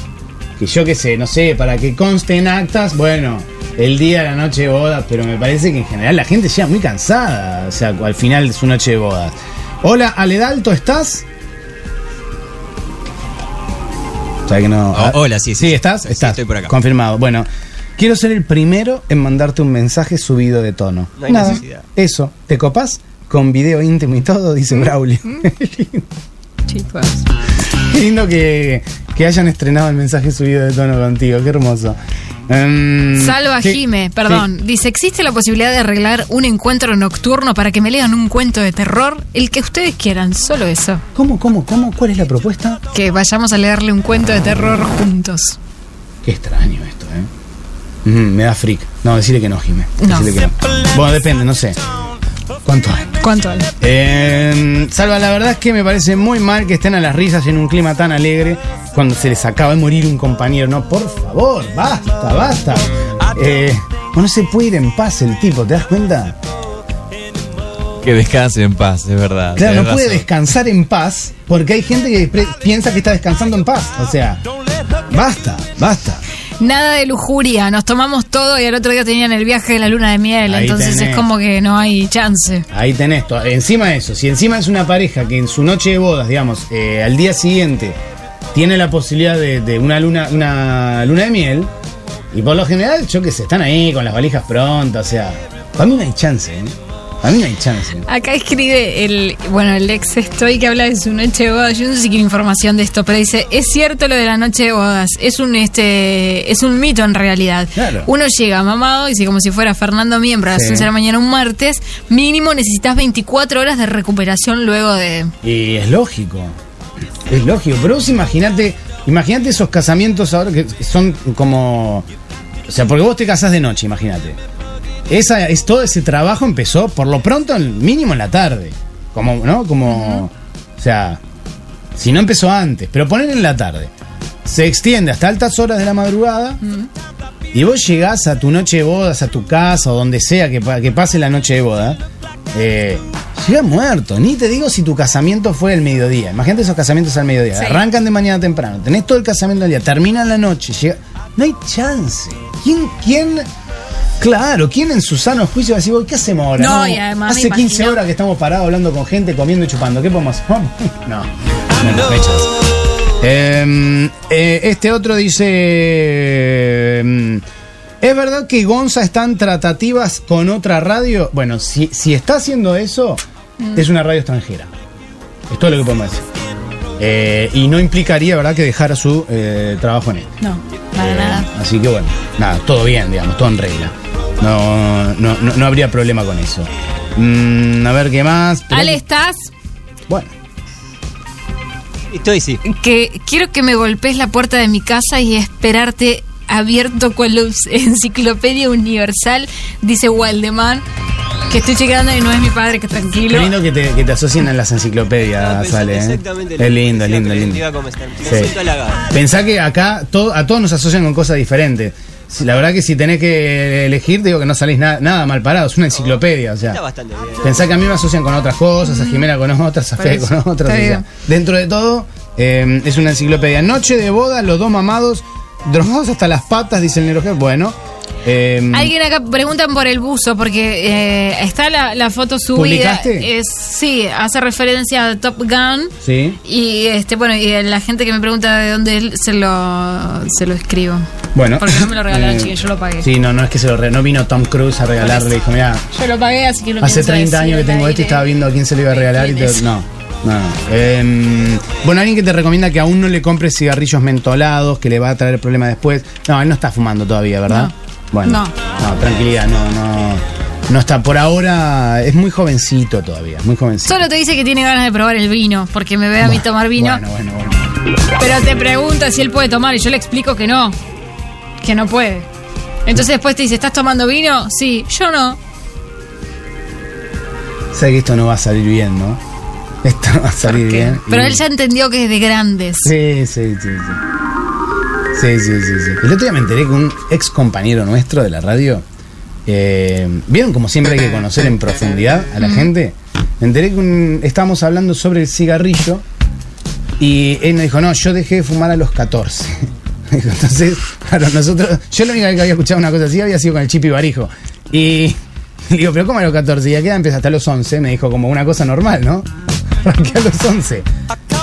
Que yo qué sé, no sé, para que conste en actas, bueno, el día de la noche de boda, pero me parece que en general la gente llega muy cansada. O sea, al final de su noche de boda. Hola, Aledalto, ¿estás? O sea que no. Oh, hola, sí, sí. Sí, ¿estás? Estás. estoy por acá. Confirmado. Bueno, quiero ser el primero en mandarte un mensaje subido de tono. No hay Nada, necesidad. Eso, ¿te copás? Con video íntimo y todo, dice Braulio. [laughs] Chicos. Qué lindo que, que hayan estrenado el mensaje subido de tono contigo, qué hermoso. Em, Salva ¿qué- Jime, perdón. Dice, ¿existe la posibilidad de arreglar un encuentro nocturno para que me lean un cuento de terror? El que ustedes quieran, solo eso. ¿Cómo, cómo, cómo? ¿Cuál es la propuesta? Que vayamos a leerle un cuento de terror juntos. Qué extraño esto, ¿eh? Mm, me da freak. No, decirle que no, Jime. No. Decirle que no. Bueno, depende, no sé. ¿Cuánto hay? ¿Cuánto hay? Eh, Salva, la verdad es que me parece muy mal que estén a las risas en un clima tan alegre cuando se les acaba de morir un compañero. No, por favor, basta, basta. Eh, no se puede ir en paz el tipo, ¿te das cuenta? Que descanse en paz, es verdad. Claro, no puede razón. descansar en paz porque hay gente que piensa que está descansando en paz. O sea, basta, basta. Nada de lujuria, nos tomamos todo y al otro día tenían el viaje de la luna de miel, Ahí entonces tenés. es como que no hay chance. Ahí tenés, encima de eso, si encima es una pareja que en su noche de bodas, digamos, eh, al día siguiente tiene la posibilidad de, de una luna una luna de miel, y por lo general, yo que sé, están ahí con las valijas prontas, o sea, para mí no hay chance, ¿eh? Para mí no hay chance. Acá escribe el, bueno, el ex estoy que habla de su noche de bodas. Yo no sé si quiero información de esto, pero dice, es cierto lo de la noche de bodas. Es un este es un mito en realidad. Claro. Uno llega mamado, dice como si fuera Fernando Miembro a las Sí. 11 de la mañana un martes, mínimo necesitas 24 horas de recuperación luego de Y es lógico. Es lógico. Pero vos imaginate, imagínate esos casamientos ahora que son como. O sea, porque vos te casás de noche, imagínate. Esa, es, todo ese trabajo empezó por lo pronto, mínimo en la tarde. Como, ¿no? Como. O sea, si no empezó antes, pero poner en la tarde. Se extiende hasta altas horas de la madrugada. Y vos llegás a tu noche de bodas, a tu casa o donde sea que, que pase la noche de boda, eh, llegás muerto. Ni te digo si tu casamiento fue el mediodía. Imagínate esos casamientos al mediodía. Sí. Arrancan de mañana temprano, tenés todo el casamiento al día, terminan la noche, llega... no hay chance. ¿Quién, quién? Claro, ¿quién en su sano juicio va a decir, "Voy, ¿qué hacemos ahora? No, y además Hace 15 imagino- horas que estamos parados hablando con gente, comiendo y chupando. ¿Qué podemos hacer? [laughs] No, no, no, no hay chance. Eh, eh, este otro dice. eh, ¿Es verdad que Gonza está en tratativas con otra radio? Bueno, si, si está haciendo eso, Mm. es una radio extranjera. Es todo lo que podemos decir. Eh, y no implicaría, ¿verdad?, que dejara su eh, trabajo en él. No, para nada. Así que bueno, nada, todo bien, digamos, todo en regla. No, no, no, no habría problema con eso. Mm, a ver qué más. Pero- Ale, ¿estás? Bueno. Estoy, sí. Que quiero que me golpees la puerta de mi casa y esperarte abierto con la [laughs] enciclopedia universal, dice Waldemar, que estoy chequeando y no es mi padre, que Qué tranquilo. lindo que te, que te asocien en las enciclopedias, Pensé sale. ¿eh? exactamente lo Es lindo, es lindo, lindo. a. Pensá que acá todo- a todos nos asocian con cosas diferentes. Si- La verdad que si tenés que elegir, digo que no salís na- nada mal parado, es una enciclopedia, o sea. Está bastante bien. Pensá que a mí me asocian con otras cosas, a Jimena con otras, a Fede con otras. o sea, dentro de todo, eh, es una enciclopedia. Noche de boda, los dos mamados, drogados hasta las patas, dice el negro jefe. Bueno. Eh, Alguien acá preguntan por el buzo, porque eh, está la, la foto subida. ¿Publicaste? Es, sí, hace referencia a Top Gun. Sí. Y este bueno, y la gente que me pregunta de dónde él, se lo, se lo escribo. Bueno. Porque no me lo regalaron, Eh, chiquillos, yo lo pagué. Sí, no, no es que se lo re- no vino Tom Cruise a regalarle, dijo, mira, Yo lo pagué, así que lo Hace pienso 30 decir años que tengo esto y estaba viendo a quién se lo iba a regalar y te- no. No, no. Em, bueno, alguien que te recomienda que aún no le compres cigarrillos mentolados, que le va a traer problemas después. No, él no está fumando todavía, ¿verdad? Bueno, No. no, tranquilidad, no, no. No está, por ahora es muy jovencito todavía, muy jovencito. Solo te dice que tiene ganas de probar el vino, porque me ve a mí tomar vino. Bueno, bueno, bueno. Pero te pregunta si él puede tomar y yo le explico que no, que no puede. Entonces después te dice, ¿estás tomando vino? Sí, yo no. Sé que esto no va a salir bien, ¿no? Esto no va a salir bien. Pero él ya entendió que es de grandes. Sí, sí, sí, sí. Sí, sí, sí, sí. El otro día me enteré que un ex compañero nuestro de la radio, eh, ¿vieron como siempre hay que conocer en profundidad a la gente? Me enteré que un- estábamos hablando sobre el cigarrillo y él nos dijo, no, yo dejé de fumar a los 14. [laughs] Dijo, Entonces, claro, nosotros, yo la única vez que había escuchado una cosa así había sido con el Chipi Barijo. Y [laughs] digo, pero ¿cómo a los 14? Y a qué edad empieza hasta los 11, me dijo como una cosa normal, ¿no? Arranqué [laughs] a los 11.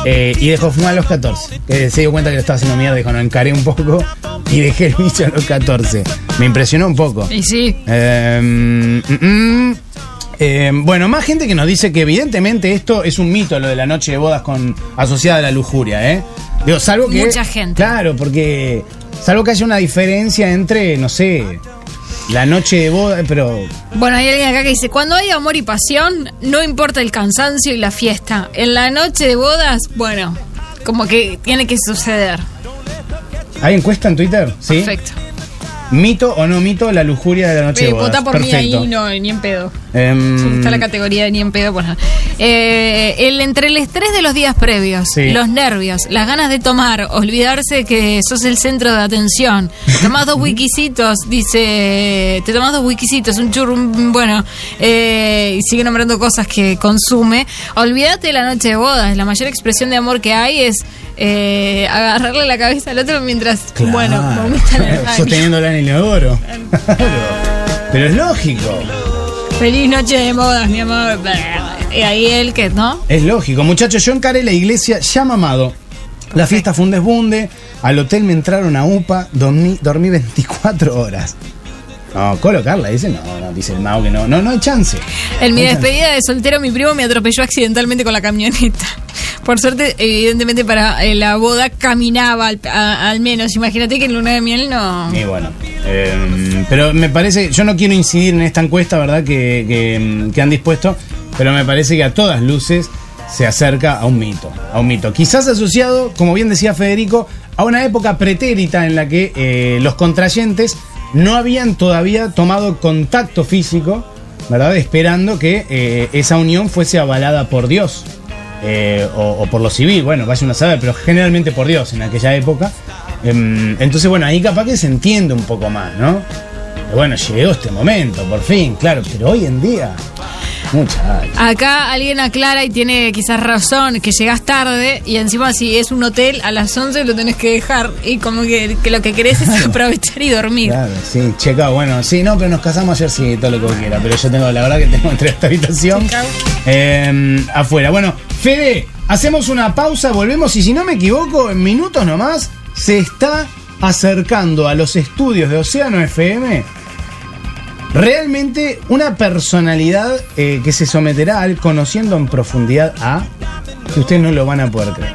Eh, y dejó de fumar a los 14. Eh, se dio cuenta que lo estaba haciendo mierda, dijo, no, encaré un poco [laughs] y dejé el bicho a los 14. Me impresionó un poco. Y sí. Eh, mm, mm. Eh, bueno, más gente que nos dice que evidentemente esto es un mito, lo de la noche de bodas con asociada a la lujuria, ¿eh? Digo, salvo que. Mucha gente. Claro, porque. Salvo que haya una diferencia entre, no sé, la noche de boda, pero. Bueno, hay alguien acá que dice, cuando hay amor y pasión, no importa el cansancio y la fiesta. En la noche de bodas, bueno, como que tiene que suceder. ¿Hay encuesta en Twitter? Sí. Perfecto. ¿Mito o no mito la lujuria de la noche de bodas? vota por Perfecto. mí ahí, no, ni en pedo. Em, está la categoría de ni en pedo. Pues. Eh, el, entre el estrés de los días previos, Sí. los nervios, las ganas de tomar, olvidarse que sos el centro de atención, [laughs] tomás dos wikisitos, dice, te tomás dos wikisitos, un churro, un- bueno, eh, y sigue nombrando cosas que consume. Olvídate de la noche de bodas, la mayor expresión de amor que hay es eh, agarrarle la cabeza al otro mientras, Claro. bueno, vomita en el [laughs] baño. Sosteniéndola en el inodoro. [laughs] Pero es lógico. Feliz noche de bodas, mi amor. Y ahí él que, ¿no? Es lógico. Muchachos, yo encaré la iglesia ya mamado. La fiesta fue un desbunde. Al hotel me entraron a UPA. Dormí, dormí [laughs] 24 horas. No, colocarla, dice. No, no, dice el mago que no. No, no hay chance. En mi No hay chance. despedida de soltero, mi primo me atropelló accidentalmente con la camioneta. [laughs] Por suerte, evidentemente, para eh, la boda caminaba al, a- al menos. Imagínate que en luna de miel no. Y bueno, eh, pero me parece, yo no quiero incidir en esta encuesta, ¿verdad? Que, que- han dispuesto, pero me parece que a todas luces se acerca a un mito, a un mito. Quizás asociado, como bien decía Federico, a una época pretérita en la que eh, los contrayentes no habían todavía tomado contacto físico, ¿verdad? Esperando que eh, esa unión fuese avalada por Dios. o, o por lo civil, bueno, vaya uno a saber, pero generalmente por Dios en aquella época. Em, entonces, bueno, ahí capaz que se entiende un poco más, ¿no? Pero bueno, llegó este momento, por fin, claro, pero hoy en día, muchachos. Acá alguien aclara y tiene quizás razón que llegas tarde y encima si es un hotel a las 11 lo tenés que dejar y como que, que lo que querés es aprovechar y dormir. Claro, sí, checa, bueno, sí, no, pero nos casamos ayer, sí, todo lo que vos quieras, pero yo tengo, la verdad que tengo entre esta habitación eh, afuera. Bueno, Fede, hacemos una pausa, volvemos y si no me equivoco, en minutos nomás, se está acercando a los estudios de Océano FM realmente una personalidad eh, que se someterá al conociendo en profundidad a que ustedes no lo van a poder creer.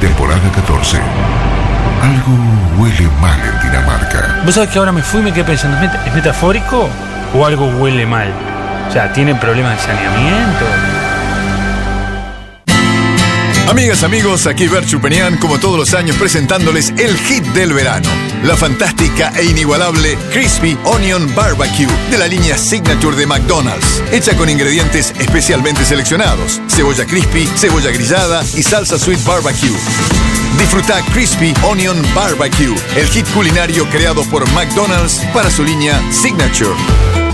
Temporada 14. Algo huele mal en Dinamarca. Vos sabés que ahora me fui y me quedé pensando, ¿es, met- es metafórico o algo huele mal? O sea, ¿tiene problemas de saneamiento? Amigas, amigos, aquí Bert Chupenian, como todos los años, presentándoles el hit del verano. La fantástica e inigualable Crispy Onion Barbecue de la línea Signature de McDonald's. Hecha con ingredientes especialmente seleccionados. Cebolla crispy, cebolla grillada y salsa sweet barbecue. Disfruta Crispy Onion Barbecue, el hit culinario creado por McDonald's para su línea Signature.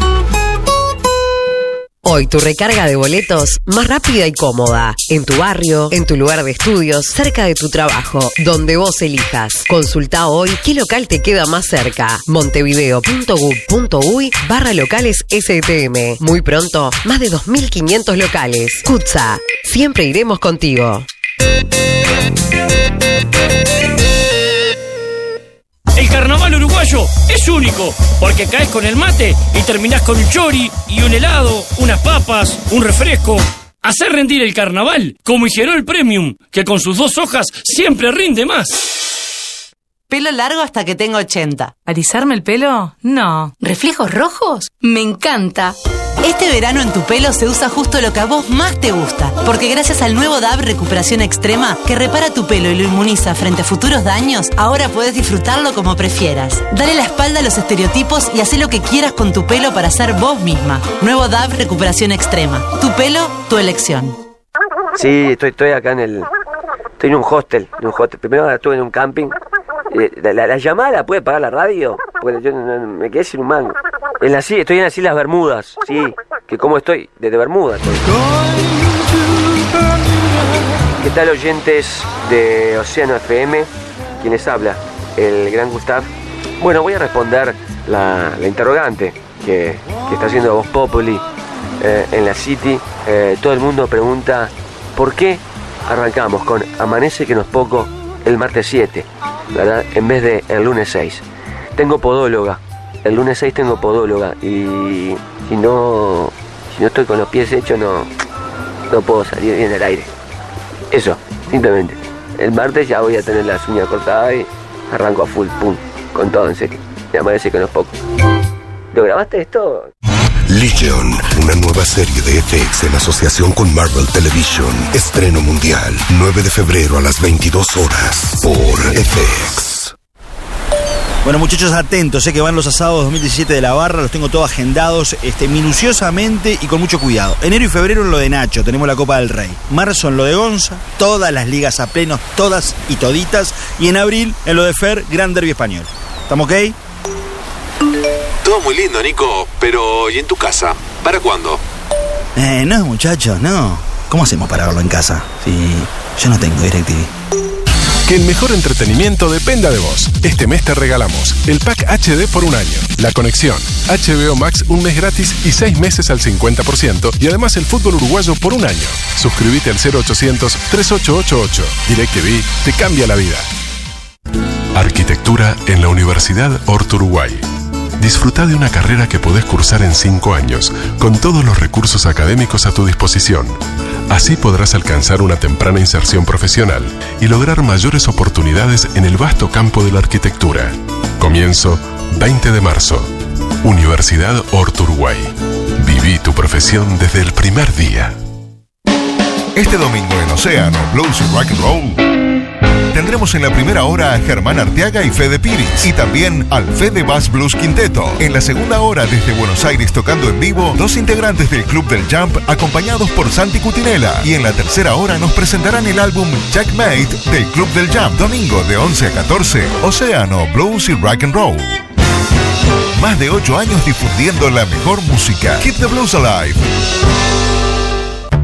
Hoy tu recarga de boletos más rápida y cómoda. En tu barrio, en tu lugar de estudios, cerca de tu trabajo, donde vos elijas. Consulta hoy qué local te queda más cerca. montevideo.gov.uy barra locales STM. Muy pronto, más de 2.500 locales. Kutza, siempre iremos contigo. El carnaval uruguayo es único, porque caes con el mate y terminás con un chori y un helado, unas papas, un refresco. Hacer rendir el carnaval como hicieron el Premium, que con sus dos hojas siempre rinde más. Pelo largo hasta que tengo 80. ¿Alisarme el pelo? No. ¿Reflejos rojos? Me encanta. Este verano en tu pelo se usa justo lo que a vos más te gusta, porque gracias al nuevo DAB Recuperación Extrema, que repara tu pelo y lo inmuniza frente a futuros daños, ahora puedes disfrutarlo como prefieras. Dale la espalda a los estereotipos y haz lo que quieras con tu pelo para ser vos misma. Nuevo DAB Recuperación Extrema. Tu pelo, tu elección. Sí, estoy, estoy acá en el. Estoy en un hostel. En un hostel. Primero estuve en un camping. Eh, La, la- la llamada la puede pagar la radio. Porque yo no- me quedé sin un mango. En las, estoy en las Islas Bermudas. Sí, que como estoy. Desde Bermudas. ¿Qué tal, oyentes de Océano FM? ¿Quién les habla? El gran Gustav. Bueno, voy a responder la, la interrogante que, que está haciendo Voz Populi eh, en la City. Eh, todo el mundo pregunta por qué arrancamos con Amanece que no es poco el martes 7, ¿verdad? En vez de el lunes 6. Tengo podóloga. El lunes 6 tengo podóloga y si no, si no estoy con los pies hechos no, no puedo salir bien al aire. Eso, simplemente. El martes ya voy a tener las uñas cortadas y arranco a full, pum, con todo en serio. Me parece que no es poco. ¿Lo grabaste esto? Legion, una nueva serie de FX en asociación con Marvel Television. Estreno mundial, 9 de febrero a las 22 horas por FX. Bueno, muchachos, atentos, sé que van los asados 2017 de la barra, los tengo todos agendados este, minuciosamente y con mucho cuidado. Enero y febrero en lo de Nacho, tenemos la Copa del Rey. Marzo en lo de Gonza, todas las ligas a plenos, todas y toditas. Y en abril en lo de Fer, Gran Derby Español. ¿Estamos ok? Todo muy lindo, Nico, pero ¿y en tu casa? ¿Para cuándo? Eh, no, muchachos, no. ¿Cómo hacemos para verlo en casa? Si yo no tengo DirecTV. Que el mejor entretenimiento dependa de vos. Este mes te regalamos el pack HD por un año, la conexión, HBO Max un mes gratis y seis meses al 50% y además el fútbol uruguayo por un año. Suscríbete al 0800 3888. DirecTV te cambia la vida. Arquitectura en la Universidad Horto Uruguay. Disfruta de una carrera que podés cursar en cinco años, con todos los recursos académicos a tu disposición. Así podrás alcanzar una temprana inserción profesional y lograr mayores oportunidades en el vasto campo de la arquitectura. Comienzo 20 de marzo. Universidad Horto Uruguay. Viví tu profesión desde el primer día. Este domingo en Océano Blues y Rock and Roll tendremos en la primera hora a Germán Arteaga y Fede Piris y también al Fede Bass Blues Quinteto. En la segunda hora desde Buenos Aires tocando en vivo, dos integrantes del Club del Jump acompañados por Santi Cutinela y en la tercera hora nos presentarán el álbum Checkmate del Club del Jump. Domingo de 11 a 14, Océano Blues y Rock and Roll. Más de 8 años difundiendo la mejor música. Keep the Blues Alive.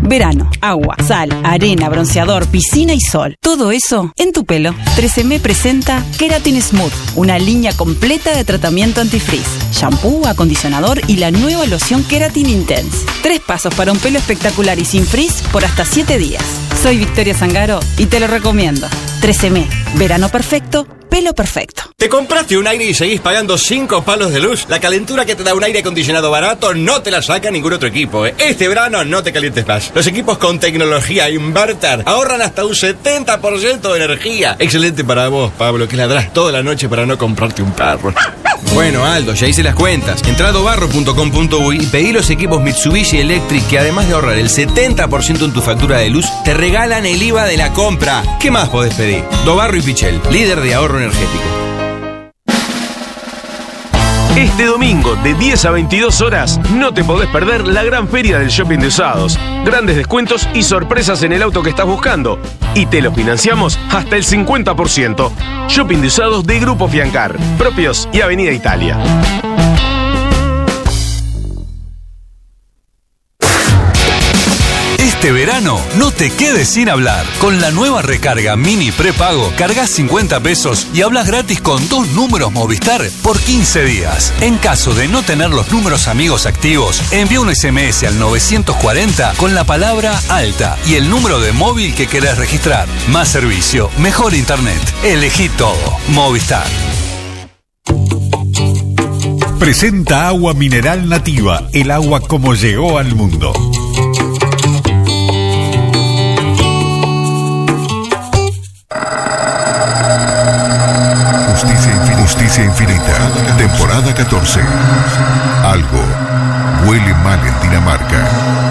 Verano, agua, sal, arena, bronceador, piscina y sol. Todo eso en tu pelo. 13M presenta Keratin Smooth, una línea completa de tratamiento antifrizz, shampoo, acondicionador y la nueva loción Keratin Intense. Tres pasos para un pelo espectacular y sin frizz por hasta 7 días. Soy Victoria Zangaro y te lo recomiendo. 13M, verano perfecto, pelo perfecto. ¿Te compraste un aire y seguís pagando 5 palos de luz? La calentura que te da un aire acondicionado barato no te la saca ningún otro equipo. ¿eh? Este verano no te calientes más. Los equipos con tecnología inverter ahorran hasta un 70% de energía. Excelente para vos, Pablo, que ladrás toda la noche para no comprarte un perro. Bueno, Aldo, ya hice las cuentas. Entra a y pedí los equipos Mitsubishi Electric que además de ahorrar el 70% en tu factura de luz, te regalan el IVA de la compra. ¿Qué más podés pedir? Dobarro y Pichel, líder de ahorro energético. Este domingo de 10 a 22 horas no te podés perder la gran feria del shopping de usados. Grandes descuentos y sorpresas en el auto que estás buscando. Y te lo financiamos hasta el 50%. Shopping de usados de Grupo Fiancar, propios y Avenida Italia. Este verano no te quedes sin hablar. Con la nueva recarga mini prepago, cargas 50 pesos y hablas gratis con dos números Movistar por 15 días. En caso de no tener los números amigos activos, envía un SMS al 940 con la palabra alta y el número de móvil que querés registrar. Más servicio, mejor internet. Elegí todo. Movistar. Presenta agua mineral nativa, el agua como llegó al mundo. Justicia infinita. Temporada 14. Algo huele mal en Dinamarca.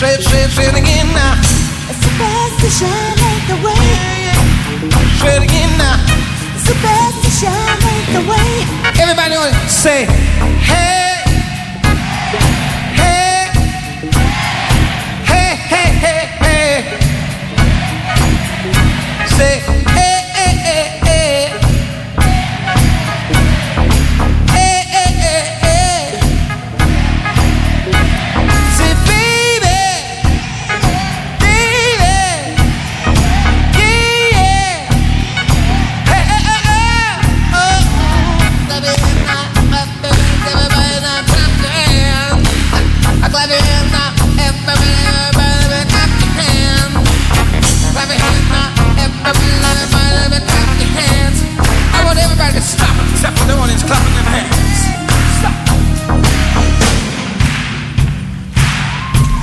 say it, say it, say it again now. It's the best to shine ain't the way. Say it again now. It's the best to shine ain't the way. Everybody say, hey.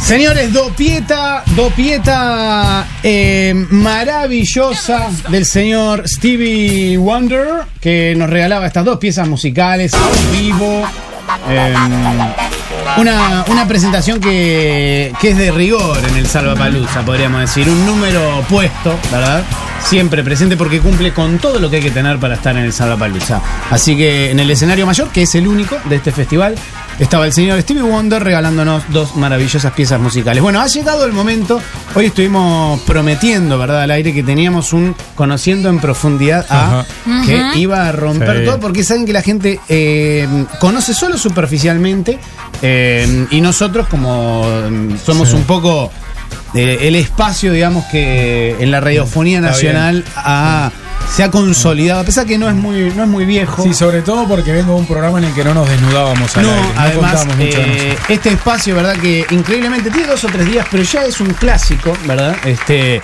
Señores, Dopieta, Dopieta eh, maravillosa del señor Stevie Wonder, que nos regalaba estas dos piezas musicales en vivo. Em, una, una, presentación que, que es de rigor en el Salvapaluza, podríamos decir. Un número puesto, ¿verdad? Siempre presente porque cumple con todo lo que hay que tener para estar en el Salapalooza. Así que en el escenario mayor, que es el único de este festival, estaba el señor Stevie Wonder regalándonos dos maravillosas piezas musicales. Bueno, ha llegado el momento. Hoy estuvimos prometiendo, ¿verdad?, al aire que teníamos un conociendo en profundidad a Ajá. que iba a romper Sí. todo porque saben que la gente eh, conoce solo superficialmente eh, y nosotros como mm, somos Sí. un poco eh, el espacio, digamos, que en la radiofonía nacional ha- se ha consolidado, a pesar que no es muy, no es muy viejo. Sí, sobre todo porque vengo de un programa en el que no nos desnudábamos al No, aire, no además, contábamos mucho eh, este espacio, ¿verdad? Que increíblemente tiene dos o tres días, pero ya es un clásico, ¿verdad? Este,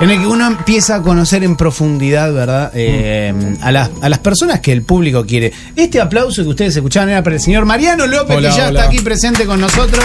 en el que uno empieza a conocer en profundidad, ¿verdad? Eh, a, las, a las personas que el público quiere. Este aplauso que ustedes escuchaban era para el señor Mariano López, Hola, que ya hola. está aquí presente con nosotros.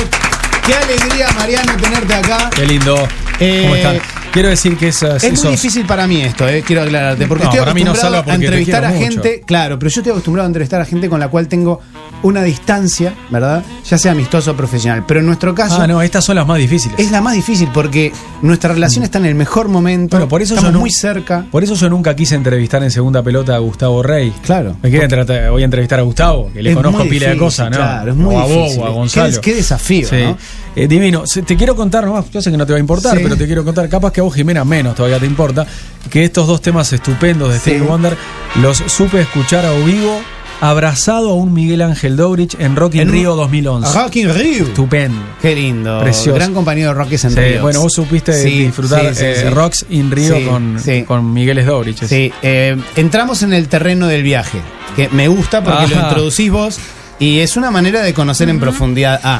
Qué alegría, Mariano, tenerte acá. Qué lindo. Eh, ¿Cómo están? Quiero decir que esas, Es muy difícil para mí esto, eh, quiero aclararte, porque No, estoy no acostumbrado a porque te entrevistar a mucho. gente, claro, pero yo estoy acostumbrado a entrevistar a gente con la cual tengo una distancia, ¿verdad? Ya sea amistoso o profesional, pero en nuestro caso Ah, no, estas son las más difíciles. es la más difícil porque nuestra relación está en el mejor momento, Bueno, por eso estamos yo no- muy cerca. Por eso yo nunca quise entrevistar en segunda pelota a Gustavo Rey. Claro. Me quieren tratar- voy a entrevistar a Gustavo, que le conozco pila de cosas, ¿no? claro, es muy o a vos, difícil. o a Gonzalo. qué desafío, Sí. ¿no? Eh, divino. Te quiero contar nomás, yo sé que no te va a importar, Sí. pero te quiero contar, capaz que a vos, Jimena, menos todavía te importa, que estos dos temas estupendos de Sí. Stevie Wonder los supe escuchar a vivo abrazado a un Miguel Ángel Dobrich en Rock in En un- Rio 2011. A Rock in Rio. Estupendo. Qué lindo. Precioso. Gran compañero de Rockies en Sí, bueno, vos supiste Sí, disfrutar sí, eh. Rocks in Rio Sí, con, con Miguel Dobrich. Sí, eh, entramos en el terreno del viaje, que me gusta porque lo introducís vos y es una manera de conocer en profundidad. Ah,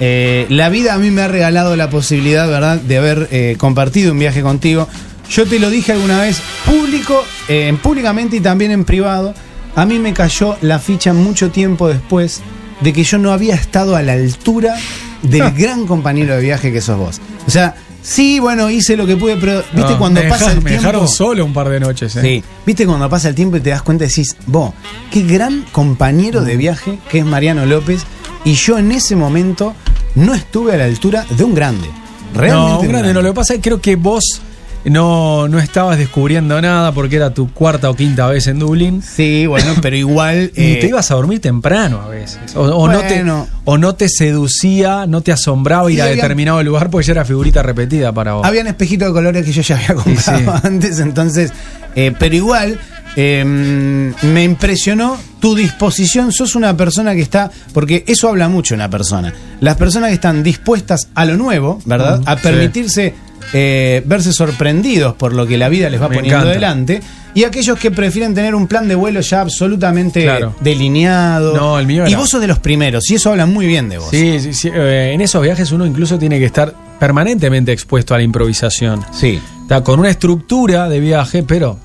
eh, la vida a mí me ha regalado la posibilidad, ¿verdad?, de haber eh, compartido un viaje contigo. Yo te lo dije alguna vez, público, eh, públicamente y también en privado. A mí me cayó la ficha mucho tiempo después de que yo no había estado a la altura del [laughs] gran compañero de viaje que sos vos. O sea, sí, bueno, hice lo que pude, pero viste No, cuando me pasa dejaron- el Me tiempo. dejaron solo un par de noches. eh. Sí, viste cuando pasa el tiempo y te das cuenta y decís, vos, qué gran compañero Mm. de viaje que es Mariano López y yo en ese momento no estuve a la altura de un grande. Realmente no, un grande no. Lo que pasa es que creo que vos no, no estabas descubriendo nada porque era tu cuarta o quinta vez en Dublín. Sí, bueno, [laughs] pero igual. Y eh, te ibas a dormir temprano a veces. O, o no te, o no te seducía, no te asombraba ir Y a determinado lugar porque ya era figurita repetida para vos. Habían espejitos de colores que yo ya había [laughs] comprado antes, entonces, eh, pero igual eh, me impresionó tu disposición. Sos una persona que está, porque eso habla mucho una persona. Las personas que están dispuestas a lo nuevo, ¿verdad? A sí. permitirse eh, verse sorprendidos por lo que la vida les va Me poniendo encanta. delante. Y aquellos que prefieren tener un plan de vuelo ya absolutamente Claro. delineado. No, el mío Y era- vos sos de los primeros, y eso habla muy bien de vos. Sí, sí, sí, eh, en esos viajes uno incluso tiene que estar permanentemente expuesto a la improvisación. Sí. Está con una estructura de viaje, pero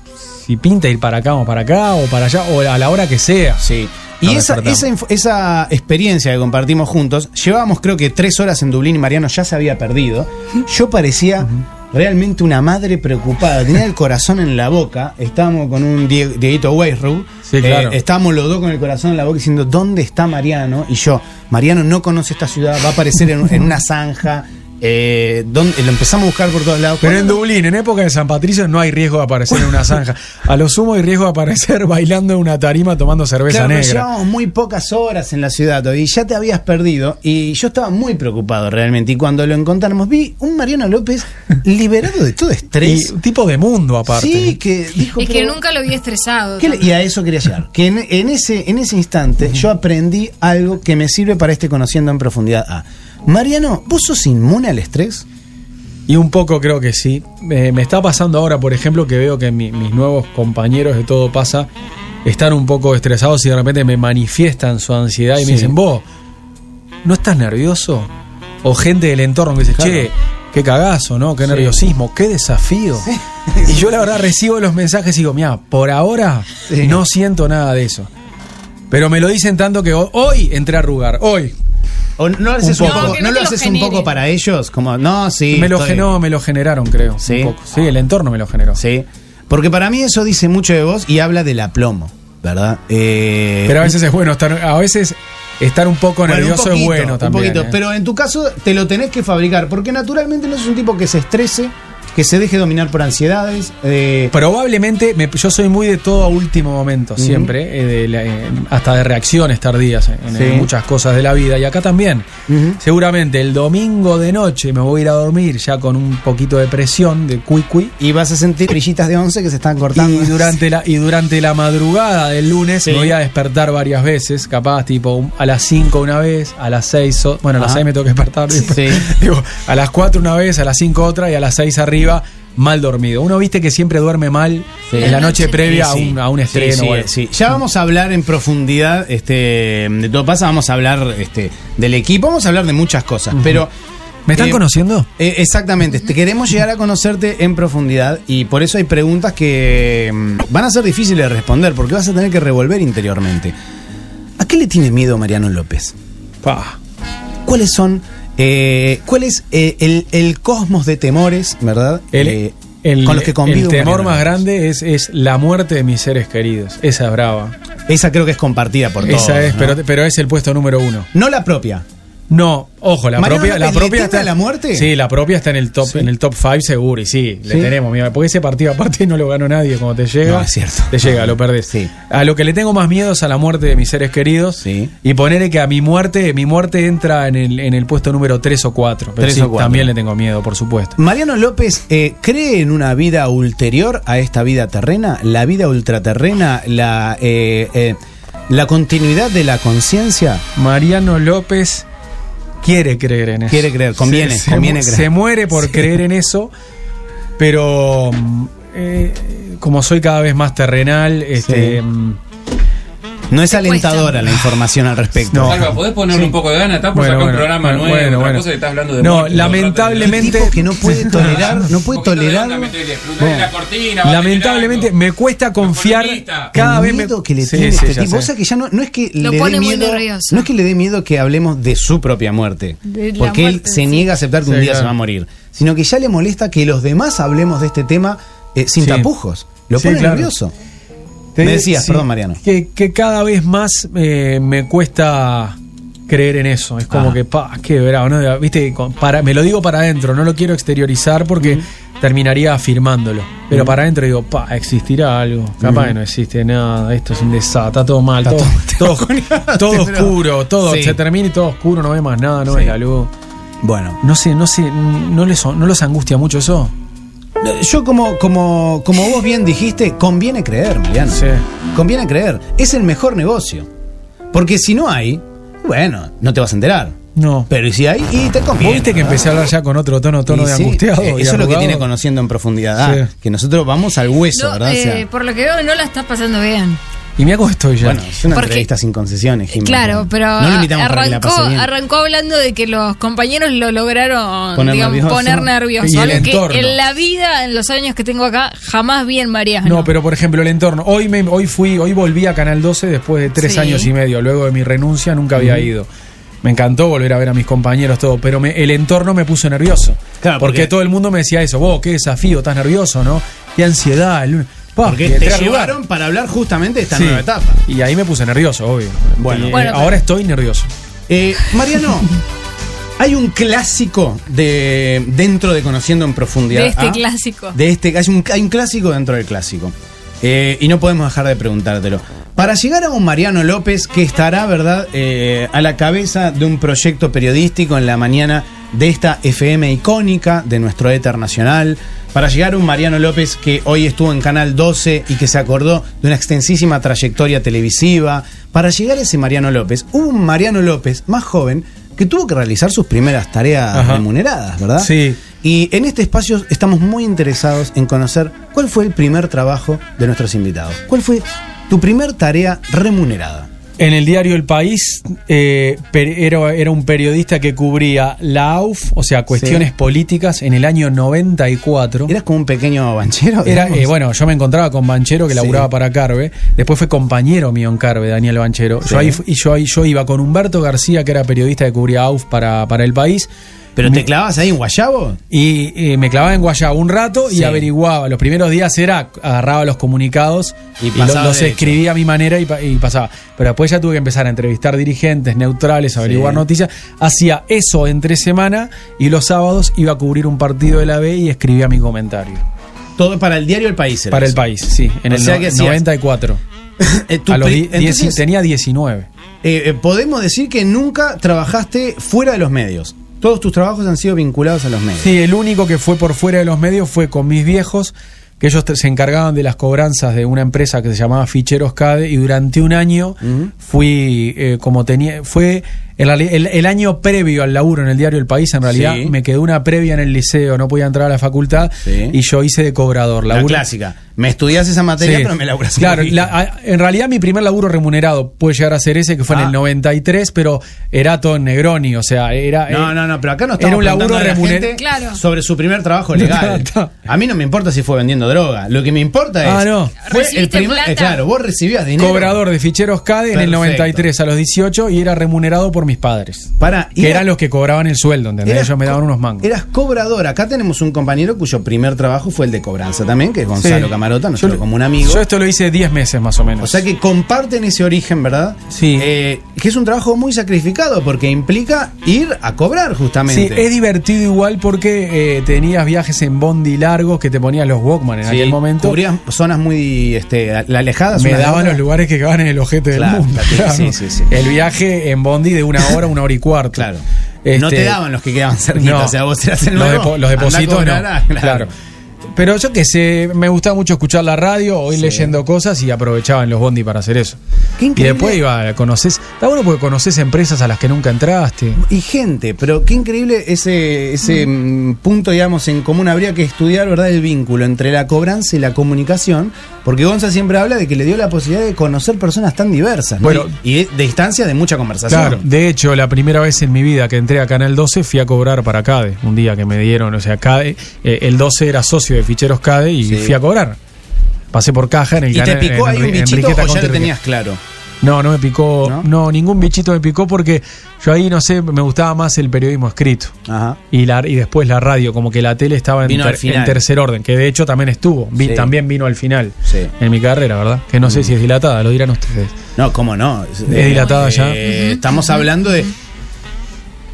si pinta ir para acá o para acá o para allá o a la hora que sea. Sí. Y esa, esa, experiencia que compartimos juntos, llevábamos creo que tres horas en Dublín y Mariano ya se había perdido. Yo parecía realmente una madre preocupada, tenía el corazón en la boca, estábamos con un Die- Dieguito Weisrub, Sí, claro. eh, estábamos los dos con el corazón en la boca diciendo, ¿dónde está Mariano? Y yo, Mariano no conoce esta ciudad, va a aparecer en, en una zanja, eh, lo empezamos a buscar por todos lados. Pero en Dublín, en época de San Patricio, no hay riesgo de aparecer en una [laughs] zanja. A lo sumo hay riesgo de aparecer [laughs] bailando en una tarima tomando cerveza Claro, negra. llevábamos muy pocas horas en la ciudad y ya te habías perdido y yo estaba muy preocupado realmente y cuando lo encontramos vi un Mariano López [laughs] liberado de todo estrés. Y un tipo de mundo aparte. Sí, que dijo Es que pero- nunca lo vi estresado. ¿qué le- también. y a eso quería llegar. Que en, en ese, en ese instante yo aprendí algo que me sirve para este conociendo en profundidad A. Mariano, ¿vos sos inmune al estrés? Y un poco creo que sí. Eh, me está pasando ahora, por ejemplo, que veo que mi- mis nuevos compañeros de todo pasa están un poco estresados y de repente me manifiestan su ansiedad y Sí. me dicen, vos, ¿no estás nervioso? O gente del entorno que dice, Claro. che, qué cagazo, ¿no? Qué Sí. nerviosismo, qué desafío. [laughs] Y yo la verdad recibo los mensajes y digo, mira, por ahora no siento nada de eso. Pero me lo dicen tanto que ho- hoy entré a arrugar, hoy. ¿O no lo haces un, Un poco. No, lo haces un poco para ellos? Como, no, sí. me, lo estoy- me lo generaron, creo. Sí. un poco. Sí, el entorno me lo generó. Sí. Porque para mí eso dice mucho de vos y habla del aplomo, ¿verdad? Eh, Pero a veces es bueno estar, a veces estar un poco bueno, un nervioso poquito, es bueno un también. poquito. ¿eh? Pero en tu caso te lo tenés que fabricar, porque naturalmente no es un tipo que se estrese que se deje dominar por ansiedades. eh, Probablemente, me- yo soy muy de todo a último momento, siempre, eh, de la- eh, hasta de reacciones tardías en, muchas cosas de la vida. Y acá también, seguramente el domingo de noche me voy a ir a dormir ya con un poquito de presión, de cuicui. y vas a sentir brillitas de once que se están cortando. Y durante la, y durante la madrugada del lunes me voy a despertar varias veces, capaz tipo a las 5 una vez, a las 6, bueno, a las Ah. 6 me tengo que despertar, Sí. [laughs] digo, a las 4 una vez, a las 5 otra y a las 6 arriba, mal dormido. Uno viste que siempre duerme mal en la noche previa Sí, sí. a, un, a un estreno. sí, o algo. sí. Ya vamos a hablar en profundidad este, de todo pasa, vamos a hablar este, del equipo, vamos a hablar de muchas cosas, pero... ¿Me están eh, conociendo? eh, exactamente, te queremos llegar a conocerte en profundidad y por eso hay preguntas que mm, van a ser difíciles de responder porque vas a tener que revolver interiormente. ¿A qué le tiene miedo Mariano López? Pa. ¿Cuáles son, eh, cuál es eh, el, el cosmos de temores, verdad? El, Eh, el- con los que convive el temor más grande es, es la muerte de mis seres queridos. Esa es brava. Esa creo que es compartida por todos. Esa es, ¿no? pero, pero es el puesto número uno. No la propia. No, ojo, la Mariano propia, la López, ¿le propia está a la muerte? Sí, la propia está en el top, en el top 5 seguro y sí, le ¿Sí? tenemos miedo, porque ese partido aparte no lo ganó nadie, cuando te llega, No, es cierto. te llega, lo perdés. A lo que le tengo más miedo es a la muerte de mis seres queridos y ponerle que a mi muerte, mi muerte entra en el, en el puesto número 3 o 4, pero Tres sí, o cuatro. también le tengo miedo, por supuesto. Mariano López eh, cree en una vida ulterior a esta vida terrena, la vida ultraterrena, la, eh, eh, la continuidad de la conciencia. Mariano López quiere creer en eso. Quiere creer, conviene, se, conviene se, creer. se muere por Sí. creer en eso, pero mm, eh, como soy cada vez más terrenal, este, Sí. No es alentadora la información al respecto. No. Salva, ¿podés ponerle Sí. un poco de gana? Estás por Bueno, sacar bueno, un programa bueno, nuevo, bueno. cosa que estás hablando de No, muerte, lamentablemente- tipo que no puede tolerar, no puede tolerar. Bueno, la cortina, va a lamentablemente me cuesta confiar cada vez me miedo que le Sí, tiene sí, este tipo. sea que ya no, no es que Lo le dé miedo, no es que le dé miedo que hablemos de su propia muerte, porque él se niega a aceptar que un día se va a morir, sino que ya le molesta que los demás hablemos de este tema eh, sin Sí. tapujos. Lo Sí, pone claro. nervioso. Te- Me decías, sí, perdón, Mariano. Que, que cada vez más eh, me cuesta creer en eso. Es como Ah. que, pa, qué bravo, ¿no? Viste, para, me lo digo para adentro, no lo quiero exteriorizar porque terminaría afirmándolo. Pero para adentro digo, pa, existirá algo. Capaz que no existe nada, esto es un desastre, está todo mal, todo, [laughs] todo, todo pero- oscuro, todo, Sí. se termina y todo oscuro, no ve más nada, no Sí. ve la luz. Bueno, No sé, no sé, no les, no les angustia mucho eso. Yo como, como, como vos bien dijiste, conviene creer, Mariano. Sí. Conviene creer. Es el mejor negocio. Porque si no hay, bueno, no te vas a enterar. No. Pero ¿y si hay, y te conviene. viste que ¿verdad? empecé a hablar ya con otro tono, tono Y de sí, angustiado. eh, y Eso es lo que tiene conociendo en profundidad. Ah, Sí. Que nosotros vamos al hueso, No, ¿verdad? O sea, eh, por lo que veo, no la estás pasando bien. Y mira cómo estoy ya. bueno, es una Porque- entrevista sin concesiones, Jimmy. Claro, pero No lo invitamos para que la arrancó, arrancó hablando de que los compañeros lo lograron Poner digamos, nervioso. poner nervioso. Y el Algo que entorno. en la vida, en los años que tengo acá, jamás vi en Mariano. No, pero por ejemplo, el entorno. Hoy me, hoy fui, hoy volví a Canal 12 después de tres Sí. años y medio. Luego de mi renuncia nunca había ido. Me encantó volver a ver a mis compañeros, todo, pero me- el entorno me puso nervioso. Claro, porque, porque- todo el mundo me decía eso, vos, qué desafío, estás nervioso, ¿no? Qué ansiedad. el- Porque te llevaron para hablar justamente de esta Sí. nueva etapa. Y ahí me puse nervioso, obvio. Bueno. Y, eh, Bueno, pero- ahora estoy nervioso. Eh, Mariano, hay un clásico de dentro de Conociendo en Profundidad. de este ¿ah? clásico. De este, hay un, hay un clásico dentro del clásico. Eh, y no podemos dejar de preguntártelo. Para llegar a un Mariano López que estará, ¿verdad?, eh, a la cabeza de un proyecto periodístico en la mañana de esta FM icónica de nuestro éter nacional. Para llegar a un Mariano López que hoy estuvo en Canal 12 y que se acordó de una extensísima trayectoria televisiva. Para llegar a ese Mariano López, hubo un Mariano López más joven que tuvo que realizar sus primeras tareas Ajá. remuneradas, ¿verdad? Sí. Y en este espacio estamos muy interesados en conocer cuál fue el primer trabajo de nuestros invitados. ¿Cuál fue tu primer tarea remunerada? En el diario El País eh, era, era un periodista que cubría la AUF, o sea, cuestiones Sí. políticas, en el año 94. ¿Eras como un pequeño banchero? Era, eh, bueno, yo me encontraba con Banchero que Sí. laburaba para Carve. Después fue compañero mío en Carve, Daniel Banchero. Sí. Yo ahí, yo ahí yo iba con Humberto García, que era periodista que cubría AUF para, para el país. ¿Pero te clavabas ahí en Guayabo? Y eh, me clavaba en Guayabo un rato y averiguaba. Los primeros días era, agarraba los comunicados Y y, los escribía a mi manera y, pa- y pasaba. Pero después ya tuve que empezar a entrevistar dirigentes neutrales, averiguar Sí. noticias. Hacía eso entre semana y los sábados iba a cubrir un partido de la B y escribía mi comentario. Todo para el diario El País. Para el país, sí, en O el sea no- que hacías- 94. [laughs] Eh, A los entonces, tenía 19. eh, eh, podemos decir que nunca trabajaste fuera de los medios. Todos tus trabajos han sido vinculados a los medios. Sí, el único que fue por fuera de los medios fue con mis viejos, que ellos se encargaban de las cobranzas de una empresa que se llamaba Ficheros CADE y durante un año fui eh, como tenía, fue el, el año previo al laburo en el diario El País, en realidad Sí. me quedó una previa en el liceo, no podía entrar a la facultad Sí. y yo hice de cobrador. La laburo- clásica. Me estudias esa materia, Sí. pero me laburas Claro, la- a- en realidad mi primer laburo remunerado puede llegar a ser ese, que fue en Ah. el 93, pero era todo en Negroni, o sea, era... No, eh, no, no, pero acá no era estamos un laburo remunerado. Claro. sobre su primer trabajo legal. [laughs] A mí no me importa si fue vendiendo droga. Lo que me importa es. Ah, no. Fue el ¿Recibiste primer. plata? eh, claro, vos recibías dinero. Cobrador de ficheros CADE en el Perfecto. 93 a los 18 y era remunerado por mis padres. Para, que eran los que cobraban el sueldo, ¿entendés? Eras Ellos me daban unos mangos. Eras cobrador. Acá tenemos un compañero cuyo primer trabajo fue el de cobranza también, que es Gonzalo Sí. Camarota, Yo nosotros lo- como un amigo. Yo esto lo hice 10 meses más o menos. O sea que comparten ese origen, ¿verdad? Sí. Eh, que es un trabajo muy sacrificado porque implica ir a cobrar Sí, justamente. es divertido igual porque eh, tenías viajes en bondi largos que te ponías los Walkman en Sí, aquel momento. Cubrías zonas muy este, alejadas. Me daban los lugares que quedaban en el ojete Claro, del mundo. claro. sí, sí, sí. El viaje en bondi de una hora, una hora y cuarto. Claro. Este, no te daban los que quedaban cerquita, no. o sea, vos eras el los, nuevo, depo- los depósitos cobrar, no. ah, Claro. Pero yo que sé, me gustaba mucho escuchar la radio o ir leyendo cosas y aprovechaba en los bondi para hacer eso. Qué Y increíble. después iba conoces, está bueno porque conoces empresas a las que nunca entraste. Y gente, pero qué increíble ese, ese mm, punto, digamos, en común. Habría que estudiar, ¿verdad?, el vínculo entre la cobranza y la comunicación. Porque Gonza siempre habla de que le dio la posibilidad de conocer personas tan diversas. ¿no? Bueno. y, y de, de instancia de mucha conversación. Claro, de hecho, la primera vez en mi vida que entré a Canal 12 fui a cobrar para CADE, un día que me dieron, o sea, CADE, eh, el 12 era socio de ficheros CADE y Sí. fui a cobrar. Pasé por caja en el ¿Y te picó en ahí un bichito o ya lo tenías claro? No, no me picó. ¿No? ¿No? ningún bichito me picó porque yo ahí, no sé, me gustaba más el periodismo escrito. Ajá. Y, la, y después la radio, como que la tele estaba en, ter- tercer orden, que de hecho también estuvo. Vi- Sí. También vino al final Sí. Mm. en mi carrera, ¿verdad? Que no sé si es dilatada, lo dirán ustedes. No, ¿cómo no? Es, dilatada ya. Estamos hablando de.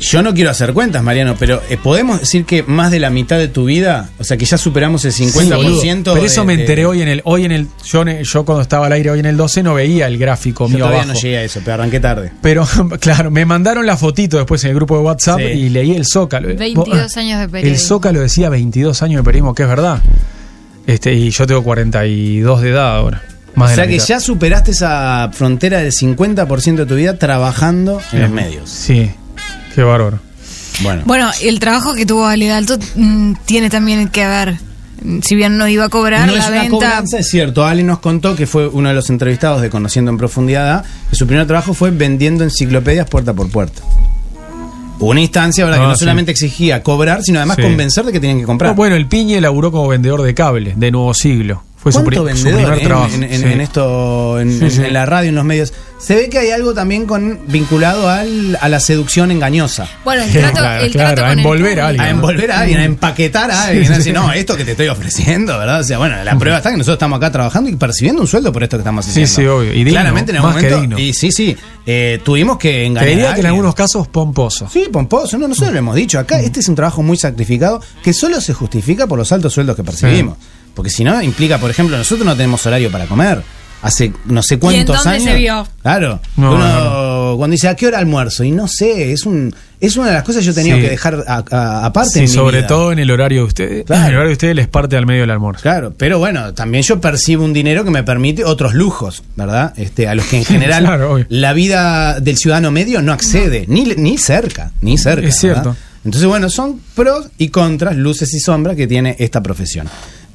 Yo no quiero hacer cuentas, Mariano, pero eh, podemos decir que más de la mitad de tu vida, o sea, que ya superamos el 50%. Sí, boludo. Pero eso de- me de- enteré hoy en el. Hoy en el yo, yo cuando estaba al aire hoy en el 12 no veía el gráfico Yo mío todavía abajo. no llegué a eso, pero arranqué tarde. Pero [laughs] claro, me mandaron la fotito después en el grupo de WhatsApp Sí. y leí el Zócalo. 22 años de El periodismo. Zócalo decía 22 años de periodismo, que es verdad. Este, y yo tengo 42 de edad ahora. Más o sea que mitad. ya superaste esa frontera del 50% de tu vida trabajando en los medios. Sí, qué bárbaro. Bueno, Bueno, el trabajo que tuvo Ale Dalto mm, tiene también que ver. Si bien no iba a cobrar no la es una venta. cobranza, es cierto. Ale nos contó que fue uno de los entrevistados de Conociendo en Profundidad, que su primer trabajo fue vendiendo enciclopedias puerta por puerta. Hubo una instancia, ¿verdad? que Ah, no sí. solamente exigía cobrar, sino además Sí. convencer de que tenían que comprar. No, bueno, el Piñe laburó como vendedor de cable de Nuevo Siglo. Fue su, ¿Cuánto pri- su primer eh, trabajo. en, en- sí. en esto, en, Sí, sí. la radio, en los medios? Se ve que hay algo también con vinculado al, a la seducción engañosa. Bueno, el trato, Claro, el claro, trato a el envolver a alguien. A envolver a alguien, a empaquetar a alguien, a decir, no, esto que te estoy ofreciendo, ¿verdad? O sea, bueno, la prueba está que nosotros estamos acá trabajando y percibiendo un sueldo por esto que estamos Sí, haciendo. sí, obvio. Y digno, Claramente en algún más que digno. Y sí, sí. eh, tuvimos que Te engañar. diría a que en algunos casos pomposo. Sí, pomposo, no, nosotros lo hemos dicho. Acá este es un trabajo muy sacrificado que solo se justifica por los altos sueldos que percibimos. Porque si no, implica, por ejemplo, nosotros no tenemos horario para comer. Hace no sé cuántos dónde años. se vio? Claro. No, Uno, no, cuando dice, ¿a qué hora almuerzo? Y no sé, es un es una de las cosas que yo tenía Sí. que dejar aparte. Sí, en mi sobre vida. todo en el horario de ustedes. Claro. En el horario de ustedes les parte al medio del almuerzo. Claro, pero bueno, también yo percibo un dinero que me permite otros lujos, ¿verdad? Este, a los que en [laughs] general Claro, la vida del ciudadano medio no accede, ni, ni cerca, ni cerca. Es cierto. Entonces, bueno, son pros y contras, luces y sombras que tiene esta profesión.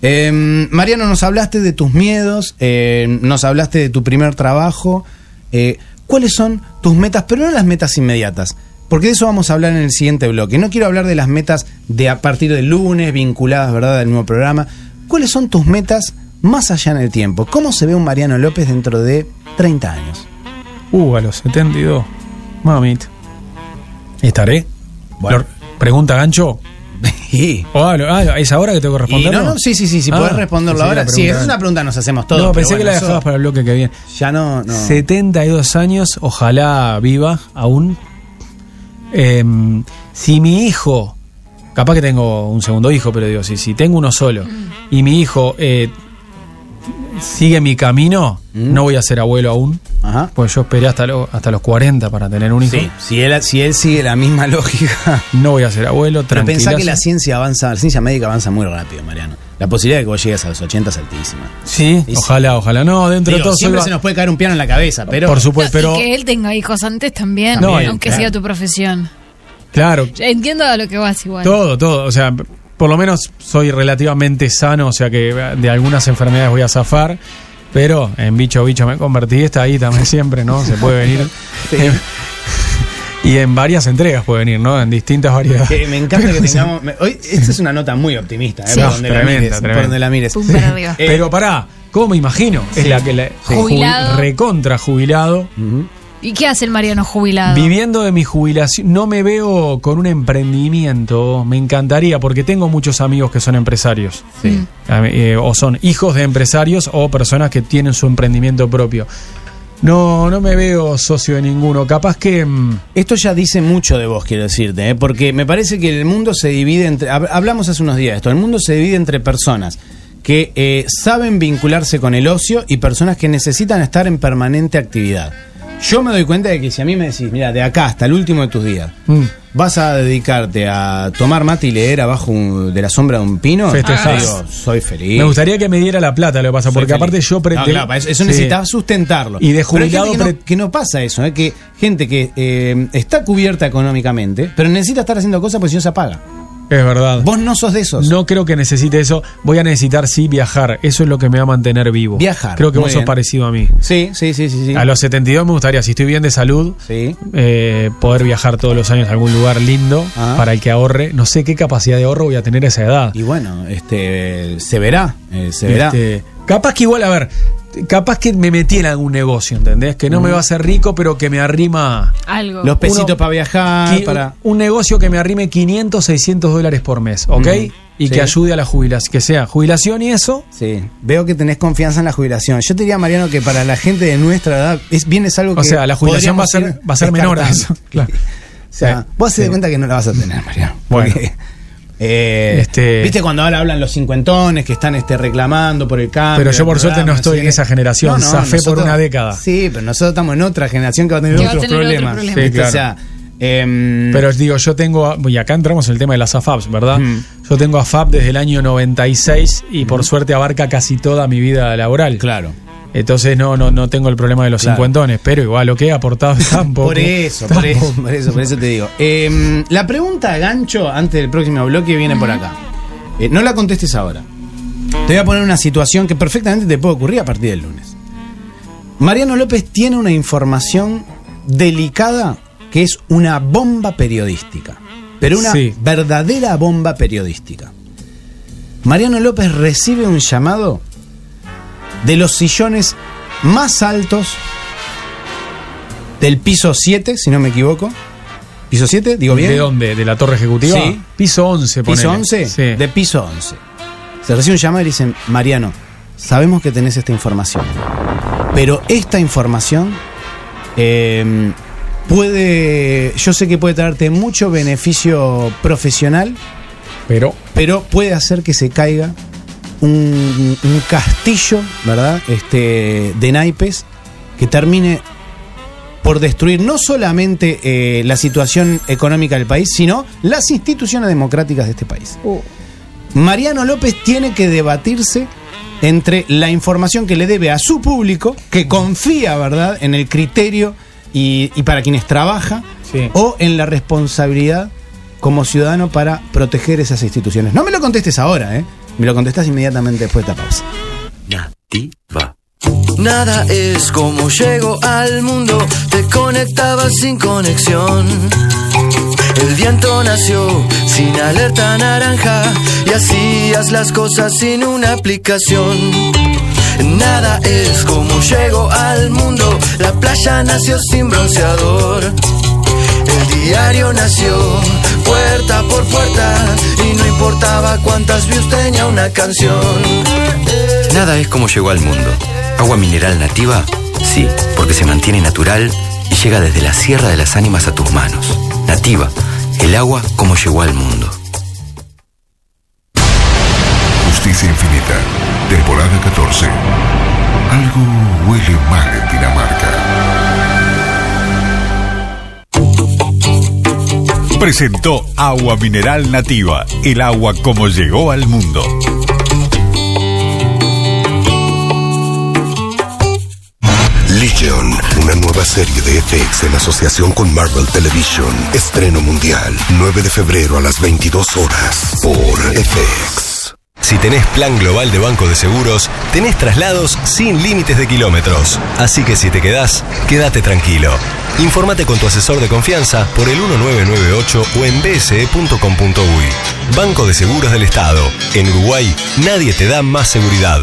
Eh, Mariano, nos hablaste de tus miedos, eh, nos hablaste de tu primer trabajo. eh, ¿Cuáles son tus metas? Pero no las metas inmediatas. Porque de eso vamos a hablar en el siguiente bloque. No quiero hablar de las metas de a partir del lunes, vinculadas, ¿verdad?, al nuevo programa. ¿Cuáles son tus metas más allá en el tiempo? ¿Cómo se ve un Mariano López dentro de 30 años? Uh, a los 72. Mamita. ¿Estaré? Bueno. ¿Pregunta gancho? [laughs] O, ah, ¿Es ahora que tengo que Y responderlo? no, no, sí, sí, sí, sí, Ah, podés responderlo ahora. Sí, es una pregunta que nos hacemos todos. No, pensé que la eso dejabas para el bloque que viene. Ya no, no. 72 años, ojalá viva aún. Em, si mi hijo, capaz que tengo un segundo hijo, pero digo, si, si tengo uno solo y mi hijo eh, sigue mi camino, no voy a ser abuelo aún. Ajá. Pues yo esperé hasta, lo- hasta los 40 para tener un hijo. Sí, si él, si él sigue la misma [laughs] lógica. No voy a ser abuelo, Pero pensá que la ciencia avanza, la ciencia médica avanza muy rápido, Mariano. La posibilidad de que vos llegues a los 80 es altísima. Sí, ojalá, ojalá. No, dentro Digo, de todo siempre va- se nos puede caer un piano en la cabeza, pero. Por supuesto, pero Y que él tenga hijos antes también, No, aunque claro. sea tu profesión. claro, Entiendo a lo que vas igual. Todo, todo. O sea, por lo menos soy relativamente sano, o sea que de algunas enfermedades voy a zafar. Pero en bicho bicho me convertí, está ahí también [laughs] siempre, ¿no? Se puede venir. [laughs] y en varias entregas puede venir, ¿no? En distintas variedades. Que me encanta que [laughs] tengamos. me- hoy, esta es una nota muy optimista, ¿eh? Sí. por, donde la Tremenda, mires, por donde la. Eh, Pero pará, ¿cómo me imagino? Es Sí. la que la Sí. Jubilado. recontra jubilado. ¿Y qué hace el Mariano jubilado? Viviendo de mi jubilación, no me veo con un emprendimiento. Me encantaría, porque tengo muchos amigos que son empresarios. Sí. Mí, eh, o son hijos de empresarios o personas que tienen su emprendimiento propio. No, no me veo socio de ninguno. Capaz que. mm, Esto ya dice mucho de vos, quiero decirte, ¿eh? porque me parece que el mundo se divide entre. hab- Hablamos hace unos días de esto. El mundo se divide entre personas que eh, saben vincularse con el ocio y personas que necesitan estar en permanente actividad. Yo me doy cuenta de que si a mí me decís, mira, de acá hasta el último de tus días, mm, vas a dedicarte a tomar mate y leer abajo un- de la sombra de un pino, digo, soy feliz. me gustaría que me diera la plata, lo que pasa, Soy porque feliz. aparte yo No, pretendo. claro, para eso, necesitas sustentarlo. Y de Pero hay gente jubilado no, que no pasa eso, ¿eh? que gente que eh, está cubierta económicamente, pero necesita estar haciendo cosas porque si no se apaga. Es verdad. Vos no sos de esos. No creo que necesite eso. Voy a necesitar sí viajar. Eso es lo que me va a mantener vivo. Viajar, Creo que muy vos sos parecido a mí. Sí, sí, sí, sí. sí. A los 72 me gustaría, si estoy bien de salud, Sí. eh, poder viajar todos los años a algún lugar lindo Ah. para el que ahorre. No sé qué capacidad de ahorro voy a tener a esa edad. Y bueno, este se verá, eh, se verá. Este, capaz que igual, a ver, capaz que me metí en algún negocio, ¿entendés? Que no me va a hacer rico, pero que me arrima Algo. Los pesitos Uno- para viajar, qui- para... un negocio que me arrime 500, 600 dólares por mes, ¿ok? Mm, Y sí. que ayude a la jubilación, que sea jubilación y eso. Sí, veo que tenés confianza en la jubilación. Yo te diría, Mariano, que para la gente de nuestra edad, es, bien es algo que. O sea, la jubilación va a ser, ir va a ser menor a eso. [laughs] Claro. O sea, Sí, vos sí. cuenta que no la vas a tener, Mariano. Bueno. Porque, eh, Este- ¿Viste cuando ahora hablan los cincuentones que están este, reclamando por el cambio? Pero yo, por suerte, no estoy en esa generación. Zafé por una década. Sí, pero nosotros estamos en otra generación que va a tener a otros tener otro problemas. problema. Sí, ¿Viste? claro. O sea, em, Pero digo, yo tengo, y acá entramos en el tema de las AFAPs, ¿verdad? Mm. Yo tengo AFAP desde el año 96 y por suerte abarca casi toda mi vida laboral. Claro. Entonces no, no, no tengo el problema de los Claro. cincuentones, pero igual lo que he aportado [laughs] tampoco. Por eso, por eso, por eso, por eso te digo. Eh, la pregunta gancho antes del próximo bloque viene por acá. Eh, no la contestes ahora. Te voy a poner una situación que perfectamente te puede ocurrir a partir del lunes. Mariano López tiene una información delicada que es una bomba periodística. Pero una Sí. verdadera bomba periodística. Mariano López recibe un llamado de los sillones más altos del piso 7, si no me equivoco. ¿Piso 7? ¿Digo bien? ¿De dónde? ¿De la torre ejecutiva? Sí. Piso 11, ¿Piso ponele. 11? Sí. De piso 11. Se recibe un llamado y dicen, Mariano, sabemos que tenés esta información, pero esta información eh, puede, yo sé que puede traerte mucho beneficio profesional, Pero pero puede hacer que se caiga un, un castillo, ¿verdad? Este, de naipes que termine por destruir no solamente eh, la situación económica del país, sino las instituciones democráticas de este país. Mariano López tiene que debatirse entre la información que le debe a su público, que confía, ¿verdad?, en el criterio y, y para quienes trabaja, Sí. o en la responsabilidad como ciudadano para proteger esas instituciones. No me lo contestes ahora, ¿eh? Me lo contestas inmediatamente después de esta pausa. Nada es como llego al mundo, te conectaba sin conexión. El viento nació sin alerta naranja y hacías las cosas sin una aplicación. Nada es como llego al mundo, la playa nació sin bronceador. El diario nació puerta por importa y no importaba cuántas views tenía una canción. Nada es como llegó al mundo. Agua mineral nativa, sí, porque se mantiene natural y llega desde la Sierra de las Ánimas a tus manos. Nativa, el agua como llegó al mundo. Justicia Infinita, temporada 14. Algo huele mal en Dinamarca. Presentó Agua Mineral Nativa, el agua como llegó al mundo. Legion, una nueva serie de FX en asociación con Marvel Television. Estreno mundial, 9 de febrero a las 22 horas por FX. Si tenés plan global de Banco de Seguros, tenés traslados sin límites de kilómetros. Así que si te quedás, quédate tranquilo. Infórmate con tu asesor de confianza por el 1998 o en bse.com.uy. Banco de Seguros del Estado. En Uruguay, nadie te da más seguridad.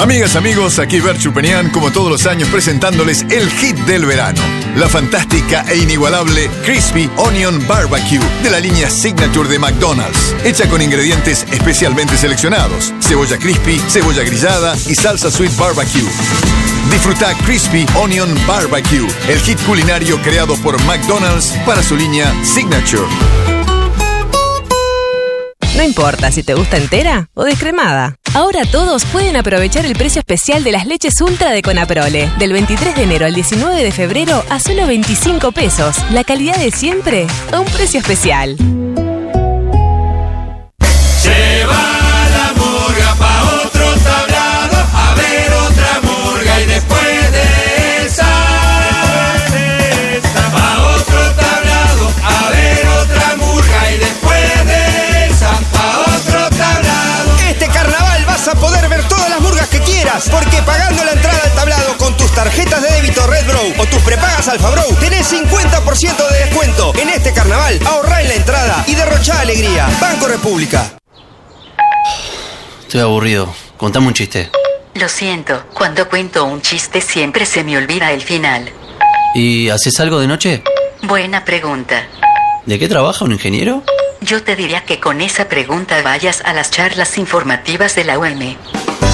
Amigas, amigos, aquí Bert Chupenian, como todos los años, presentándoles el hit del verano. La fantástica e inigualable Crispy Onion Barbecue de la línea Signature de McDonald's. Hecha con ingredientes especialmente seleccionados. Cebolla crispy, cebolla grillada y salsa sweet barbecue. Disfruta Crispy Onion Barbecue, el hit culinario creado por McDonald's para su línea Signature. No importa si te gusta entera o descremada. Ahora todos pueden aprovechar el precio especial de las leches Ultra de Conaprole. Del 23 de enero al 19 de febrero a solo 25 pesos. La calidad de siempre a un precio especial. Porque pagando la entrada al tablado con tus tarjetas de débito Red Bro o tus prepagas Alfa Bro, tenés 50% de descuento. En este carnaval, ahorrá en la entrada y derrochá alegría. Banco República. Estoy aburrido. Contame un chiste. Lo siento, cuando cuento un chiste siempre se me olvida el final. ¿Y haces algo de noche? Buena pregunta. ¿De qué trabaja un ingeniero? Yo te diría que con esa pregunta vayas a las charlas informativas de la UM.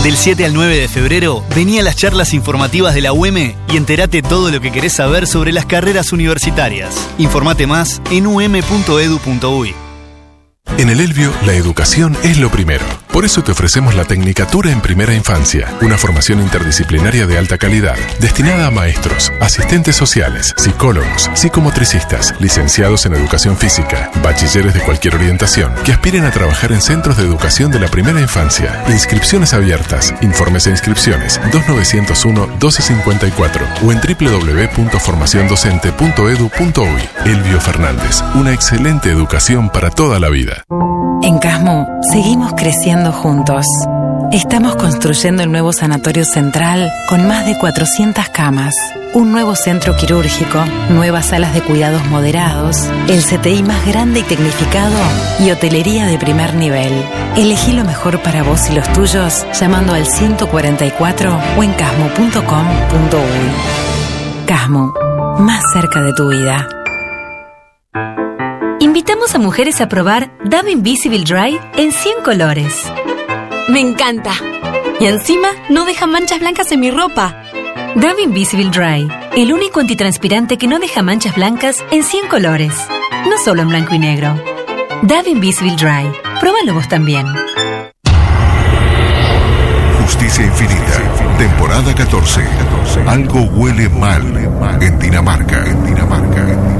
Del 7 al 9 de febrero, vení a las charlas informativas de la UM y entérate todo lo que querés saber sobre las carreras universitarias. Informate más en um.edu.uy. En el Elvio, la educación es lo primero. Por eso te ofrecemos la Tecnicatura en Primera Infancia, una formación interdisciplinaria de alta calidad, destinada a maestros, asistentes sociales, psicólogos, psicomotricistas, licenciados en educación física, bachilleres de cualquier orientación, que aspiren a trabajar en centros de educación de la primera infancia. Inscripciones abiertas, informes e inscripciones 2901-1254 o en www.formaciondocente.edu.uy. Elvio Fernández, una excelente educación para toda la vida. En Casmo seguimos creciendo juntos. Estamos construyendo el nuevo sanatorio central con más de 400 camas, un nuevo centro quirúrgico, nuevas salas de cuidados moderados, el CTI más grande y tecnificado y hotelería de primer nivel. Elegí lo mejor para vos y los tuyos llamando al 144 o en casmo.com.uy. Casmo, más cerca de tu vida. Invitamos a mujeres a probar Dove Invisible Dry en 100 colores. Me encanta. Y encima no deja manchas blancas en mi ropa. Dove Invisible Dry, el único antitranspirante que no deja manchas blancas en 100 colores. No solo en blanco y negro. Dove Invisible Dry. Pruébalo vos también. Justicia Infinita, temporada 14. Algo huele mal en Dinamarca. En Dinamarca. En Dinamarca.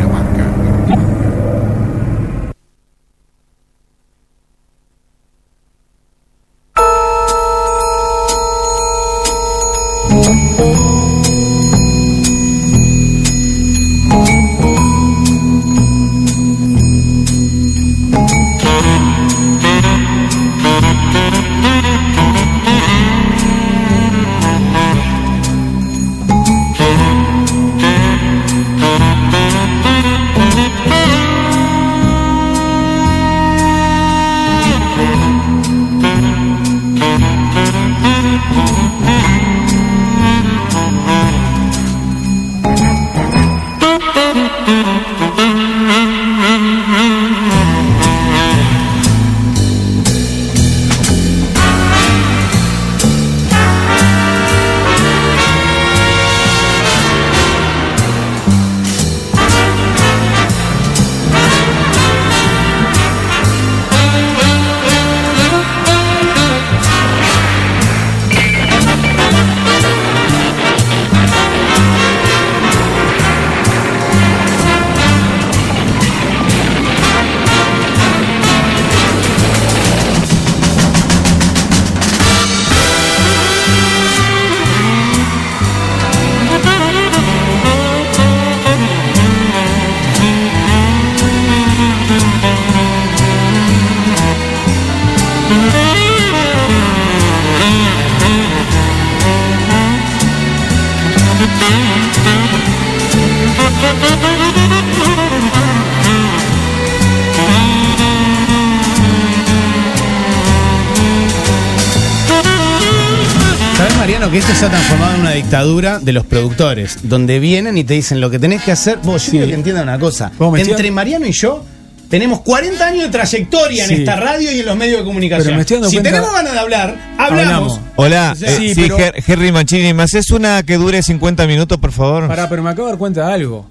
De los productores, donde vienen y te dicen lo que tenés que hacer. Vos, yo quiero que entienda una cosa. Entre Mariano y yo, tenemos 40 años de trayectoria Sí. en esta radio y en los medios de comunicación. Pero me estoy dando si cuenta- tenemos ganas de hablar, hablamos. Hablamos. Hola, Sí, eh, sí, pero- Her- Henry Mancini, ¿me haces una que dure 50 minutos, por favor? Pará, pero me acabo de dar cuenta de algo.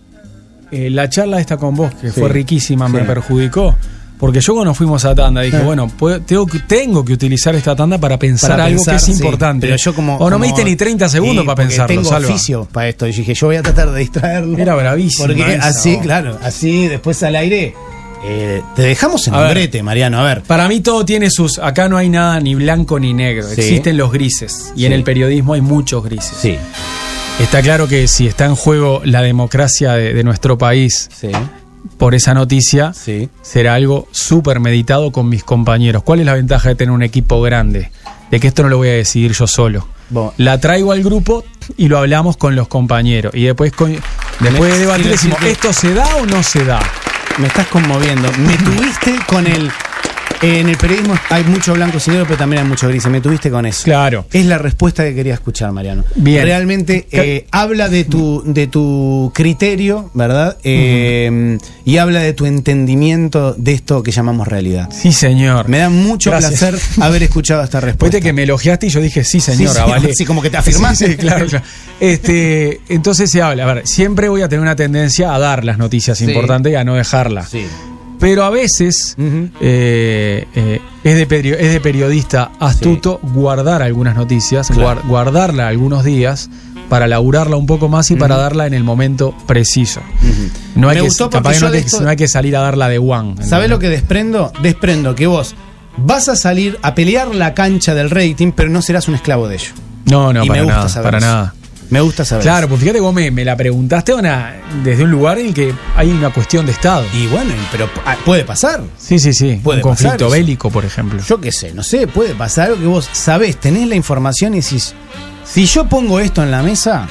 Eh, la charla esta con vos, que Sí. fue riquísima, me Sí. perjudicó. Porque yo cuando fuimos a tanda dije, Sí. bueno, puedo- tengo, que- tengo que utilizar esta tanda para pensar Para algo pensar, que es sí. importante. Pero yo como. O no me diste ni 30 segundos Sí, para pensarlo, Tengo Salva. oficio para esto. Y dije, yo voy a tratar de distraerlo. Era bravísima Porque esa, así, claro, así después al aire. eh, te dejamos en brete, Mariano. A ver. Para mí todo tiene sus... Acá no hay nada ni blanco ni negro. Existen los grises. Y en el periodismo hay muchos grises. Sí. Está claro que si está en juego la democracia de, de nuestro país Sí. Por esa noticia, Sí. será algo súper meditado con mis compañeros. ¿Cuál es la ventaja de tener un equipo grande? De que esto no lo voy a decidir yo solo. La traigo al grupo y lo hablamos con los compañeros. Y después, con- después de debatir decimos, ¿esto se da o no se da? Me estás conmoviendo. Me tuviste con el. En el periodismo hay mucho blanco y negro, pero también hay mucho gris. Me tuviste con eso. Claro. Es la respuesta que quería escuchar, Mariano. Bien. Realmente eh, habla de tu, de tu criterio, ¿verdad? Eh, Y habla de tu entendimiento de esto que llamamos realidad. Sí, señor. Me da mucho Gracias. placer haber escuchado esta respuesta. Viste que me elogiaste y yo dije, sí, señor, Sí, [laughs] sí, como que te afirmaste. Sí, claro, claro. Este, entonces se habla. A ver, siempre voy a tener una tendencia a dar las noticias importantes y a no dejarlas. Sí. Pero a veces eh, eh, es, de es de periodista astuto guardar algunas noticias, Claro. guardarla algunos días para laburarla un poco más y para darla en el momento preciso. No hay Me que, gustó capaz no, hay que salir a darla de one. ¿Sabes lo que desprendo? Desprendo que vos vas a salir a pelear la cancha del rating, pero no serás un esclavo de ello. No, no, Y para nada. Me gusta saber. Claro, pues fíjate vos me, me la preguntaste una- desde un lugar en el que hay una cuestión de Estado. Y bueno, pero ah, puede pasar. Sí, sí, sí. Puede un conflicto pasar bélico, por ejemplo. Yo qué sé, no sé, puede pasar algo que vos sabés, tenés la información y decís, si yo pongo esto en la mesa,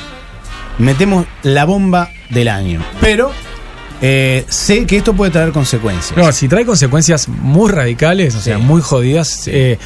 metemos la bomba del año. Pero eh, sé que esto puede traer consecuencias. No, si trae consecuencias muy radicales, o sea, muy jodidas, eh,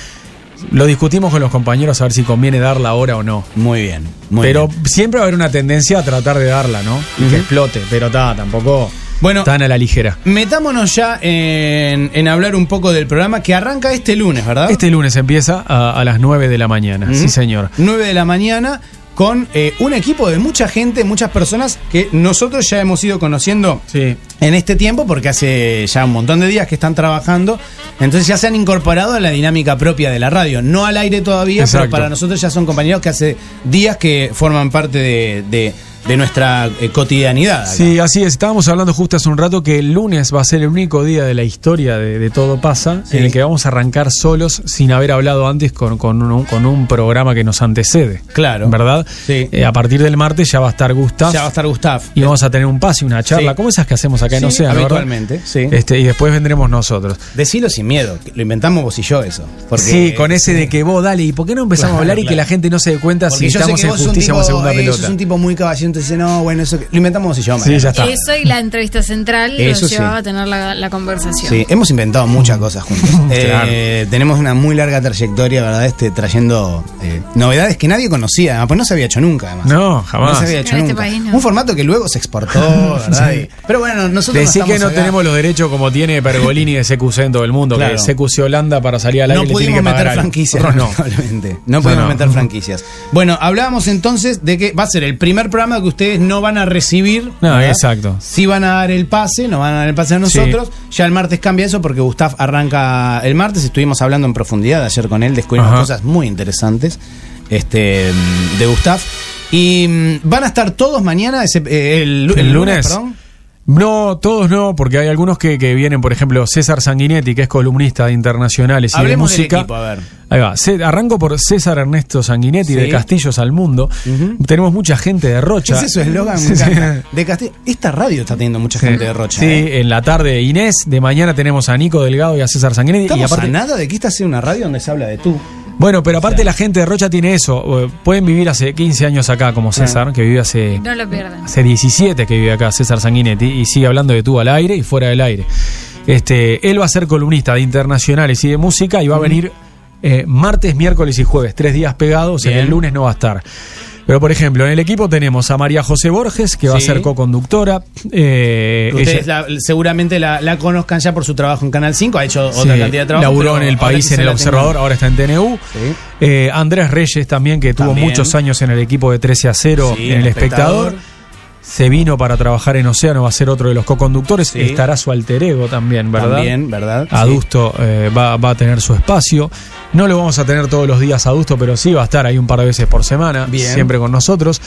lo discutimos con los compañeros a ver si conviene darla ahora o no. Muy bien. muy pero bien. siempre va a haber una tendencia a tratar de darla, ¿no? Y que explote, pero ta, tampoco Bueno, tan a la ligera. Metámonos ya en, en hablar un poco del programa que arranca este lunes, ¿verdad? Este lunes empieza a, a las 9 de la mañana, sí señor. 9 de la mañana con eh, un equipo de mucha gente, muchas personas que nosotros ya hemos ido conociendo Sí. en este tiempo porque hace ya un montón de días que están trabajando, entonces ya se han incorporado a la dinámica propia de la radio, no al aire todavía, Exacto. pero para nosotros ya son compañeros que hace días que forman parte de, de- de nuestra eh, cotidianidad. acá. Sí, así es. Estábamos hablando justo hace un rato que el lunes va a ser el único día de la historia de, de Todo Pasa Sí. en el que vamos a arrancar solos sin haber hablado antes con, con un, con un programa que nos antecede. Claro. ¿Verdad? Sí. Eh, a partir del martes ya va a estar Gustav. Ya va a estar Gustav. Y vamos a tener un pase, una charla, Sí. como esas que hacemos acá en Sí, Océano, ¿verdad? habitualmente, sí. Este, y después vendremos nosotros. Decilo sin miedo, lo inventamos vos y yo eso. Porque, sí, con ese de que vos dale, ¿y por qué no empezamos Claro, a hablar y que la gente no se dé cuenta Porque si estamos en justicia o en segunda eh, pelota? sos un tipo muy caballero, dice, no, bueno, eso que- lo inventamos y yo. Sí, ya está. Eso y la entrevista central Eso nos sí. llevaba a tener la, la conversación. Sí, hemos inventado muchas cosas juntos. [laughs] Eh, tenemos una muy larga trayectoria, ¿verdad? Este, trayendo eh, novedades que nadie conocía, además, pues no se había hecho nunca, además. No, jamás. No se había hecho En este país no. Un formato que luego se exportó, [laughs] ¿verdad? Sí. Pero bueno, nosotros Decí que no acá. tenemos los derechos como tiene Pergolini de CQC en todo el mundo, Claro. que CQC Holanda para salir al aire No le tiene pudimos que pagar meter franquicias, no. No pudimos no. meter franquicias. Bueno, hablábamos entonces de que va a ser el primer programa que ustedes no van a recibir. No, ¿verdad? exacto. Sí van a dar el pase, no van a dar el pase a nosotros. Ya el martes cambia eso porque Gustav arranca el martes. Estuvimos hablando en profundidad ayer con él, descubrimos Ajá. cosas muy interesantes este, de Gustav. Y mm, van a estar todos mañana, ese- eh, el, El, lunes. perdón. No, todos no, porque hay algunos que, que vienen, por ejemplo, César Sanguinetti, que es columnista de internacionales y Hablemos de del música. equipo, a ver. Ahí va. Arranco por César Ernesto Sanguinetti, Sí. de Castillos al Mundo. Tenemos mucha gente de Rocha. Ese es su eslogan, Sí, sí. De Castillo. Esta radio está teniendo mucha gente de Rocha. Sí, ¿eh? en la tarde Inés, de mañana tenemos a Nico Delgado y a César Sanguinetti. Estamos y aparte, a nada de que esta sea una radio donde se habla de tú. Bueno, pero aparte la gente de Rocha tiene eso. eh, Pueden vivir hace 15 años acá, como César, que vive hace, No lo pierdan. hace 17 que vive acá, César Sanguinetti, y sigue hablando de tú al aire y fuera del aire. Este, él va a ser columnista de internacionales y de música y va a venir eh, martes, miércoles y jueves, tres días pegados, en el lunes no va a estar. Pero, por ejemplo, en el equipo tenemos a María José Borges, que va a ser co-conductora. eh, Ustedes ella- la- seguramente la, la conozcan ya por su trabajo en Canal 5, ha hecho otra cantidad de trabajo. laburó en el país, en el Observador, ahora está en TNU. Eh, Andrés Reyes también, que tuvo También. muchos años en el equipo de 13 a 0 Sí, en el El espectador. Espectador. Se vino para trabajar en Océano, va a ser otro de los co-conductores. Sí. Estará su alter ego también, ¿verdad? También, ¿verdad? Adusto eh, va, va a tener su espacio. No lo vamos a tener todos los días Adusto, pero sí va a estar ahí un par de veces por semana, Bien. siempre con nosotros.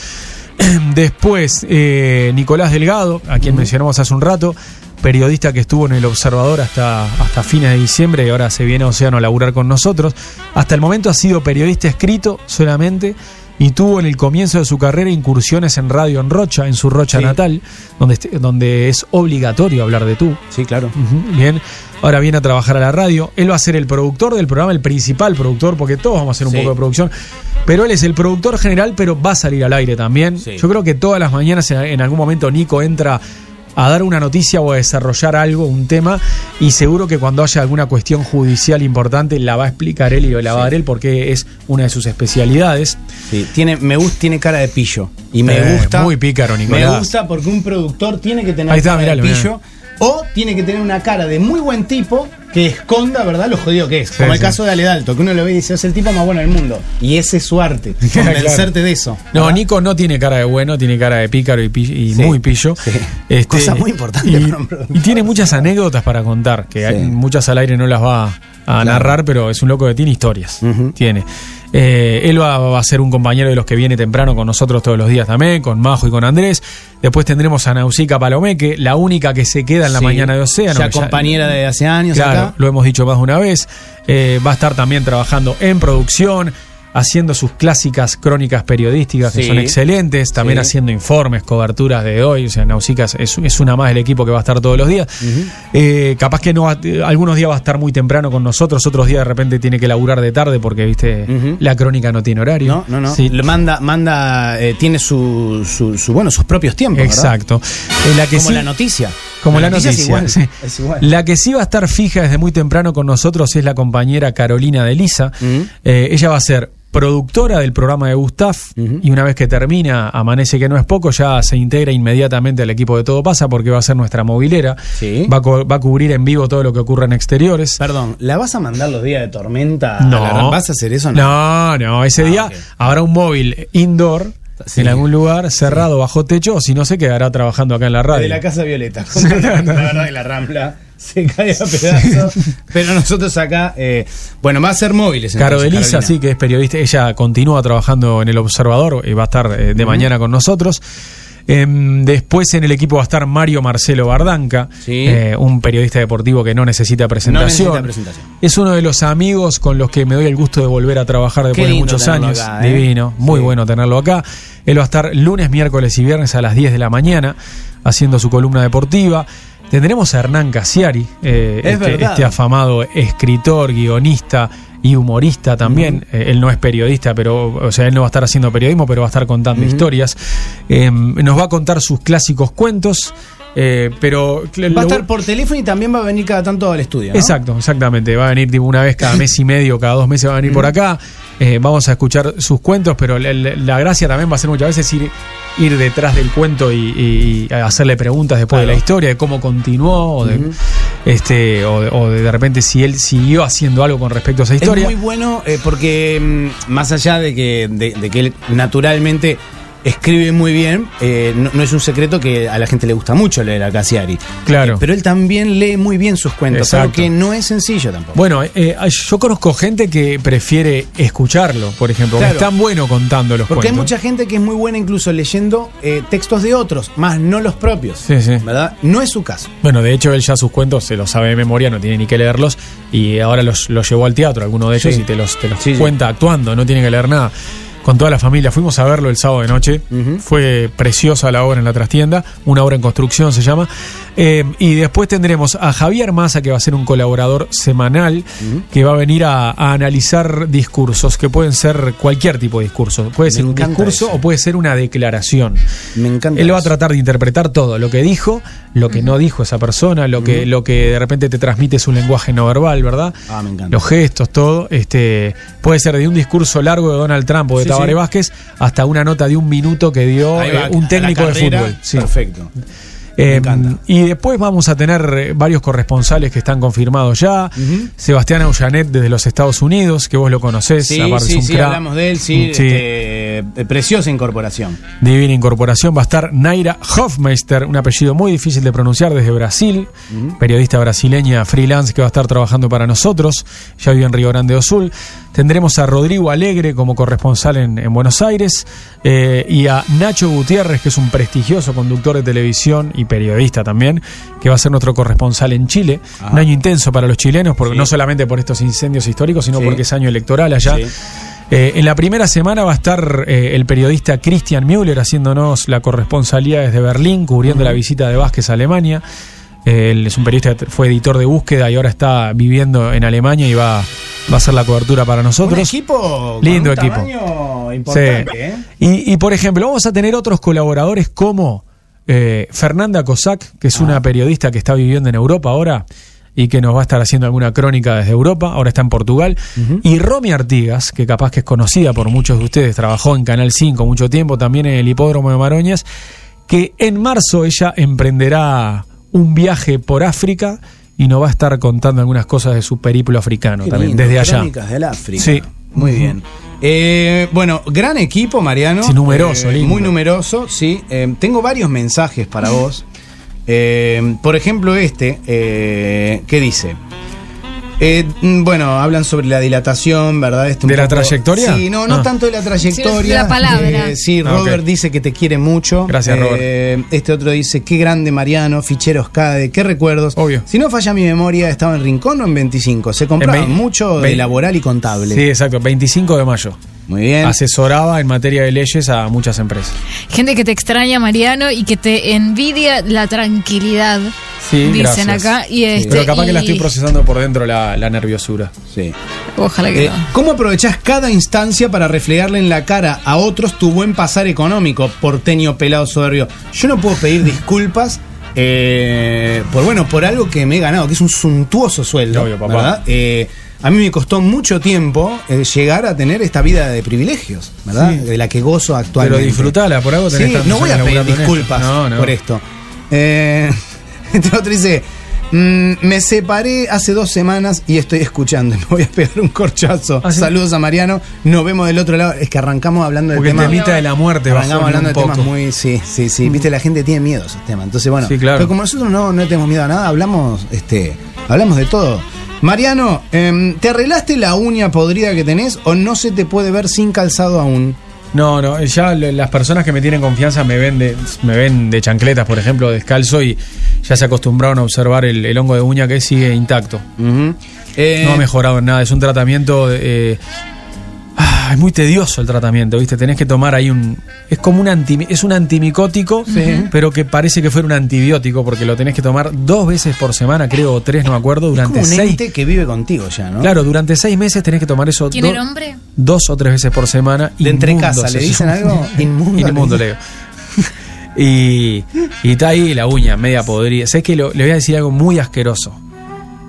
[clears throat] Después, eh, Nicolás Delgado, a quien mencionamos hace un rato, periodista que estuvo en el Observador hasta, hasta fines de diciembre y ahora se viene a Océano a laburar con nosotros. Hasta el momento ha sido periodista escrito solamente y tuvo en el comienzo de su carrera incursiones en radio en Rocha, en su Rocha Sí. natal, donde, este- donde es obligatorio hablar de tú. Sí, claro. Bien, ahora viene a trabajar a la radio. Él va a ser el productor del programa, el principal productor, porque todos vamos a hacer un Sí. poco de producción. Pero él es el productor general, pero va a salir al aire también. Sí. Yo creo que todas las mañanas en, en algún momento Nico entra a dar una noticia o a desarrollar algo, un tema, y seguro que cuando haya alguna cuestión judicial importante la va a explicar él y la va a dar él porque es una de sus especialidades. Sí, tiene, me gusta, tiene cara de pillo. Y me Eh, gusta. muy pícaro, Nicolás. Me gusta porque un productor tiene que tener Ahí está, cara miralo, de pillo. O tiene que tener una cara de muy buen tipo que esconda, ¿verdad?, lo jodido que es. Como el sí. caso de Ale Dalto, que uno lo ve y dice, es el tipo más bueno del mundo. Y ese es su arte, [laughs] convencerte de eso. No, ¿verdad? Nico no tiene cara de bueno, tiene cara de pícaro y, pi- y Sí, muy pillo. [laughs] Este, Cosa muy importante para y tiene muchas anécdotas para contar, que hay- muchas al aire no las va a narrar, pero es un loco que tiene historias. Tiene. Eh, él va, va a ser un compañero de los que viene temprano con nosotros todos los días también, con Majo y con Andrés. Después tendremos a Nausica Palomeque, la única que se queda en la Sí. mañana de Océano. Ya compañera de hace años Claro, acá. lo hemos dicho más de una vez. Eh, va a estar también trabajando en producción, haciendo sus clásicas crónicas periodísticas que son excelentes, también Sí. haciendo informes, coberturas de hoy. O sea, Nausicas es, es una más del equipo que va a estar todos los días. Eh, capaz que no va- eh, algunos días va a estar muy temprano con nosotros, otros días de repente tiene que laburar de tarde porque, viste, la crónica no tiene horario. No, no, no. Sí. Le manda, manda, eh, tiene su, su, su- bueno, sus propios tiempos. ¿verdad? Exacto. Eh, la que Como la noticia. Como la, noticia. es igual. sí. Es igual. La que sí va a estar fija desde muy temprano con nosotros es la compañera Carolina de Lisa. Eh, ella va a ser productora del programa de Gustav y una vez que termina Amanece que no es poco, ya se integra inmediatamente al equipo de Todo Pasa porque va a ser nuestra movilera. Va, a co- va a cubrir en vivo todo lo que ocurre en exteriores. Perdón, ¿la vas a mandar los días de tormenta? No. a la- ¿Vas a hacer eso? o No, no, ese Ah, día habrá un móvil indoor Sí. en algún lugar cerrado bajo techo o si no se quedará trabajando acá en la radio. De la Casa Violeta. [laughs] [laughs] la verdad que la Rambla se cae a pedazos. [laughs] Pero nosotros acá, eh, bueno, va a ser móviles. Caro de entonces, Lisa, Carolina. sí, que es periodista. Ella continúa trabajando en El Observador y va a estar eh, de mañana con nosotros. Em, después en el equipo va a estar Mario Marcelo Bardanca, Sí. eh, un periodista deportivo que no necesita No presentación. necesita presentación. Es uno de los amigos con los que me doy el gusto de volver a trabajar después de muchos años. acá, ¿eh? Divino, muy Sí. bueno tenerlo acá. Él va a estar lunes, miércoles y viernes a las 10 de la mañana haciendo su columna deportiva. Tendremos a Hernán Casiari, eh, Es este, este afamado escritor, guionista y humorista también. Eh, él no es periodista, pero, o sea, él no va a estar haciendo periodismo, pero va a estar contando historias. Eh, nos va a contar sus clásicos cuentos, eh, pero... Va a estar por teléfono y también va a venir cada tanto al estudio. ¿no? Exacto, exactamente. Va a venir tipo una vez cada mes y medio, cada dos meses va a venir por acá. Eh, vamos a escuchar sus cuentos, pero la, la- la gracia también va a ser muchas veces ir, ir detrás del cuento y, hacerle preguntas después de la historia, de cómo continuó, o de, este, o, de- o de, de repente si él siguió haciendo algo con respecto a esa historia. Es muy bueno eh, porque mm, más allá de que, de, de que él naturalmente escribe muy bien, eh, no, no es un secreto que a la gente le gusta mucho leer a Cassiari. Claro. Eh, pero él también lee muy bien sus cuentos, Exacto. que no es sencillo tampoco. Bueno, eh, yo conozco gente que prefiere escucharlo, por ejemplo, Claro. es tan bueno contando los Porque hay mucha gente que es muy buena incluso leyendo eh, textos de otros, más no los propios. Sí, sí. ¿Verdad? No es su caso. Bueno, de hecho, él ya sus cuentos se los sabe de memoria, no tiene ni que leerlos, y ahora los, los llevó al teatro, alguno de ellos, Sí. y te los, te los cuenta actuando, no tiene que leer nada. Con toda la familia. Fuimos a verlo el sábado de noche. Fue preciosa la obra en la trastienda, una obra en construcción se llama. Eh, y después tendremos a Javier Massa, que va a ser un colaborador semanal, que va a venir a, a analizar discursos, que pueden ser cualquier tipo de discurso. Puede ser un discurso eso. o puede ser una declaración. Me encanta. Él va a tratar de interpretar todo, lo que dijo, lo que no dijo esa persona, lo que, lo que de repente te transmite su lenguaje no verbal, ¿verdad? Ah, me encanta. Los gestos, todo. Este, puede ser de un discurso largo de Donald Trump o de Sí, Tabaré sí. Vázquez hasta una nota de un minuto que dio va, eh, un a técnico de fútbol. Sí. Perfecto. Eh, y después vamos a tener eh, varios corresponsales que están confirmados ya. Sebastián Aullanet desde los Estados Unidos, que vos lo conocés. Sí, sí, sí, hablamos de él, sí. Sí. este, eh, preciosa incorporación. Divina incorporación. Va a estar Naira Hofmeister, un apellido muy difícil de pronunciar desde Brasil, periodista brasileña freelance que va a estar trabajando para nosotros. Ya vive en Río Grande do Sul. Tendremos a Rodrigo Alegre como corresponsal en, en Buenos Aires eh, y a Nacho Gutiérrez, que es un prestigioso conductor de televisión y periodista también, que va a ser nuestro corresponsal en Chile. Ah. Un año intenso para los chilenos, porque Sí. no solamente por estos incendios históricos, sino Sí. porque es año electoral allá. Sí. Eh, en la primera semana va a estar eh, el periodista Christian Müller haciéndonos la corresponsalía desde Berlín, cubriendo la visita de Vázquez a Alemania. Él es un periodista que fue editor de búsqueda y ahora está viviendo en Alemania y va, va a hacer la cobertura para nosotros. Un equipo con Lindo un equipo. tamaño importante, Sí. ¿eh? Y, y, por ejemplo, vamos a tener otros colaboradores como eh, Fernanda Cossack, que es Ah. una periodista que está viviendo en Europa ahora y que nos va a estar haciendo alguna crónica desde Europa, ahora está en Portugal. Y Romy Artigas, que capaz que es conocida por muchos de ustedes, trabajó en Canal 5 mucho tiempo, también en el hipódromo de Maroñas, que en marzo ella emprenderá un viaje por África y nos va a estar contando algunas cosas de su periplo africano Qué también, lindo, desde allá. Del África. Sí. Muy bien. Eh, bueno, gran equipo, Mariano. Sí, numeroso, Eh, lindo. Muy numeroso, sí. Eh, tengo varios mensajes para vos. Eh, por ejemplo, este, ¿qué dice? Eh, mm, bueno, hablan sobre la dilatación, ¿verdad? Este un ¿De la trayectoria? Sí, no, no Ah. tanto de la trayectoria. Sí, la palabra. Eh, sí, Ah, Robert dice que te quiere mucho. Gracias, Eh, Este otro dice, qué grande Mariano, ficheros CADE, qué recuerdos. Obvio. Si no falla mi memoria, estaba en Rincón o en 25. Se compraba mucho de laboral y contable. Sí, exacto, 25 de mayo. Muy bien. Asesoraba en materia de leyes a muchas empresas. Gente que te extraña, Mariano, y que te envidia la tranquilidad. Sí, dicen gracias. acá. Y este, Pero capaz que la estoy procesando por dentro la, la nerviosura. Sí. Ojalá que Eh, no. ¿Cómo aprovechás cada instancia para reflejarle en la cara a otros tu buen pasar económico, porteño pelado soberbio? Yo no puedo pedir disculpas eh, por bueno, por algo que me he ganado, que es un suntuoso sueldo. Obvio, papá. ¿verdad? Eh, a mí me costó mucho tiempo eh, llegar a tener esta vida de privilegios, ¿verdad? Sí. De la que gozo actualmente. Pero disfrutala, por algo tenés Sí, no voy a pedir disculpas No, no. por esto. Eh, [laughs] este otro dice, "Mm, me separé hace dos semanas y estoy escuchando. [laughs] Me voy a pegar un corchazo. ¿Ah, sí? Saludos a Mariano. Nos vemos del otro lado. Es que arrancamos hablando del Porque el tema. temita de la muerte Arrancamos hablando de temas poco. muy. Sí, sí, sí. Viste, la gente tiene miedo a esos temas. Entonces, bueno. Sí, claro. Pero como nosotros no, no tenemos miedo a nada, hablamos, este, hablamos de todo. Mariano, em, ¿te arreglaste la uña podrida que tenés o no se te puede ver sin calzado aún? No, no, ya le- las personas que me tienen confianza me ven de, me ven de chancletas, por ejemplo, descalzo y ya se acostumbraron a observar el, el hongo de uña que sigue intacto. Eh, No ha mejorado en nada, es un tratamiento... eh, ah, es muy tedioso el tratamiento, ¿viste? Tenés que tomar ahí un... Es como un, anti, es un antimicótico, pero que parece que fuera un antibiótico porque lo tenés que tomar dos veces por semana, creo, o tres, no me acuerdo, durante como un seis... ente que vive contigo ya, ¿no? Claro, durante seis meses tenés que tomar eso ¿Tiene do- nombre? dos o tres veces por semana. De entre casa, ¿le dicen algo? Inmundo. [laughs] Inmundo, le digo. [laughs] Y, y está ahí la uña media podrida. Sé que lo- le voy a decir algo muy asqueroso.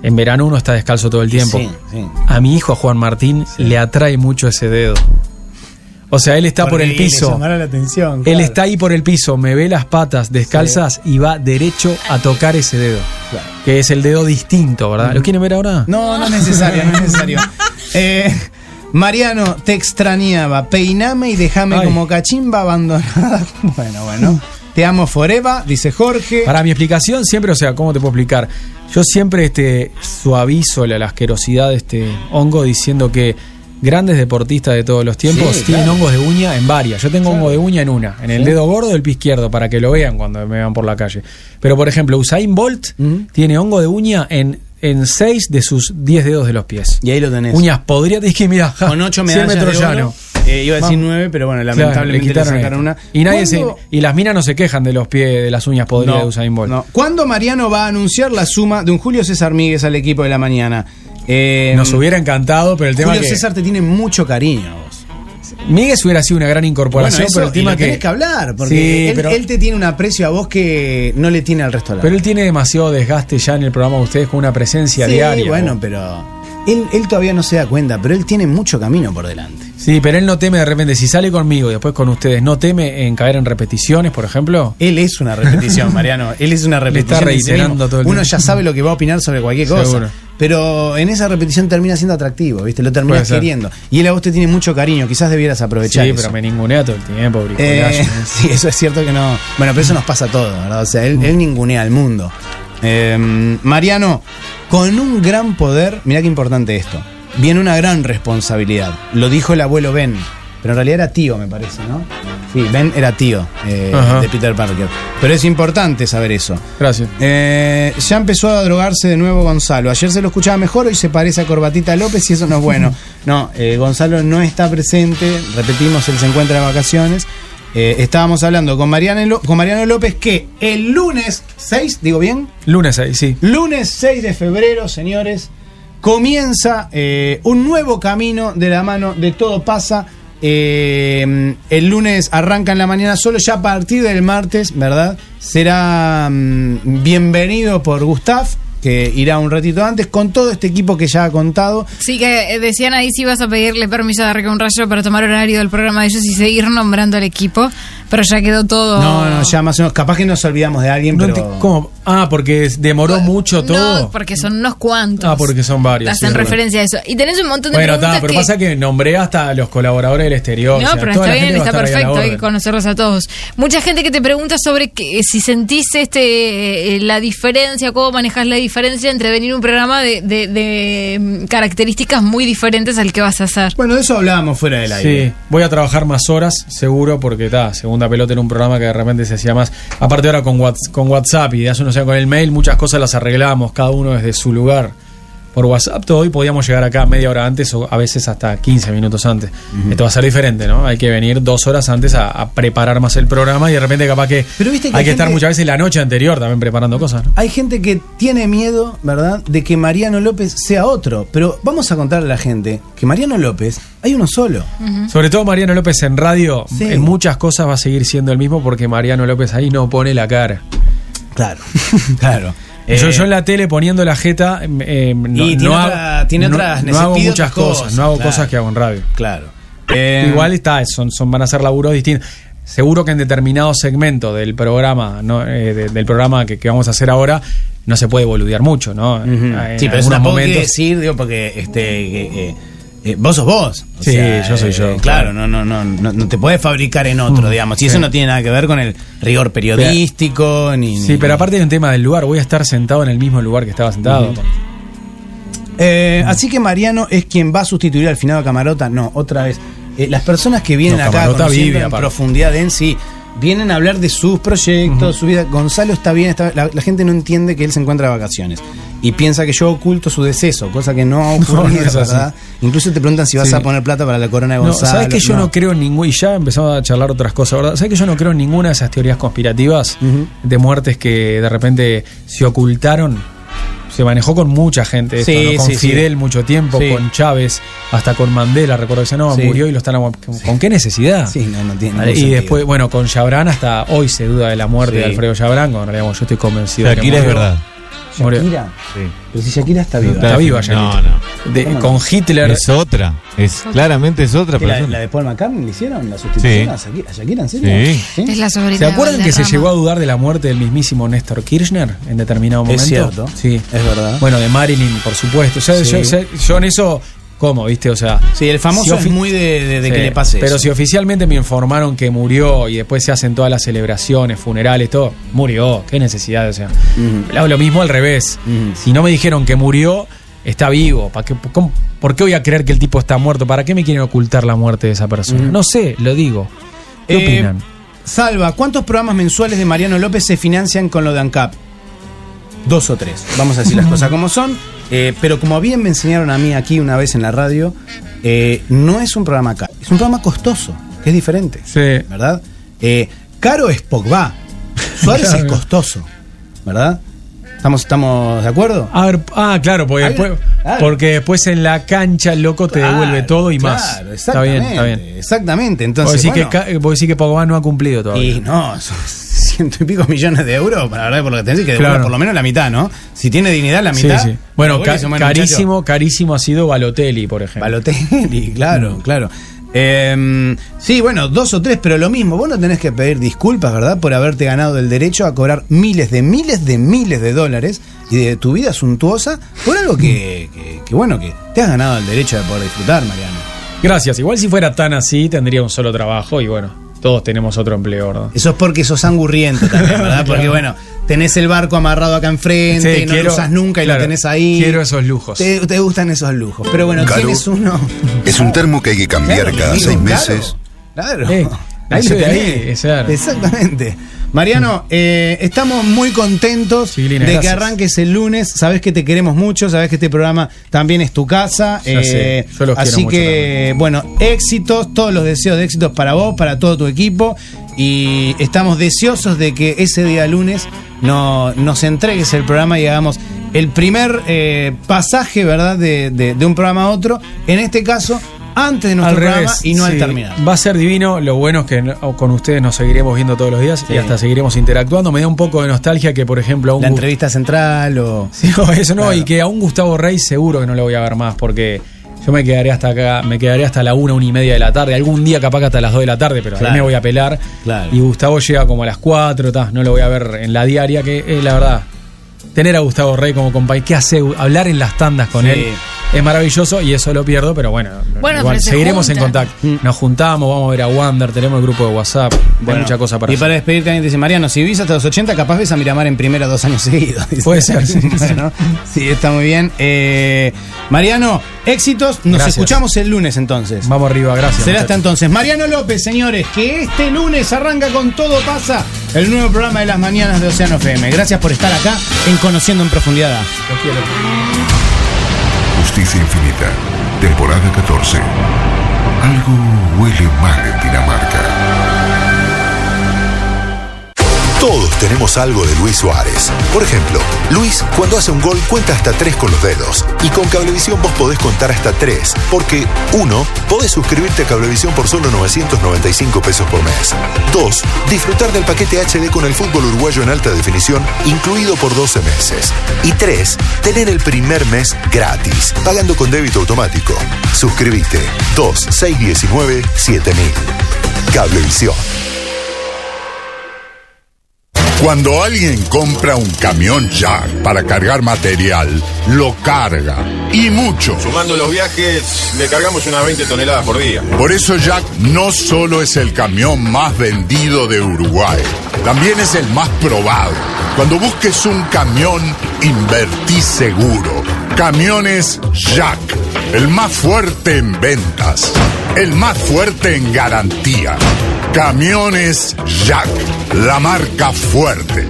En verano uno está descalzo todo el tiempo. Sí, sí. A mi hijo, a Juan Martín, le atrae mucho ese dedo. O sea, él está por el le piso. llamará la atención. Él claro. está ahí por el piso, me ve las patas descalzas y va derecho a tocar ese dedo. Que es el dedo distinto, ¿verdad? ¿Lo quieren ver ahora? No, no es necesario, no es necesario. [laughs] Eh, Mariano, te extrañaba. Peiname y déjame como cachimba abandonada. [laughs] Bueno, bueno. Te amo forever, dice Jorge. Para mi explicación, siempre, o sea, ¿cómo te puedo explicar? Yo siempre este, suavizo la, la asquerosidad de este hongo diciendo que grandes deportistas de todos los tiempos Sí, tienen claro. hongos de uña en varias. Yo tengo hongo de uña en una, en el Sí. dedo gordo del pie izquierdo, para que lo vean cuando me vean por la calle. Pero, por ejemplo, Usain Bolt tiene hongo de uña en, en seis de sus 10 dedos de los pies. Y ahí lo tenés. Uñas podridas, dije, mira, Con ocho cien medallas metros de oro, llano. Eh, iba a decir nueve, pero bueno, lamentablemente le, quitaron sacaron una. Y nadie se, ¿Cuándo- y las minas no se quejan de los pies, de las uñas podridas No, de Usain Bolt. no. ¿Cuándo Mariano va a anunciar la suma de un Julio César Míguez al equipo de la mañana? Eh, Nos hubiera encantado, pero el tema Julio que César te tiene mucho cariño a vos. Míguez hubiera sido una gran incorporación, Bueno, eso, pero el tema y lo que tenés que hablar, porque Sí, él, pero- él te tiene un aprecio a vos que no le tiene al resto de la Pero él tiene demasiado desgaste ya en el programa de ustedes con una presencia Sí, diaria. bueno, ¿no? pero él, él todavía no se da cuenta, pero él tiene mucho camino por delante. Sí, pero él no teme de repente, si sale conmigo y después con ustedes, ¿no teme en caer en repeticiones, por ejemplo? Él es una repetición, [laughs] Mariano. Él es una Le repetición. está reiterando todo el Uno tiempo. ya sabe lo que va a opinar sobre cualquier cosa. Seguro. Pero en esa repetición termina siendo atractivo, ¿viste? Lo terminas queriendo. Y él a vos te tiene mucho cariño, quizás debieras aprovechar Sí, eso. pero me ningunea todo el tiempo, Eh, [laughs] sí, eso es cierto que no. Bueno, pero eso nos pasa a todos, ¿verdad? O sea, él, él ningunea al mundo. Eh, Mariano, con un gran poder, mirá qué importante esto. Viene una gran responsabilidad. Lo dijo el abuelo Ben, pero en realidad era tío, me parece, ¿no? Sí, Ben era tío eh, de Peter Parker. Pero es importante saber eso. Gracias. Eh, ya empezó a drogarse de nuevo Gonzalo. Ayer se lo escuchaba mejor, hoy se parece a Corbatita López y eso no es bueno. [laughs] No, eh, Gonzalo no está presente. Repetimos, él se encuentra de vacaciones. Eh, estábamos hablando con Mariano, con Mariano López que el lunes 6, digo bien, Lunes ahí, sí. lunes 6 de febrero, señores, comienza eh, un nuevo camino de la mano de Todo Pasa. Eh, el lunes arranca en la mañana solo, ya a partir del martes, ¿verdad? Será mm, bienvenido por Gustav, que irá un ratito antes, con todo este equipo que ya ha contado. Sí, que eh, decían ahí si vas a pedirle permiso a Arranca un Rayo para tomar horario del programa de ellos y seguir nombrando al equipo, pero ya quedó todo. No, no, ya más o menos, capaz que nos olvidamos de alguien, No pero... ¿Cómo? Ah, porque demoró mucho todo. No, porque son unos cuantos. Ah, porque son varios. Hacen sí, es verdad. referencia a eso. Y tenés un montón de Bueno, preguntas está, pero que... pasa que nombré hasta a los colaboradores del exterior. No, o sea, pero está bien, está perfecto, hay que conocerlos a todos. Mucha gente que te pregunta sobre que, si sentís este eh, la diferencia, cómo manejas la diferencia entre venir a un programa de, de- de, mm, características muy diferentes al que vas a hacer. Bueno, de eso hablábamos fuera del aire. Sí, voy a trabajar más horas, seguro, porque está, segunda pelota en un programa que de repente se hacía más. Aparte ahora con, Whats- con WhatsApp y de hace unos años con el mail, muchas cosas las arreglamos, cada uno desde su lugar. Por WhatsApp todo y podíamos llegar acá media hora antes o a veces hasta 15 minutos antes. Esto va a ser diferente, ¿no? Hay que venir dos horas antes a, a preparar más el programa y de repente capaz que, Pero viste que hay hay que estar muchas veces la noche anterior también preparando cosas, ¿no? Hay gente que tiene miedo, ¿verdad?, de que Mariano López sea otro. Pero vamos a contarle a la gente que Mariano López hay uno solo. Sobre todo Mariano López en radio, Sí. en muchas cosas va a seguir siendo el mismo porque Mariano López ahí no pone la cara. Claro, [laughs] claro. Yo, Eh, yo en la tele poniendo la jeta, eh, no, Y tiene no otra- hago, tiene no- otras- no hago pide muchas cosas, cosas, no hago claro. cosas que hago en radio. Claro. Eh, Igual está, son, son, van a ser laburos distintos. Seguro que en determinado segmento del programa, no, eh, de- del programa que, que vamos a hacer ahora, no se puede boludear mucho, ¿no? En- Ujú. en Sí, pero eso tampoco quiere momentos. decir, digo, porque este, que, eh, eh, vos sos vos. O Sí, yo soy yo, eh, claro. Claro, no, no, no, no, no te puedes fabricar en otro, Mm, digamos. Y sí. eso no tiene nada que ver con el rigor periodístico, ni, Sí, ni- pero aparte hay un tema del lugar, voy a estar sentado en el mismo lugar que estaba sentado. Eh, así que Mariano es quien va a sustituir al finado Camarota. No, otra vez. Eh, las personas que vienen No, acá vive, en profundidad en sí, vienen a hablar de sus proyectos, su vida. Gonzalo está bien, está- la, la gente no entiende que él se encuentra de vacaciones. Y piensa que yo oculto su deceso, cosa que no ha ocurrido, [laughs] No, no. ¿verdad? Incluso te preguntan si vas Sí. a poner plata para la corona de No, Gonzalo. ¿Sabes que yo no, creo en ningún. Y ya empezamos a charlar otras cosas, ¿verdad? ¿Sabes que yo no creo en ninguna de esas teorías conspirativas de muertes que de repente se ocultaron? Se manejó con mucha gente, esto, Sí, ¿no? con sí, sí. Fidel mucho tiempo, Sí. con Chávez, hasta con Mandela, recuerdo que decía, no, Sí. murió y lo están ¿Con, qué necesidad? Sí, no, no tiene Vale, y sentido. después, bueno, con Chabrán hasta hoy se duda de la muerte Sí. de Alfredo Chabrán, cuando realidad yo estoy convencido de que Shakira es murió. Murió. Shakira. Pero si Shakira está viva. Está viva Shakira. No, no. De- ¿Cómo no? con Hitler. Es otra. Es claramente es otra ¿Que la, persona. la de Paul McCartney le hicieron la sustitución Sí. a Shakira, a Shakira, en serio? Sí. Es la sobrina ¿Se acuerdan que se llegó a dudar de la muerte del mismísimo Néstor Kirchner en determinado momento? Es cierto. Sí. Es verdad. Bueno, de Marilyn, por supuesto. Yo, Sí. yo- yo- yo en eso, ¿cómo? ¿Viste? O sea. Sí, el famoso si es muy de, de- de Sí, que le pase Pero eso. si oficialmente me informaron que murió y después se hacen todas las celebraciones, funerales, todo, murió. ¿Qué necesidad? O sea, hago lo mismo al revés. Si no me dijeron que murió, está vivo. ¿Para qué, cómo- ¿Por qué voy a creer que el tipo está muerto? ¿Para qué me quieren ocultar la muerte de esa persona? No sé, lo digo. ¿Qué Eh, opinan? Salva, ¿cuántos programas mensuales de Mariano López se financian con lo de ANCAP? Dos o tres. Vamos a decir las [laughs] cosas como son. Eh, pero como bien me enseñaron a mí aquí una vez en la radio, eh, no es un programa caro, es un programa costoso, que es diferente. Sí. ¿Verdad? Eh, caro es Pogba, Suárez es [laughs] costoso, ¿verdad? ¿Estamos, ¿Estamos de acuerdo? A ver, ah, claro, porque, después, claro. porque después en la cancha el loco te devuelve todo y más. Está bien, está bien. exactamente. Vos Entonces, decís, bueno, que, Ca- vos decís que Pogba no ha cumplido todavía. Y no, [laughs] son ciento y pico millones de euros, para la verdad, por lo que tenés que devolver por lo menos la mitad, ¿no? Si tiene dignidad, la Sí, mitad. sí. Bueno, ca- se muere, carísimo, carísimo ha sido Balotelli, por ejemplo. Balotelli, [laughs] claro, Mm. claro. Eh, sí, bueno, dos o tres, pero lo mismo. Vos no tenés que pedir disculpas, ¿verdad? Por haberte ganado el derecho a cobrar miles de miles de miles de dólares y de tu vida suntuosa por algo que, que- que, bueno, que te has ganado el derecho de poder disfrutar, Mariano. Gracias. Igual si fuera tan así, tendría un solo trabajo y bueno, todos tenemos otro empleo, ¿verdad? Eso es porque sos angurriento también, ¿verdad? [laughs] Porque, Claro. bueno, tenés el barco amarrado acá enfrente, Sí, no quiero- lo usas nunca y claro, lo tenés ahí. quiero esos lujos. Te, te gustan esos lujos. Pero bueno, Caro. tienes uno. Es un termo que hay que cambiar Claro, cada seis meses. Claro. Eh, ahí lo tenés. Exactamente. Mariano, eh, estamos muy contentos de que arranques el lunes. Sabes que te queremos mucho, sabes que este programa también es tu casa. Sé, yo los quiero así mucho que, bueno, éxitos, todos los deseos de éxitos para vos, para todo tu equipo. Y estamos deseosos de que ese día lunes no, nos entregues el programa y hagamos el primer eh, pasaje, ¿verdad?, de, de- de un programa a otro. En este caso, antes de nuestro Al programa revés, y no al terminar. Va a ser divino. Lo bueno es que no- con ustedes nos seguiremos viendo todos los días Sí. y hasta seguiremos interactuando. Me da un poco de nostalgia que, por ejemplo, a un La entrevista central o. [laughs] Sí, eso no, Claro. y que a un Gustavo Rey seguro que no lo voy a ver más porque yo me quedaré hasta acá, me quedaré hasta la una, una y media de la tarde, algún día capaz que hasta las 2 de la tarde, pero Claro. ahí me voy a pelar. Claro. Y Gustavo llega como a las 4, ta, no lo voy a ver en la diaria, que eh, la verdad, tener a Gustavo Rey como compañero, ¿qué hace? Hablar en las tandas con Sí. él es maravilloso y eso lo pierdo, pero bueno, Bueno, igual pero se seguiremos en contacto. Nos juntamos, vamos a ver a Wander, tenemos el grupo de WhatsApp, hay Bueno, mucha cosa para y hacer. para despedirte, alguien te dice, Mariano, si vivís hasta los 80, capaz ves a Miramar en primera dos años seguidos. Puede ser, [laughs] sí, sí. Bueno, sí, está muy bien. Eh, Mariano, éxitos. Nos Gracias. escuchamos el lunes entonces. Vamos arriba, gracias. Será hasta entonces. Mariano López, señores, que este lunes arranca con Todo Pasa, el nuevo programa de las mañanas de Océano FM. Gracias por estar acá en Conociendo en Profundidad. Los quiero. Justicia Infinita, temporada 14. Algo huele mal en Dinamarca. Todos tenemos algo de Luis Suárez. Por ejemplo, Luis cuando hace un gol cuenta hasta tres con los dedos. Y con Cablevisión vos podés contar hasta tres. Porque, uno, podés suscribirte a Cablevisión por solo 995 pesos por mes. Dos, disfrutar del paquete HD con el fútbol uruguayo en alta definición, incluido por 12 meses. Y tres, tener el primer mes gratis, pagando con débito automático. Suscríbete 2 619 7000. Cablevisión. Cuando alguien compra un camión Jack para cargar material, lo carga. Y mucho. Sumando los viajes, le cargamos unas 20 toneladas por día. Por eso Jack no solo es el camión más vendido de Uruguay, también es el más probado. Cuando busques un camión, invertí seguro. Camiones Jack, el más fuerte en ventas, el más fuerte en garantía. Camiones Jack, la marca fuerte.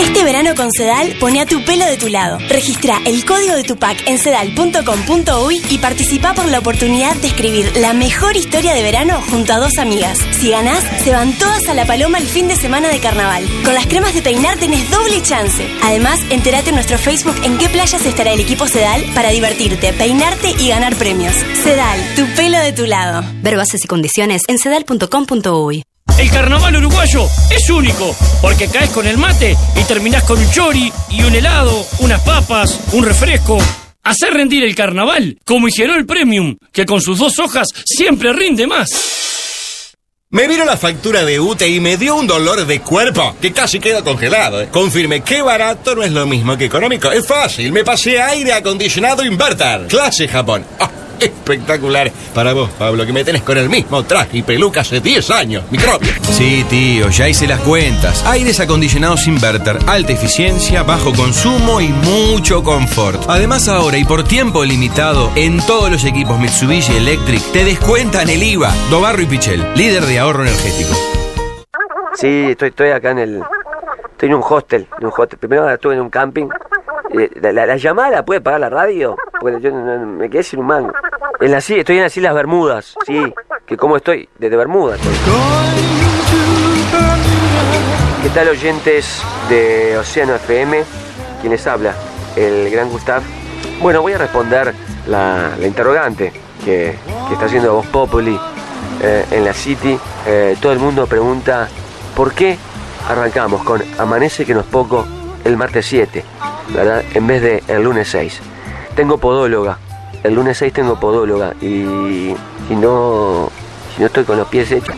Este verano con Sedal, pone a tu pelo de tu lado. Registra el código de tu pack en sedal.com.uy y participa por la oportunidad de escribir la mejor historia de verano junto a dos amigas. Si ganás, se van todas a La Paloma el fin de semana de carnaval. Con las cremas de peinar tenés doble chance. Además, entérate en nuestro Facebook en qué playas estará el equipo Sedal para divertirte, peinarte y ganar premios. Sedal, tu pelo de tu lado. Ver bases y condiciones en sedal.com.uy. El carnaval uruguayo es único, porque caes con el mate y terminás con un chori y un helado, unas papas, un refresco. Hacer rendir el carnaval, como el Premium, que con sus dos hojas siempre rinde más. Me vino la factura de UTE y me dio un dolor de cuerpo que casi quedo congelado. ¿eh? Confirme que barato no es lo mismo que económico. Es fácil, me pasé aire acondicionado Inverter. Clase Japón. Ah, espectacular. Para vos, Pablo, que me tenés con el mismo traje y peluca hace 10 años. Microbio. Sí, tío, ya hice las cuentas. Aires acondicionados Inverter, alta eficiencia, bajo consumo y mucho confort. Además ahora y por tiempo limitado, en todos los equipos Mitsubishi Electric te descuentan el IVA. Dobarro y Pichel, líder de ahorro energético. Sí, estoy, estoy acá en el. Estoy en un hostel, en un hostel. Primero estuve en un camping ¿La, la- la llamada la puede pagar la radio? Porque yo no- me quedé sin un mango. En las, i- estoy en las Islas Bermudas, sí. Que como estoy, desde Bermudas. ¿Qué tal oyentes de Océano FM? ¿Quién les habla? El gran Gustav. Bueno, voy a responder la, la interrogante que, que está haciendo Voz Populi eh, en la City. Eh, todo el mundo pregunta por qué arrancamos con Amanece que no es poco el martes 7, ¿verdad? En vez de el lunes 6. Tengo podóloga. El lunes 6 tengo podóloga y si no, si no estoy con los pies hechos,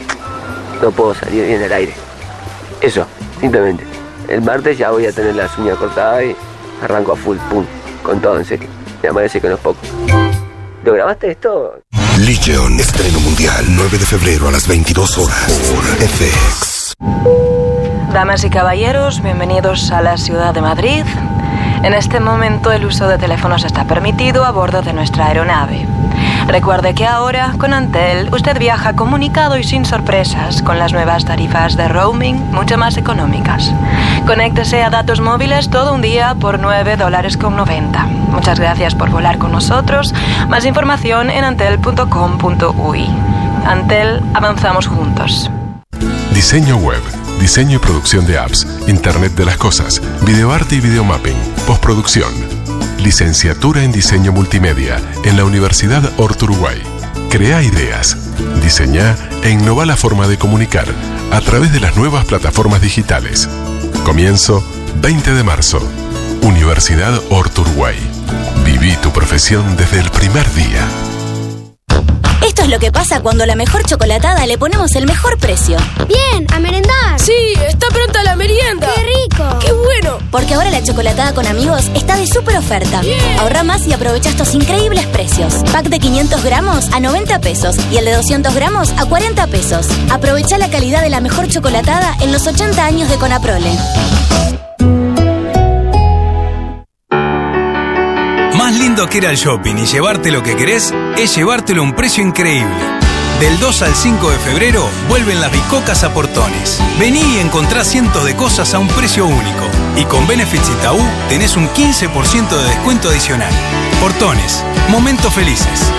no puedo salir bien al aire. Eso, simplemente. El martes ya voy a tener las uñas cortadas y arranco a full, pum, con todo, en serio. Me amanece que no es poco. ¿Lo grabaste esto? Legion, estreno mundial, 9 de febrero a las 22 horas por FX. Damas y caballeros, bienvenidos a la ciudad de Madrid. En este momento el uso de teléfonos está permitido a bordo de nuestra aeronave. Recuerde que ahora, con Antel, usted viaja comunicado y sin sorpresas con las nuevas tarifas de roaming mucho más económicas. Conéctese a datos móviles todo un día por 9 dólares con 90. Muchas gracias por volar con nosotros. Más información en antel.com.ui. Antel, avanzamos juntos. Diseño web, diseño y producción de apps, Internet de las cosas, videoarte y videomapping, postproducción. Licenciatura en diseño multimedia en la Universidad Hort Uruguay. Crea ideas, diseña e innova la forma de comunicar a través de las nuevas plataformas digitales. Comienzo 20 de marzo. Universidad Hort Uruguay. Viví tu profesión desde el primer día. Esto es lo que pasa cuando a la mejor chocolatada le ponemos el mejor precio. Bien, a merendar. Sí, está pronta la merienda. Qué rico. Qué bueno. Porque ahora la chocolatada con amigos está de súper oferta. Ahorra más y aprovecha estos increíbles precios. Pack de 500 gramos a 90 pesos y el de 200 gramos a 40 pesos. Aprovecha la calidad de la mejor chocolatada en los 80 años de Conaprole. Más lindo que ir al shopping y llevarte lo que querés es llevártelo a un precio increíble. Del 2 al 5 de febrero vuelven las bicocas a portones. Vení y encontrá cientos de cosas a un precio único. Y con Benefits Itaú tenés un 15% de descuento adicional. Portones, momentos felices.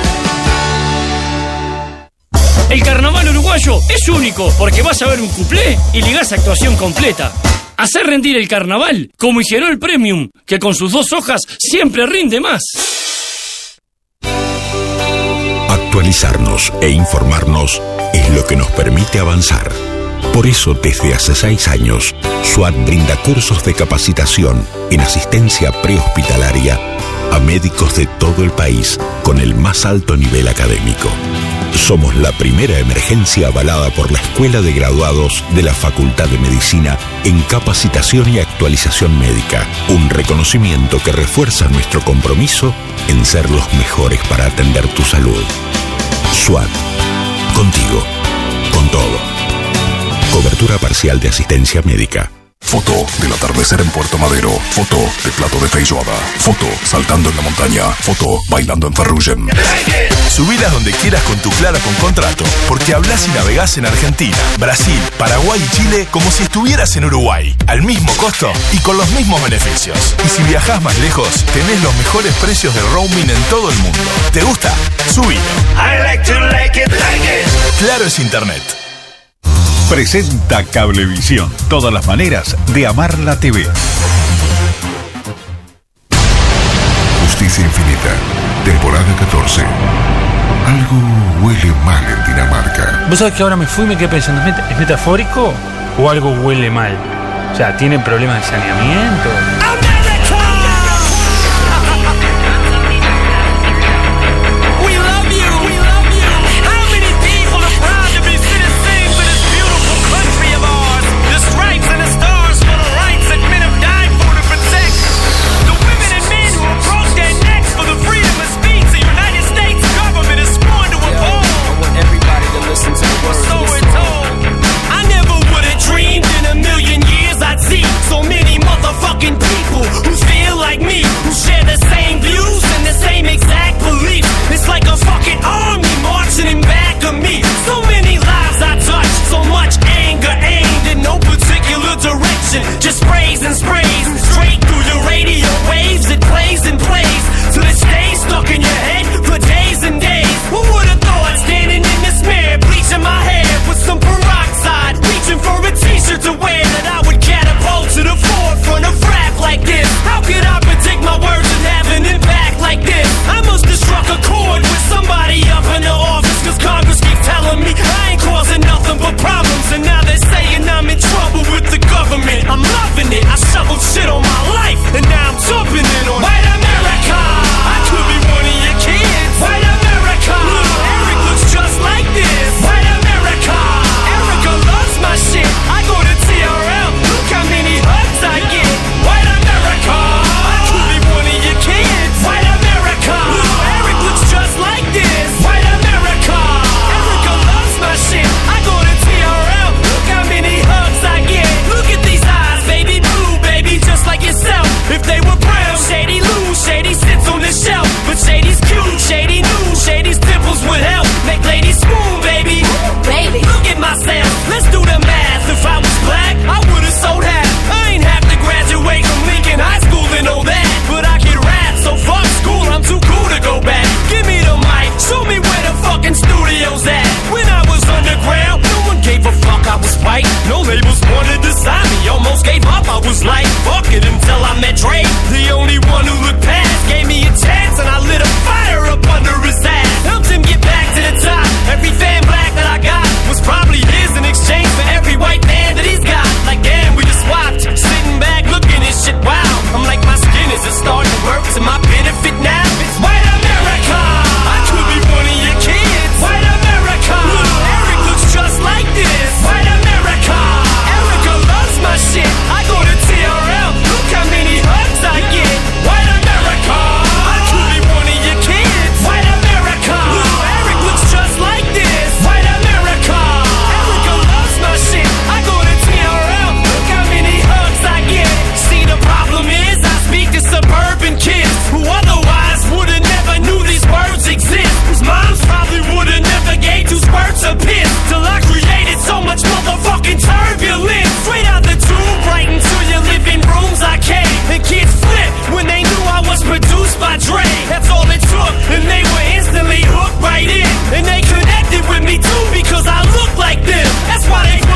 El carnaval uruguayo es único porque vas a ver un cuplé y ligás actuación completa. Hacer rendir el carnaval como el Premium, que con sus dos hojas siempre rinde más. Actualizarnos e informarnos es lo que nos permite avanzar. Por eso, desde hace seis años, SWAT brinda cursos de capacitación en asistencia prehospitalaria a médicos de todo el país con el más alto nivel académico. Somos la primera emergencia avalada por la Escuela de Graduados de la Facultad de Medicina en capacitación y actualización médica, un reconocimiento que refuerza nuestro compromiso en ser los mejores para atender tu salud. SWAT, contigo, con todo. Cobertura parcial de asistencia médica. Foto del atardecer en Puerto Madero. Foto de plato de feijoada. Foto saltando en la montaña. Foto bailando en Ferrugem. Subilas donde quieras con tu Claro con contrato, porque hablas y navegás en Argentina, Brasil, Paraguay y Chile como si estuvieras en Uruguay, al mismo costo y con los mismos beneficios. Y si viajás más lejos, tenés los mejores precios de roaming en todo el mundo. ¿Te gusta? Subilo. Claro es Internet. Presenta Cablevisión. Todas las maneras de amar la TV. Justicia Infinita. Temporada 14. Algo huele mal en Dinamarca. Vos sabés que ahora me fui y me quedé pensando, ¿es, met- es metafórico o algo huele mal? O sea, ¿tiene problemas de saneamiento? I'm in trouble with the government. I'm loving it. I shoveled shit on my life, and now I'm dumping it on it. White. No labels wanted to sign me, almost gave up. I was like, fuck it until I met Dre. The only one who looked past gave me a chance, and I lit a fire up under his ass. Helped him get back to the top. Every fan black that I got was probably his in exchange for every white man that he's got. Like, damn, we just swapped. Sitting back looking at shit, wow. I'm like, my skin is just starting to work to my produced by Dre. That's all it took, and they were instantly hooked right in. And they connected with me too because I look like them. That's why they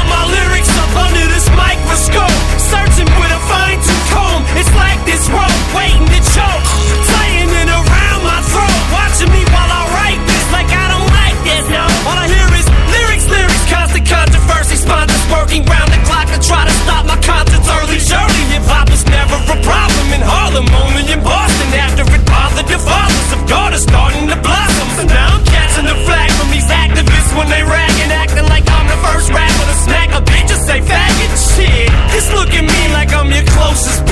closest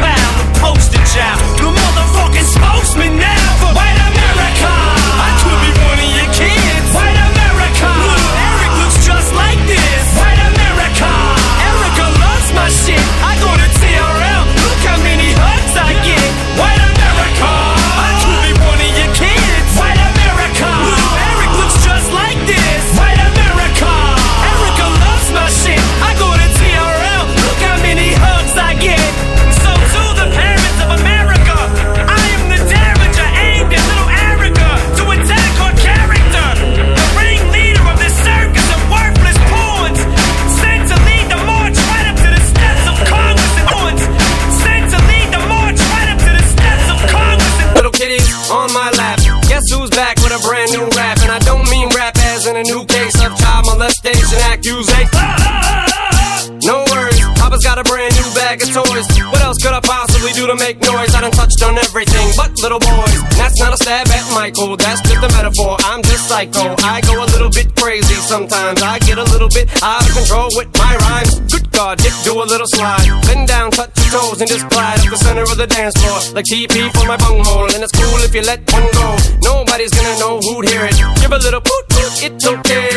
sometimes. I get a little bit out of control with my rhymes. Good God, Dick, do a little slide. Bend down, touch your toes, and just glide up the center of the dance floor. Like TP for my bunghole. And it's cool if you let one go. Nobody's gonna know who'd hear it. Give a little poot poot, it's okay.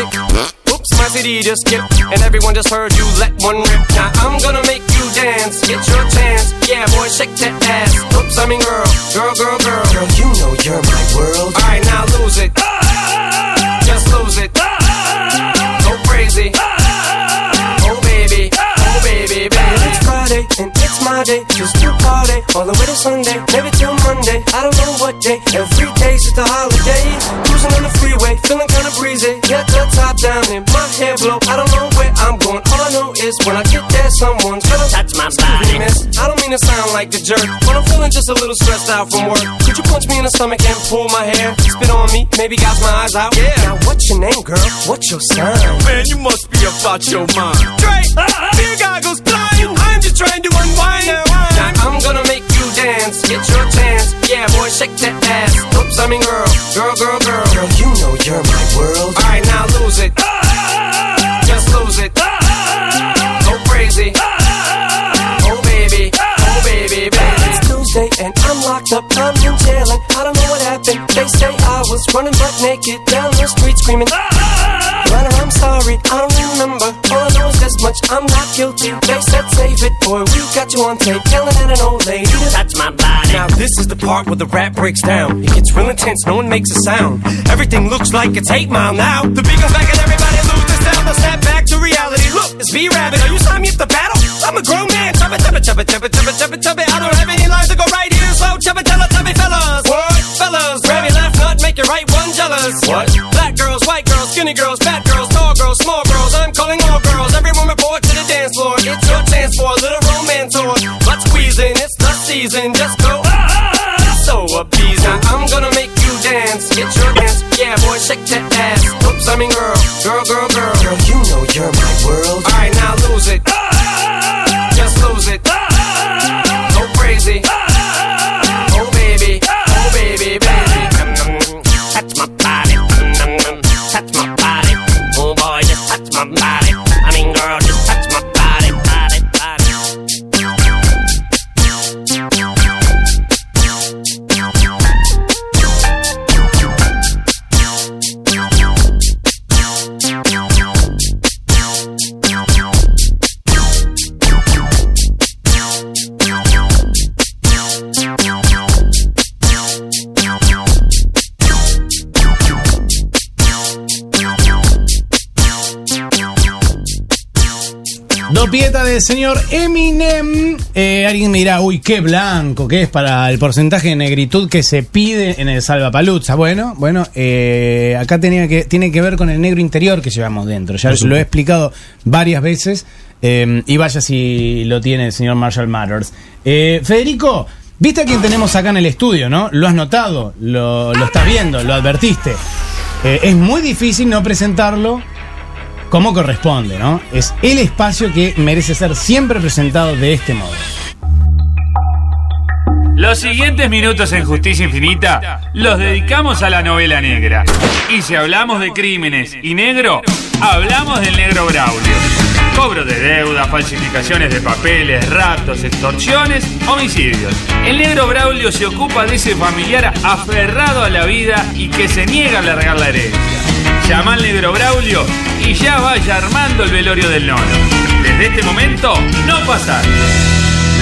Oops, my CD just skipped, and everyone just heard you let one rip. Now I'm gonna make you dance, get your chance. Yeah, boy, shake that ass. Oops, I mean girl, girl, girl, girl. Girl, you know you're my world. Alright, now lose it. Ah, ah, ah, just lose it. Go crazy. Oh baby, oh baby, baby. It's Friday and it's my day. Just to party all the way to Sunday, maybe till Monday. I don't know what day. Every day's just a holiday. Cruising on the freeway, feeling kinda breezy. Get the top down and my hair blow. I don't know I'm going. All I know is when I get there, someone's gonna touch my body. Miss, I don't mean to sound like the jerk, but I'm feeling just a little stressed out from work. Could you punch me in the stomach and pull my hair? Spit on me, maybe gouge my eyes out. Yeah. Now what's your name, girl? What's your sign? Man, you must be about your mind. Dre, beer goggles flying. I'm just trying to unwind. Now I'm gonna make you dance. Get your chance. Yeah, boy, shake that ass. Oops, I mean girl, girl, girl, girl. Girl, you know you're my world. All right, now lose it. Just lose it. Ah, ah, ah, Go crazy. Oh baby, oh baby, baby. It's Tuesday and I'm locked up. I'm in jail and I don't know what happened. They say I was running butt naked down the street screaming. But I'm sorry, I don't remember. All I know is this much, I'm not guilty. They said save it, boy, we got you on tape. Yelling at an old lady to touch my body. Now this is the part where the rap breaks down. It gets real intense, no one makes a sound. Everything looks like it's 8 mile now. The beat goes back and everybody loses Now snap back to reality. Look, it's V-Rabbit. Are you signing me up to battle? I'm a grown man. Chubba, chubba, chubba, chubba, chubba, chubba, chubba. I don't have any lines to go right here, so chubba, tella, chubby fellas. What? Fellas, grab your left nut, make your right one jealous. What? Black girls, white girls, skinny girls, fat girls, tall girls, small girls. I'm calling all girls. Everyone report to the dance floor. It's your chance for a little romance or butt squeezing. It's the season. Just go. Ah, ah, ah. So appeasing. Now I'm gonna make you dance. Get your dance. Boy, shake that ass. Oops, I mean girl, girl, girl, girl. Do Pieta del señor Eminem. Eh, alguien me dirá, uy, qué blanco que es para el porcentaje de negritud que se pide en el Salvapaluzza. Bueno, bueno, eh, acá tenía que, tiene que ver con el negro interior que llevamos dentro. Ya lo he explicado varias veces. eh, y vaya si lo tiene el señor Marshall Matters. Federico, ¿viste a quién tenemos acá en el estudio, no? ¿Lo has notado? ¿Lo, lo estás viendo? ¿Lo advertiste? Es muy difícil no presentarlo como corresponde, ¿no? Es el espacio que merece ser siempre presentado de este modo. Los siguientes minutos en Justicia Infinita los dedicamos a la novela negra. Y si hablamos de crímenes y negro, hablamos del negro Braulio. Cobro de deuda, falsificaciones de papeles, raptos, extorsiones, homicidios. El negro Braulio se ocupa de ese familiar aferrado a la vida y que se niega a largar la herencia. Llama al negro Braulio y ya vaya armando el velorio del nono. Desde este momento, no pasar.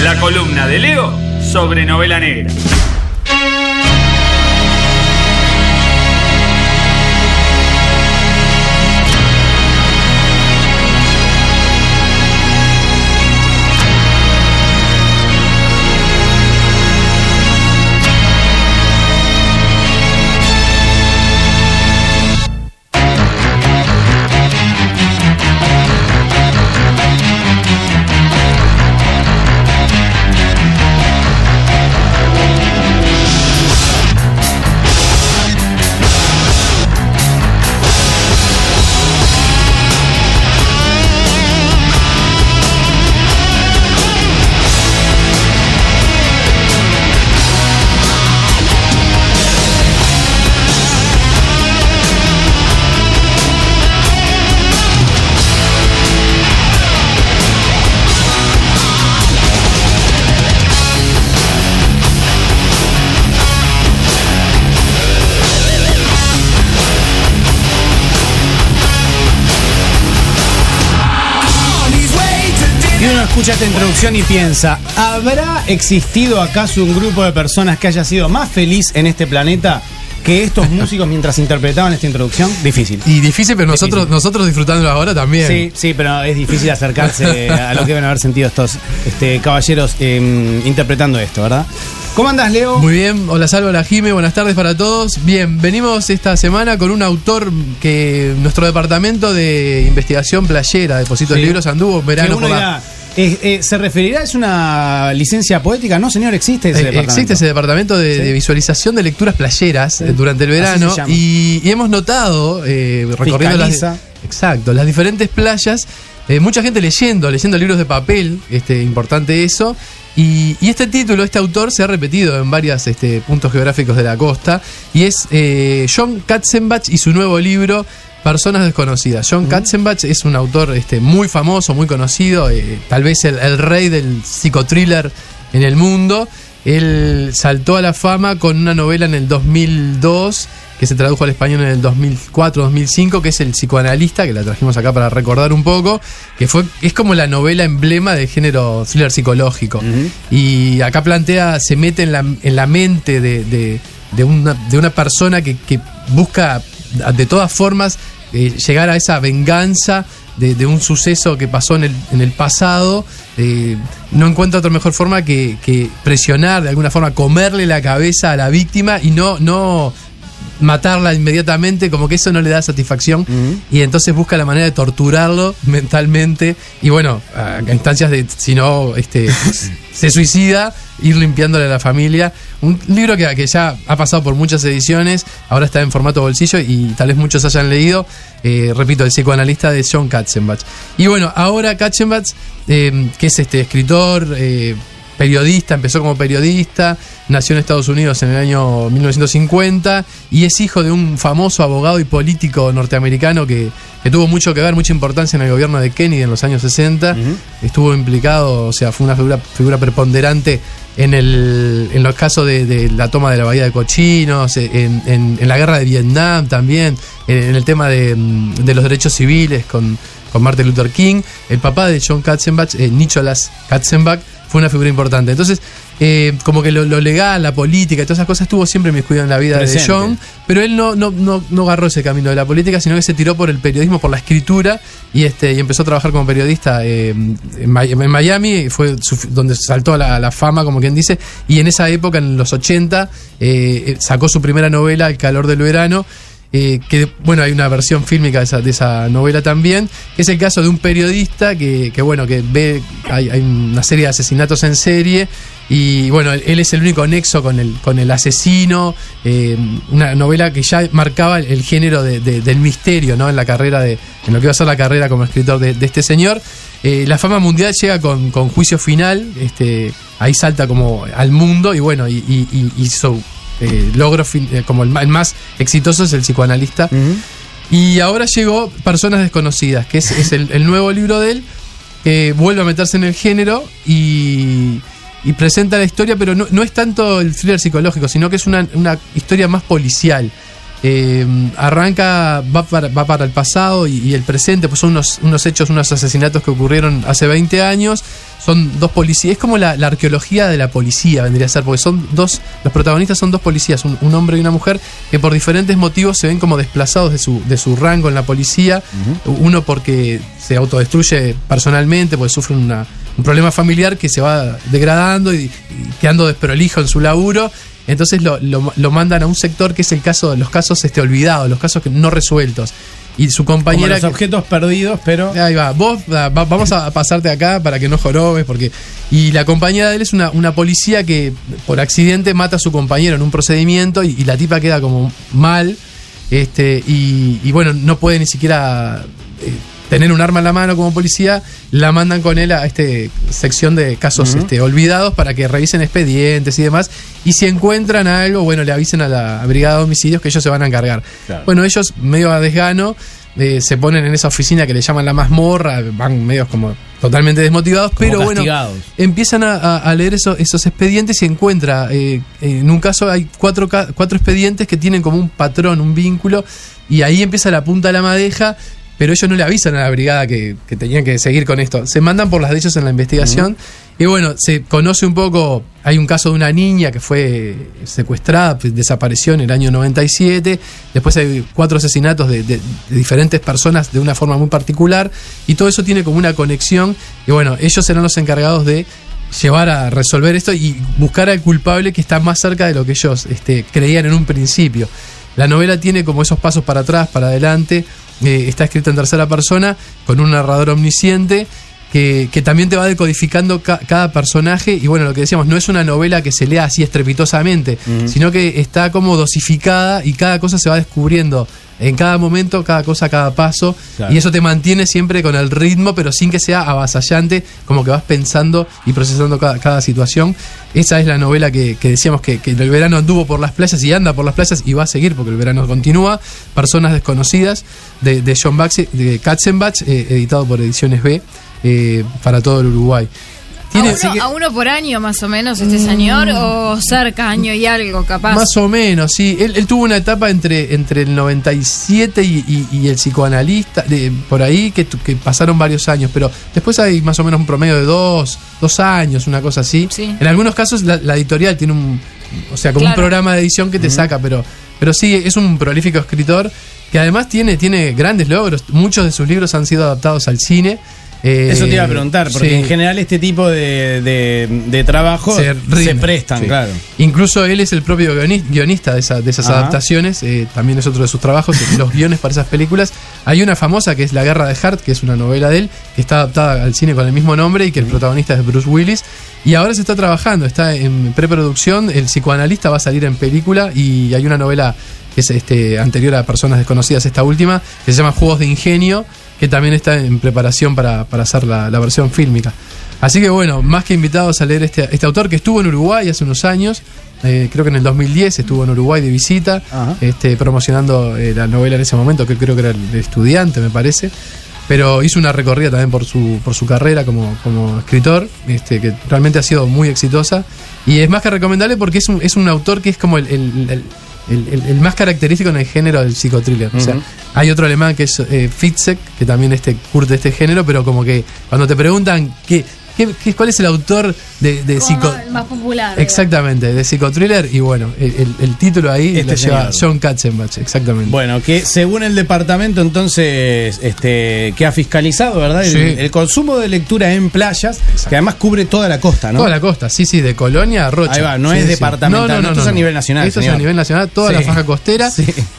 La columna de Leo sobre novela negra. Escucha esta introducción y piensa, ¿habrá existido acaso un grupo de personas que haya sido más feliz en este planeta que estos [laughs] músicos mientras interpretaban esta introducción? Difícil. Y difícil, pero nosotros, nosotros disfrutándolo ahora también. Sí, sí, pero es difícil acercarse a lo que deben haber sentido estos este, caballeros eh, interpretando esto, ¿verdad? ¿Cómo andas, Leo? Muy bien, hola Salvo, hola Jime, buenas tardes para todos. Bien, venimos esta semana con un autor que nuestro departamento de investigación playera, Sí. Libros, anduvo verano por la- eh, eh, ¿Se referirá? ¿Es una licencia poética? No, señor, existe ese Eh, departamento. Existe ese departamento de, de visualización de lecturas playeras durante el verano y, y hemos notado, recorriendo las, exacto, las diferentes playas, mucha gente leyendo, leyendo libros de papel, este, importante eso. Y, y este título, este autor, se ha repetido en varios este, puntos geográficos de la costa. Y es John Katzenbach y su nuevo libro, Personas Desconocidas. John Katzenbach es un autor este, muy famoso, muy conocido, eh, tal vez el, el rey del psicotriller en el mundo. Él saltó a la fama con una novela en el 2002 que se tradujo al español en el 2004-2005, que es El psicoanalista, que la trajimos acá para recordar un poco, que fue es como la novela emblema del género thriller psicológico. Y acá plantea, se mete en la, en la mente de, de- de una, de una persona que, que busca de todas formas eh, llegar a esa venganza de, un suceso que pasó en el, en el pasado, eh, no encuentra otra mejor forma que, que presionar, de alguna forma, comerle la cabeza a la víctima y no, no matarla inmediatamente, como que eso no le da satisfacción, y entonces busca la manera de torturarlo mentalmente, y bueno, a instancias de, si no, este, [laughs] se suicida, ir limpiándole a la familia. Un libro que, que ya ha pasado por muchas ediciones, ahora está en formato bolsillo y tal vez muchos hayan leído, eh, repito, el psicoanalista de John Katzenbach. Y bueno, ahora Katzenbach, eh, que es este escritor, eh, periodista, empezó como periodista, nació en Estados Unidos en el año 1950 y es hijo de un famoso abogado y político norteamericano que, que tuvo mucho que ver, mucha importancia en el gobierno de Kennedy en los años 60. Estuvo implicado, o sea, fue una figura, figura preponderante en, el, en los casos de, de la toma de la Bahía de Cochinos, en, en- en la guerra de Vietnam también, en, en el tema de, de los derechos civiles con, con Martin Luther King. El papá de John Katzenbach, eh, Nicholas Katzenbach, fue una figura importante. Entonces, eh, como que lo, lo legal, la política y todas esas cosas estuvo siempre inmiscuido en la vida Presente. de John, pero él no, no, no, no agarró ese camino de la política, sino que se tiró por el periodismo, por la escritura, y este y empezó a trabajar como periodista eh, en, en Miami, fue su- donde saltó a la, fama, como quien dice, y en esa época, en los 80, eh, eh, sacó su primera novela, El calor del verano, eh, que bueno, hay una versión fílmica de esa, novela también, que es el caso de un periodista que, que, bueno, que ve, hay, hay una serie de asesinatos en serie, y bueno, él, es el único nexo con el, con el asesino, eh, una novela que ya marcaba el, género de- de- del misterio, ¿no? En la carrera de, en lo que iba a ser la carrera como escritor de, este señor. Eh, la fama mundial llega con, con juicio final, este, ahí salta como al mundo y bueno, y, y- y hizo eh, logro fin- eh, como el, el más exitoso es el psicoanalista. Y ahora llegó Personas Desconocidas, que es, es el, el nuevo libro de él, que vuelve a meterse en el género y, y presenta la historia, pero no, no es tanto el thriller psicológico, sino que es una, una historia más policial. Eh, arranca, va para, va para el pasado y, y el presente, pues son unos, unos hechos, unos asesinatos que ocurrieron hace 20 años. Son dos policías, es como la, la arqueología de la policía, vendría a ser, porque son dos, los protagonistas son dos policías, un, un hombre y una mujer, que por diferentes motivos se ven como desplazados de su, de su rango en la policía. Uno porque se autodestruye personalmente, porque sufre una- un problema familiar que se va degradando y, y quedando desprolijo en su laburo. Entonces lo, lo- lo mandan a un sector que es el caso, los casos este, olvidados, los casos no resueltos. Y su Como compañera. los que- objetos perdidos, pero. Ahí va, vos va- va- vamos a pasarte acá para que no jorobes, porque. Y la compañera de él es una, una policía que por accidente mata a su compañero en un procedimiento y, y la tipa queda como mal. Este, y, y bueno, no puede ni siquiera eh, tener un arma en la mano como policía. La mandan con él a esta sección de casos este, olvidados para que revisen expedientes y demás. Y si encuentran algo, bueno, le avisen a la brigada de homicidios que ellos se van a encargar. Claro. Bueno, ellos, medio a desgano, eh, se ponen en esa oficina que le llaman la mazmorra, van medios como totalmente desmotivados, Como pero castigados. bueno, empiezan a, leer eso- esos expedientes y encuentra, eh, en un caso hay cuatro, cuatro expedientes que tienen como un patrón, un vínculo, y ahí empieza la punta de la madeja. Pero ellos no le avisan a la brigada que, que tenían que seguir con esto. Se mandan por las de ellos en la investigación. Y bueno, se conoce un poco. Hay un caso de una niña que fue secuestrada, pues, desapareció en el año 97. Después hay cuatro asesinatos de, de- de diferentes personas de una forma muy particular. Y todo eso tiene como una conexión. Y bueno, ellos serán los encargados de llevar a resolver esto y buscar al culpable que está más cerca de lo que ellos este, creían en un principio. La novela tiene como esos pasos para atrás, para adelante. Eh, está escrita en tercera persona con un narrador omnisciente que, que también te va decodificando ca- cada personaje. Y bueno, lo que decíamos, no es una novela que se lea así estrepitosamente, sino que está como dosificada y cada cosa se va descubriendo en cada momento, cada cosa, cada paso. Claro. Y eso te mantiene siempre con el ritmo, pero sin que sea avasallante, como que vas pensando y procesando cada, cada situación. Esa es la novela que, que decíamos que, que el verano anduvo por las playas y anda por las playas y va a seguir porque el verano continúa. Personas desconocidas de, de John Baxi- de Katzenbach, eh, editado por Ediciones B eh, para todo el Uruguay. ¿A uno, a uno por año más o menos este señor o cerca año y algo capaz? Más o menos, sí. Él, él tuvo una etapa entre, entre el 97 y, y- y el psicoanalista, de, por ahí, que, que pasaron varios años, pero después hay más o menos un promedio de dos, dos años, una cosa así. En algunos casos la, la editorial tiene un, o sea, como un programa de edición que te saca, pero, pero sí, es un prolífico escritor que además tiene, tiene grandes logros. Muchos de sus libros han sido adaptados al cine. Eh, Eso te iba a preguntar, porque sí. en general este tipo de, de, de trabajo se, prestan, sí. claro. Incluso él es el propio guioni- guionista de, esa- de esas Ajá. adaptaciones, eh, también es otro de sus trabajos, [laughs] los guiones para esas películas. Hay una famosa que es La Guerra de Hart, que es una novela de él, que está adaptada al cine con el mismo nombre y que el protagonista es Bruce Willis. Y ahora se está trabajando, está en preproducción, el psicoanalista va a salir en película y hay una novela que es este, anterior a Personas Desconocidas, esta última, que se llama Juegos de Ingenio, que también está en preparación para, para hacer la, la versión fílmica. Así que bueno, más que invitados a leer este, este autor que estuvo en Uruguay hace unos años, eh, creo que en el 2010 estuvo en Uruguay de visita, este, promocionando eh, la novela en ese momento, que creo que era el estudiante, me parece. Pero hizo una recorrida también por su, por su carrera como, como escritor, este, que realmente ha sido muy exitosa. Y es más que recomendable porque es un, es un autor que es como el, el- el- el- el- el más característico en el género del psicotriller. O sea, hay otro alemán que es eh, Fitzek, que también este, curte este género, pero como que cuando te preguntan qué, qué- qué- cuál es el autor de, de psico... el más popular. Exactamente, de psicotriller, y bueno, el, el- el título ahí Este lo lleva señor. John Katzenbach, exactamente. Bueno, que según el departamento entonces este que ha fiscalizado, ¿verdad? El, Sí. el consumo de lectura en playas, que además cubre toda la costa, ¿no? Toda la costa, sí, sí, de Colonia a Rocha. Ahí va, no Sí, es sí. departamental, no, esto es a nivel nacional, Esto es a nivel nacional, toda Sí. la faja costera.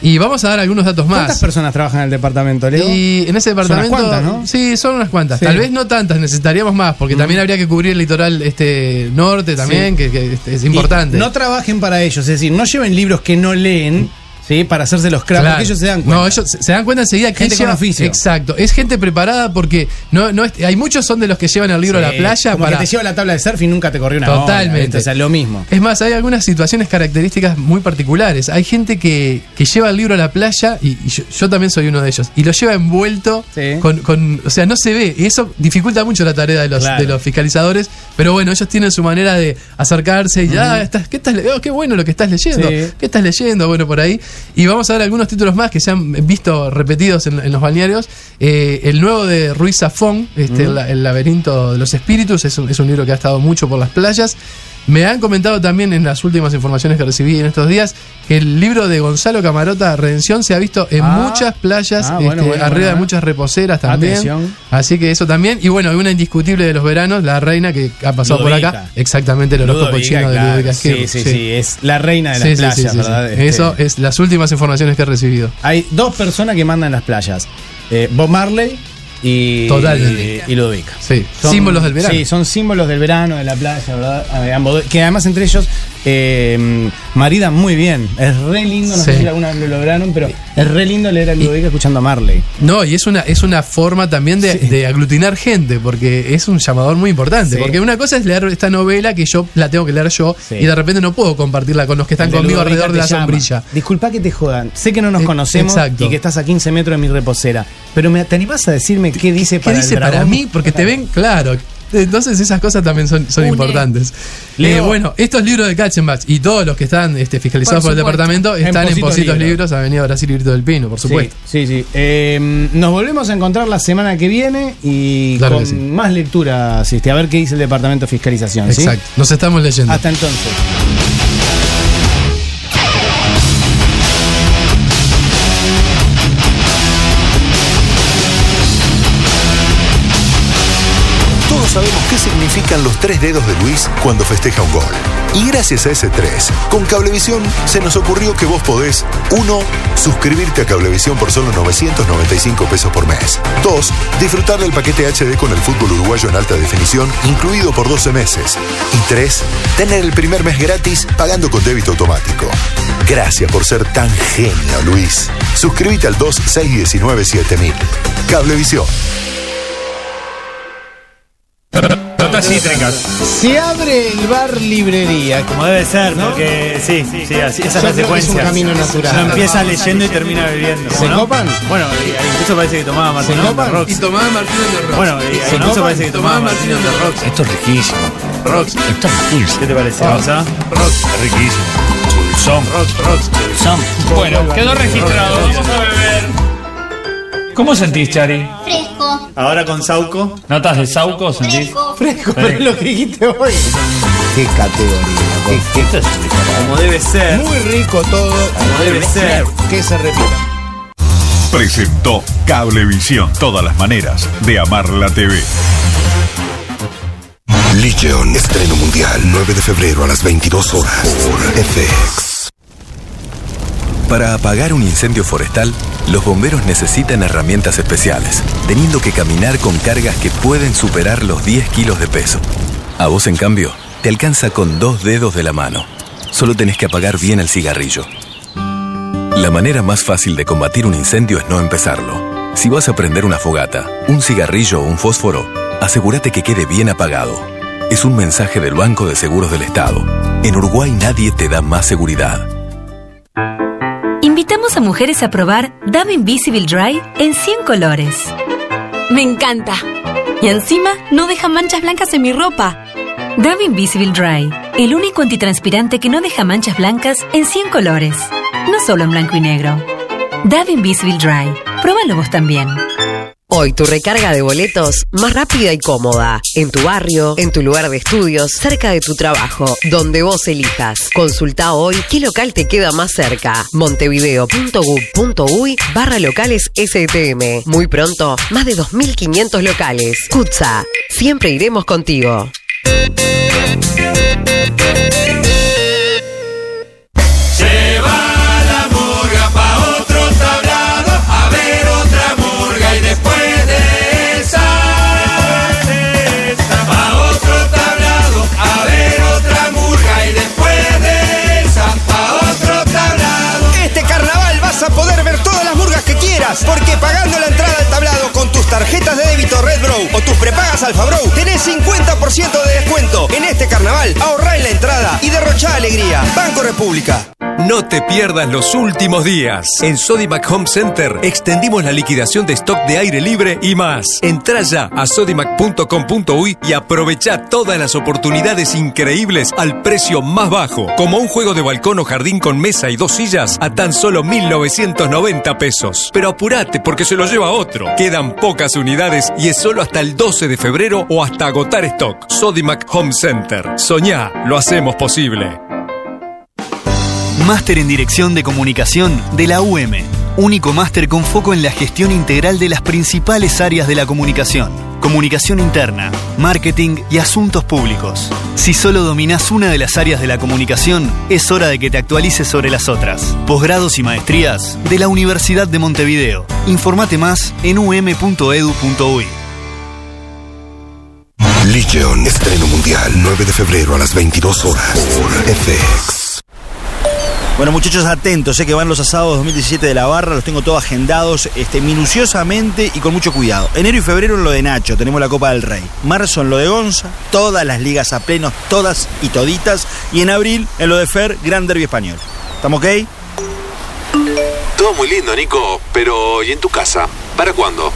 Y vamos a dar algunos datos más. ¿Cuántas personas trabajan en el departamento, Leo? Y en ese Son unas departamento. cuantas, ¿no? Sí, son unas cuantas. Sí. Tal vez no tantas, necesitaríamos más, porque también habría que cubrir el litoral este norte también, Sí. que, que este, es importante. Y no trabajen para ellos, es decir, no lleven libros que no leen, ¿sí? Para hacerse los cracks, Claro. porque ellos se dan cuenta. No, ellos se dan cuenta enseguida que Gente con lleva- oficio. Exacto, es gente preparada porque no, no es- hay muchos son de los que llevan el libro a la playa como para que te lleva la tabla de surf y nunca te corrió una ola, Totalmente. ¿viste? O sea, lo mismo. Es más, hay algunas situaciones características muy particulares. Hay gente que, que lleva el libro a la playa, y, y yo, yo también soy uno de ellos, y lo lleva envuelto con, con- O sea, no se ve. Y eso dificulta mucho la tarea de los, Claro. de los fiscalizadores. Pero bueno, ellos tienen su manera de acercarse y ya, estás, ¿qué, estás, oh, qué bueno lo que estás leyendo. Sí. ¿Qué estás leyendo? Bueno, por ahí. Y vamos a ver algunos títulos más que se han visto repetidos en, en los balnearios. Eh, el nuevo de Ruiz Zafón, este, el laberinto de los espíritus, es un, es un libro que ha estado mucho por las playas. Me han comentado también en las últimas informaciones que recibí en estos días que el libro de Gonzalo Camarota, Redención, se ha visto en Ah. muchas playas, Ah, bueno, este, bueno, arriba bueno. de muchas reposeras también. Atención. Así que eso también. Y bueno, hay una indiscutible de los veranos, la reina que ha pasado por acá. Exactamente, el horóscopo chino de. Ludovica Sí, sí, sí, es la reina de las Sí, playas, sí. ¿verdad? Este- Eso es las últimas informaciones que he recibido. Hay dos personas que mandan las playas. Eh, Bob Marley y, Totalmente. y, Ludovica. Sí, símbolos del verano. Sí, son símbolos del verano, de la playa, ¿verdad? Eh, ambos que además entre ellos eh, maridan muy bien. Es re lindo, no sé si alguna vez lo lograron, pero es re lindo leer a Ludovica escuchando a Marley. No, y es una, es una forma también de, de aglutinar gente, porque es un llamador muy importante. Sí. Porque una cosa es leer esta novela que yo la tengo que leer yo y de repente no puedo compartirla con los que están de conmigo alrededor de la llama. sombrilla. Disculpa que te jodan. Sé que no nos Eh, conocemos exacto. y que estás a 15 metros de mi reposera. Pero me, ¿te animás a decirme qué dice ¿Qué para dice el para mí? Porque te ven, claro. [laughs] Entonces esas cosas también son, son importantes. Eh, bueno, estos libros de Katzenbach y todos los que están este, fiscalizados por, Por el departamento En están en Positos Positos Libros. Libros, Avenida Brasil y Grito del Pino, por supuesto. Sí, sí, sí. Eh, nos volvemos a encontrar la semana que viene y Claro con sí. más lecturas, este, a ver qué dice el Departamento de Fiscalización. ¿sí? Exacto, nos estamos leyendo. Hasta entonces. Sabemos qué significan los tres dedos de Luis cuando festeja un gol. Y gracias a ese 3, con Cablevisión se nos ocurrió que vos podés 1. Suscribirte a Cablevisión por solo 995 pesos por mes. 2. Disfrutar del paquete HD con el fútbol uruguayo en alta definición, incluido por 12 meses. Y 3. Tener el primer mes gratis pagando con débito automático. Gracias por ser tan genio, Luis. Suscríbete al 2619-7000. Cablevisión. Notas cítricas. Se abre el bar librería. Como debe ser, porque sí, sí, así, esa es la creo que es secuencia. un camino natural. Uno empieza leyendo y termina bebiendo. ¿Se ¿no? copan? Bueno, y- incluso parece que tomaba Martín de copan? Rocks. Y tomaba Martínez de Rocks. Bueno, y- ¿Se incluso copan? parece que tomaba Martín de Rocks. Esto es riquísimo. Rocks. Esto es riquísimo. ¿Qué te parece? Ah. Rosa? Es riquísimo. Dulzón. Rocks, Rocks. Dulzón. Bueno, quedó registrado. Vamos a beber. ¿Cómo sentís, Chari? Fresco. Ahora con Sauco. ¿Notas de Sauco sentís? Fresco, pero es lo que dijiste hoy. Qué categoría. Qué, qué- Como debe ser. Muy rico todo. Como debe ser. Que se repita. Presentó Cablevisión. Todas las maneras de amar la TV. Legion, estreno mundial, 9 de febrero a las 22 horas por FX. Para apagar un incendio forestal, los bomberos necesitan herramientas especiales, teniendo que caminar con cargas que pueden superar los 10 kilos de peso. A vos, en cambio, te alcanza con dos dedos de la mano. Solo tenés que apagar bien el cigarrillo. La manera más fácil de combatir un incendio es no empezarlo. Si vas a prender una fogata, un cigarrillo o un fósforo, asegúrate que quede bien apagado. Es un mensaje del Banco de Seguros del Estado. En Uruguay nadie te da más seguridad. Invitamos a mujeres a probar Dove Invisible Dry en 100 colores. Me encanta. Y encima no deja manchas blancas en mi ropa. Dove Invisible Dry, el único antitranspirante que no deja manchas blancas en 100 colores. No solo en blanco y negro. Dove Invisible Dry. Pruébalo vos también. Hoy tu recarga de boletos más rápida y cómoda. En tu barrio, en tu lugar de estudios, cerca de tu trabajo, donde vos elijas. Consulta hoy qué local te queda más cerca. montevideo.gov.uy barra locales STM. Muy pronto, más de 2.500 locales. Kutza, siempre iremos contigo. Porque pagando la entrada al tablado con tus tarjetas de débito tus prepagas Alfa Bro, tenés 50% de descuento. En este carnaval, ahorrá en la entrada y derrochá alegría. Banco República. No te pierdas los últimos días. En Sodimac Home Center extendimos la liquidación de stock de aire libre y más. Entra ya a sodimac.com.uy y aprovecha todas las oportunidades increíbles al precio más bajo. Como un juego de balcón o jardín con mesa y dos sillas a tan solo 1.990 pesos. Pero apurate porque se lo lleva otro. Quedan pocas unidades y es solo hasta el 12 de febrero o hasta agotar stock. Sodimac Home Center. Soñá, lo hacemos posible. Máster en Dirección de Comunicación de la UM. Único máster con foco en la gestión integral de las principales áreas de la comunicación. Comunicación interna, marketing y asuntos públicos. Si solo dominás una de las áreas de la comunicación, es hora de que te actualices sobre las otras. Posgrados y maestrías de la Universidad de Montevideo. Informate más en um.edu.uy. Legion, estreno mundial, 9 de febrero a las 22 horas por FX. Bueno, muchachos, atentos, sé que van los asados 2017 de la barra, los tengo todos agendados este, minuciosamente y con mucho cuidado. Enero y febrero en lo de Nacho, tenemos la Copa del Rey. Marzo en lo de Gonza, todas las ligas a plenos, todas y toditas. Y en abril en lo de Fer, Gran Derby Español. ¿Estamos ok? Todo muy lindo, Nico, pero ¿y en tu casa? ¿Para cuándo?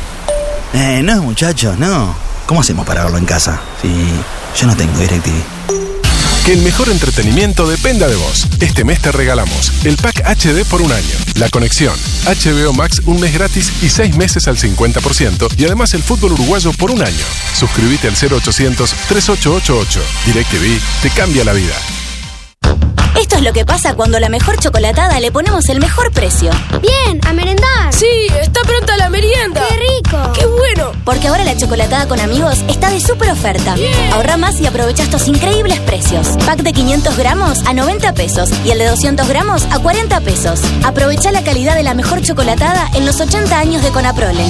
Eh, no, muchachos, no. ¿Cómo hacemos para verlo en casa? Si yo no tengo DirecTV. Que el mejor entretenimiento dependa de vos. Este mes te regalamos el pack HD por un año, la conexión, HBO Max un mes gratis y seis meses al 50% y además el fútbol uruguayo por un año. Suscríbete al 0800 3888. DirecTV te cambia la vida. Esto es lo que pasa cuando a la mejor chocolatada le ponemos el mejor precio. Bien, a merendar. Sí, está pronta la merienda. ¡Qué rico! ¡Qué bueno! Porque ahora la chocolatada con amigos está de súper oferta. Ahorra más y aprovecha estos increíbles precios. Pack de 500 gramos a 90 pesos y el de 200 gramos a 40 pesos. Aprovecha la calidad de la mejor chocolatada en los 80 años de Conaprole.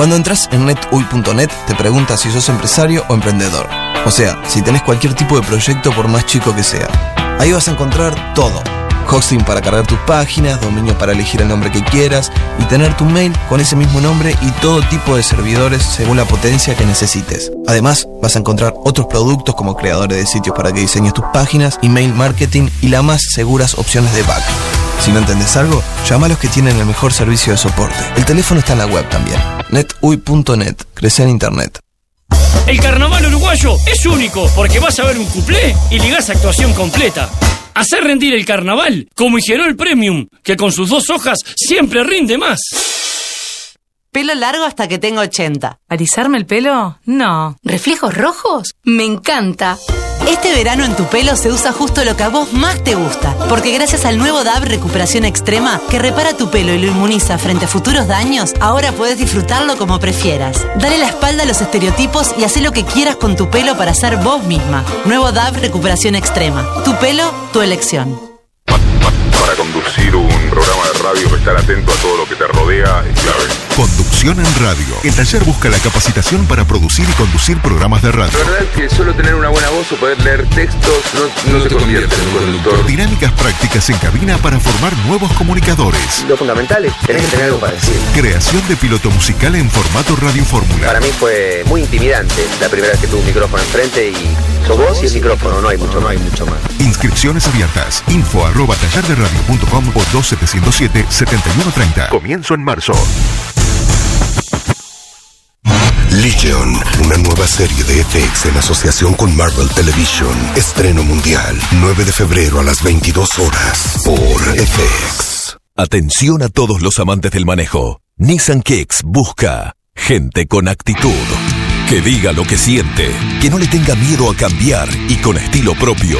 Cuando entras en netuy.net te preguntas si sos empresario o emprendedor. O sea, si tenés cualquier tipo de proyecto por más chico que sea. Ahí vas a encontrar todo. Hosting para cargar tus páginas, dominio para elegir el nombre que quieras y tener tu mail con ese mismo nombre y todo tipo de servidores según la potencia que necesites. Además, vas a encontrar otros productos como creadores de sitios para que diseñes tus páginas, email marketing y las más seguras opciones de back. Si no entendés algo, llama a los que tienen el mejor servicio de soporte. El teléfono está en la web también. netuy.net. Crece en internet. El carnaval uruguayo es único porque vas a ver un cuplé y ligás actuación completa. Hacer rendir el carnaval como Higienol Premium, que con sus dos hojas siempre rinde más. Pelo largo hasta que tengo 80. ¿Alisarme el pelo? No. ¿Reflejos rojos? Me encanta. Este verano en tu pelo se usa justo lo que a vos más te gusta, porque gracias al nuevo DAB Recuperación Extrema, que repara tu pelo y lo inmuniza frente a futuros daños, ahora puedes disfrutarlo como prefieras. Dale la espalda a los estereotipos y haz lo que quieras con tu pelo para ser vos misma. Nuevo DAB Recuperación Extrema. Tu pelo, tu elección. Para conducir un programa de radio, estar atento a todo lo que te rodea es clave. Conducción en radio. El taller busca la capacitación para producir y conducir programas de radio. La verdad es que solo tener una buena voz o poder leer textos no, no se convierte en un conductor. Dinámicas prácticas en cabina para formar nuevos comunicadores. Lo fundamental es tenés que tener algo para decir. Creación de piloto musical en formato radio fórmula. Para mí fue muy intimidante la primera vez que tuve un micrófono enfrente y sos vos y el micrófono, no hay mucho, no hay mucho más. Inscripciones abiertas. Info arroba tallarderadio.com o 2707-7130. Comienzo en marzo. Legion, una nueva serie de FX en asociación con Marvel Television. Estreno mundial, 9 de febrero a las 22 horas por FX. Atención a todos los amantes del manejo. Nissan Kicks busca gente con actitud. Que diga lo que siente, que no le tenga miedo a cambiar y con estilo propio.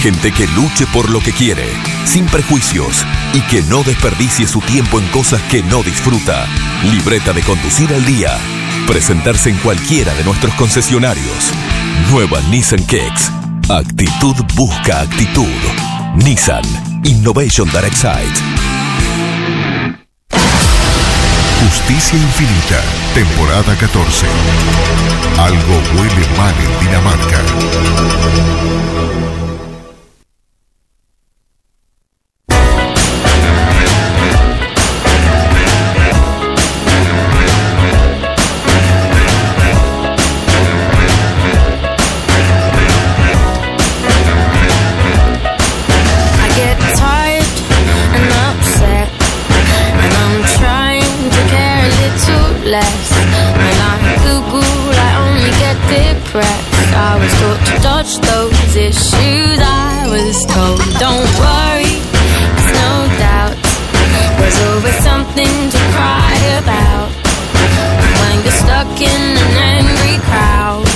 Gente que luche por lo que quiere, sin prejuicios y que no desperdicie su tiempo en cosas que no disfruta. Libreta de conducir al día. Presentarse en cualquiera de nuestros concesionarios. Nueva Nissan Kicks. Actitud busca actitud. Nissan Innovation Direct Side. Justicia Infinita, temporada 14. Algo huele mal en Dinamarca. Depressed. I was taught to dodge those issues. I was told, don't worry, it's no doubt. There's always something to cry about. When you're stuck in an angry crowd,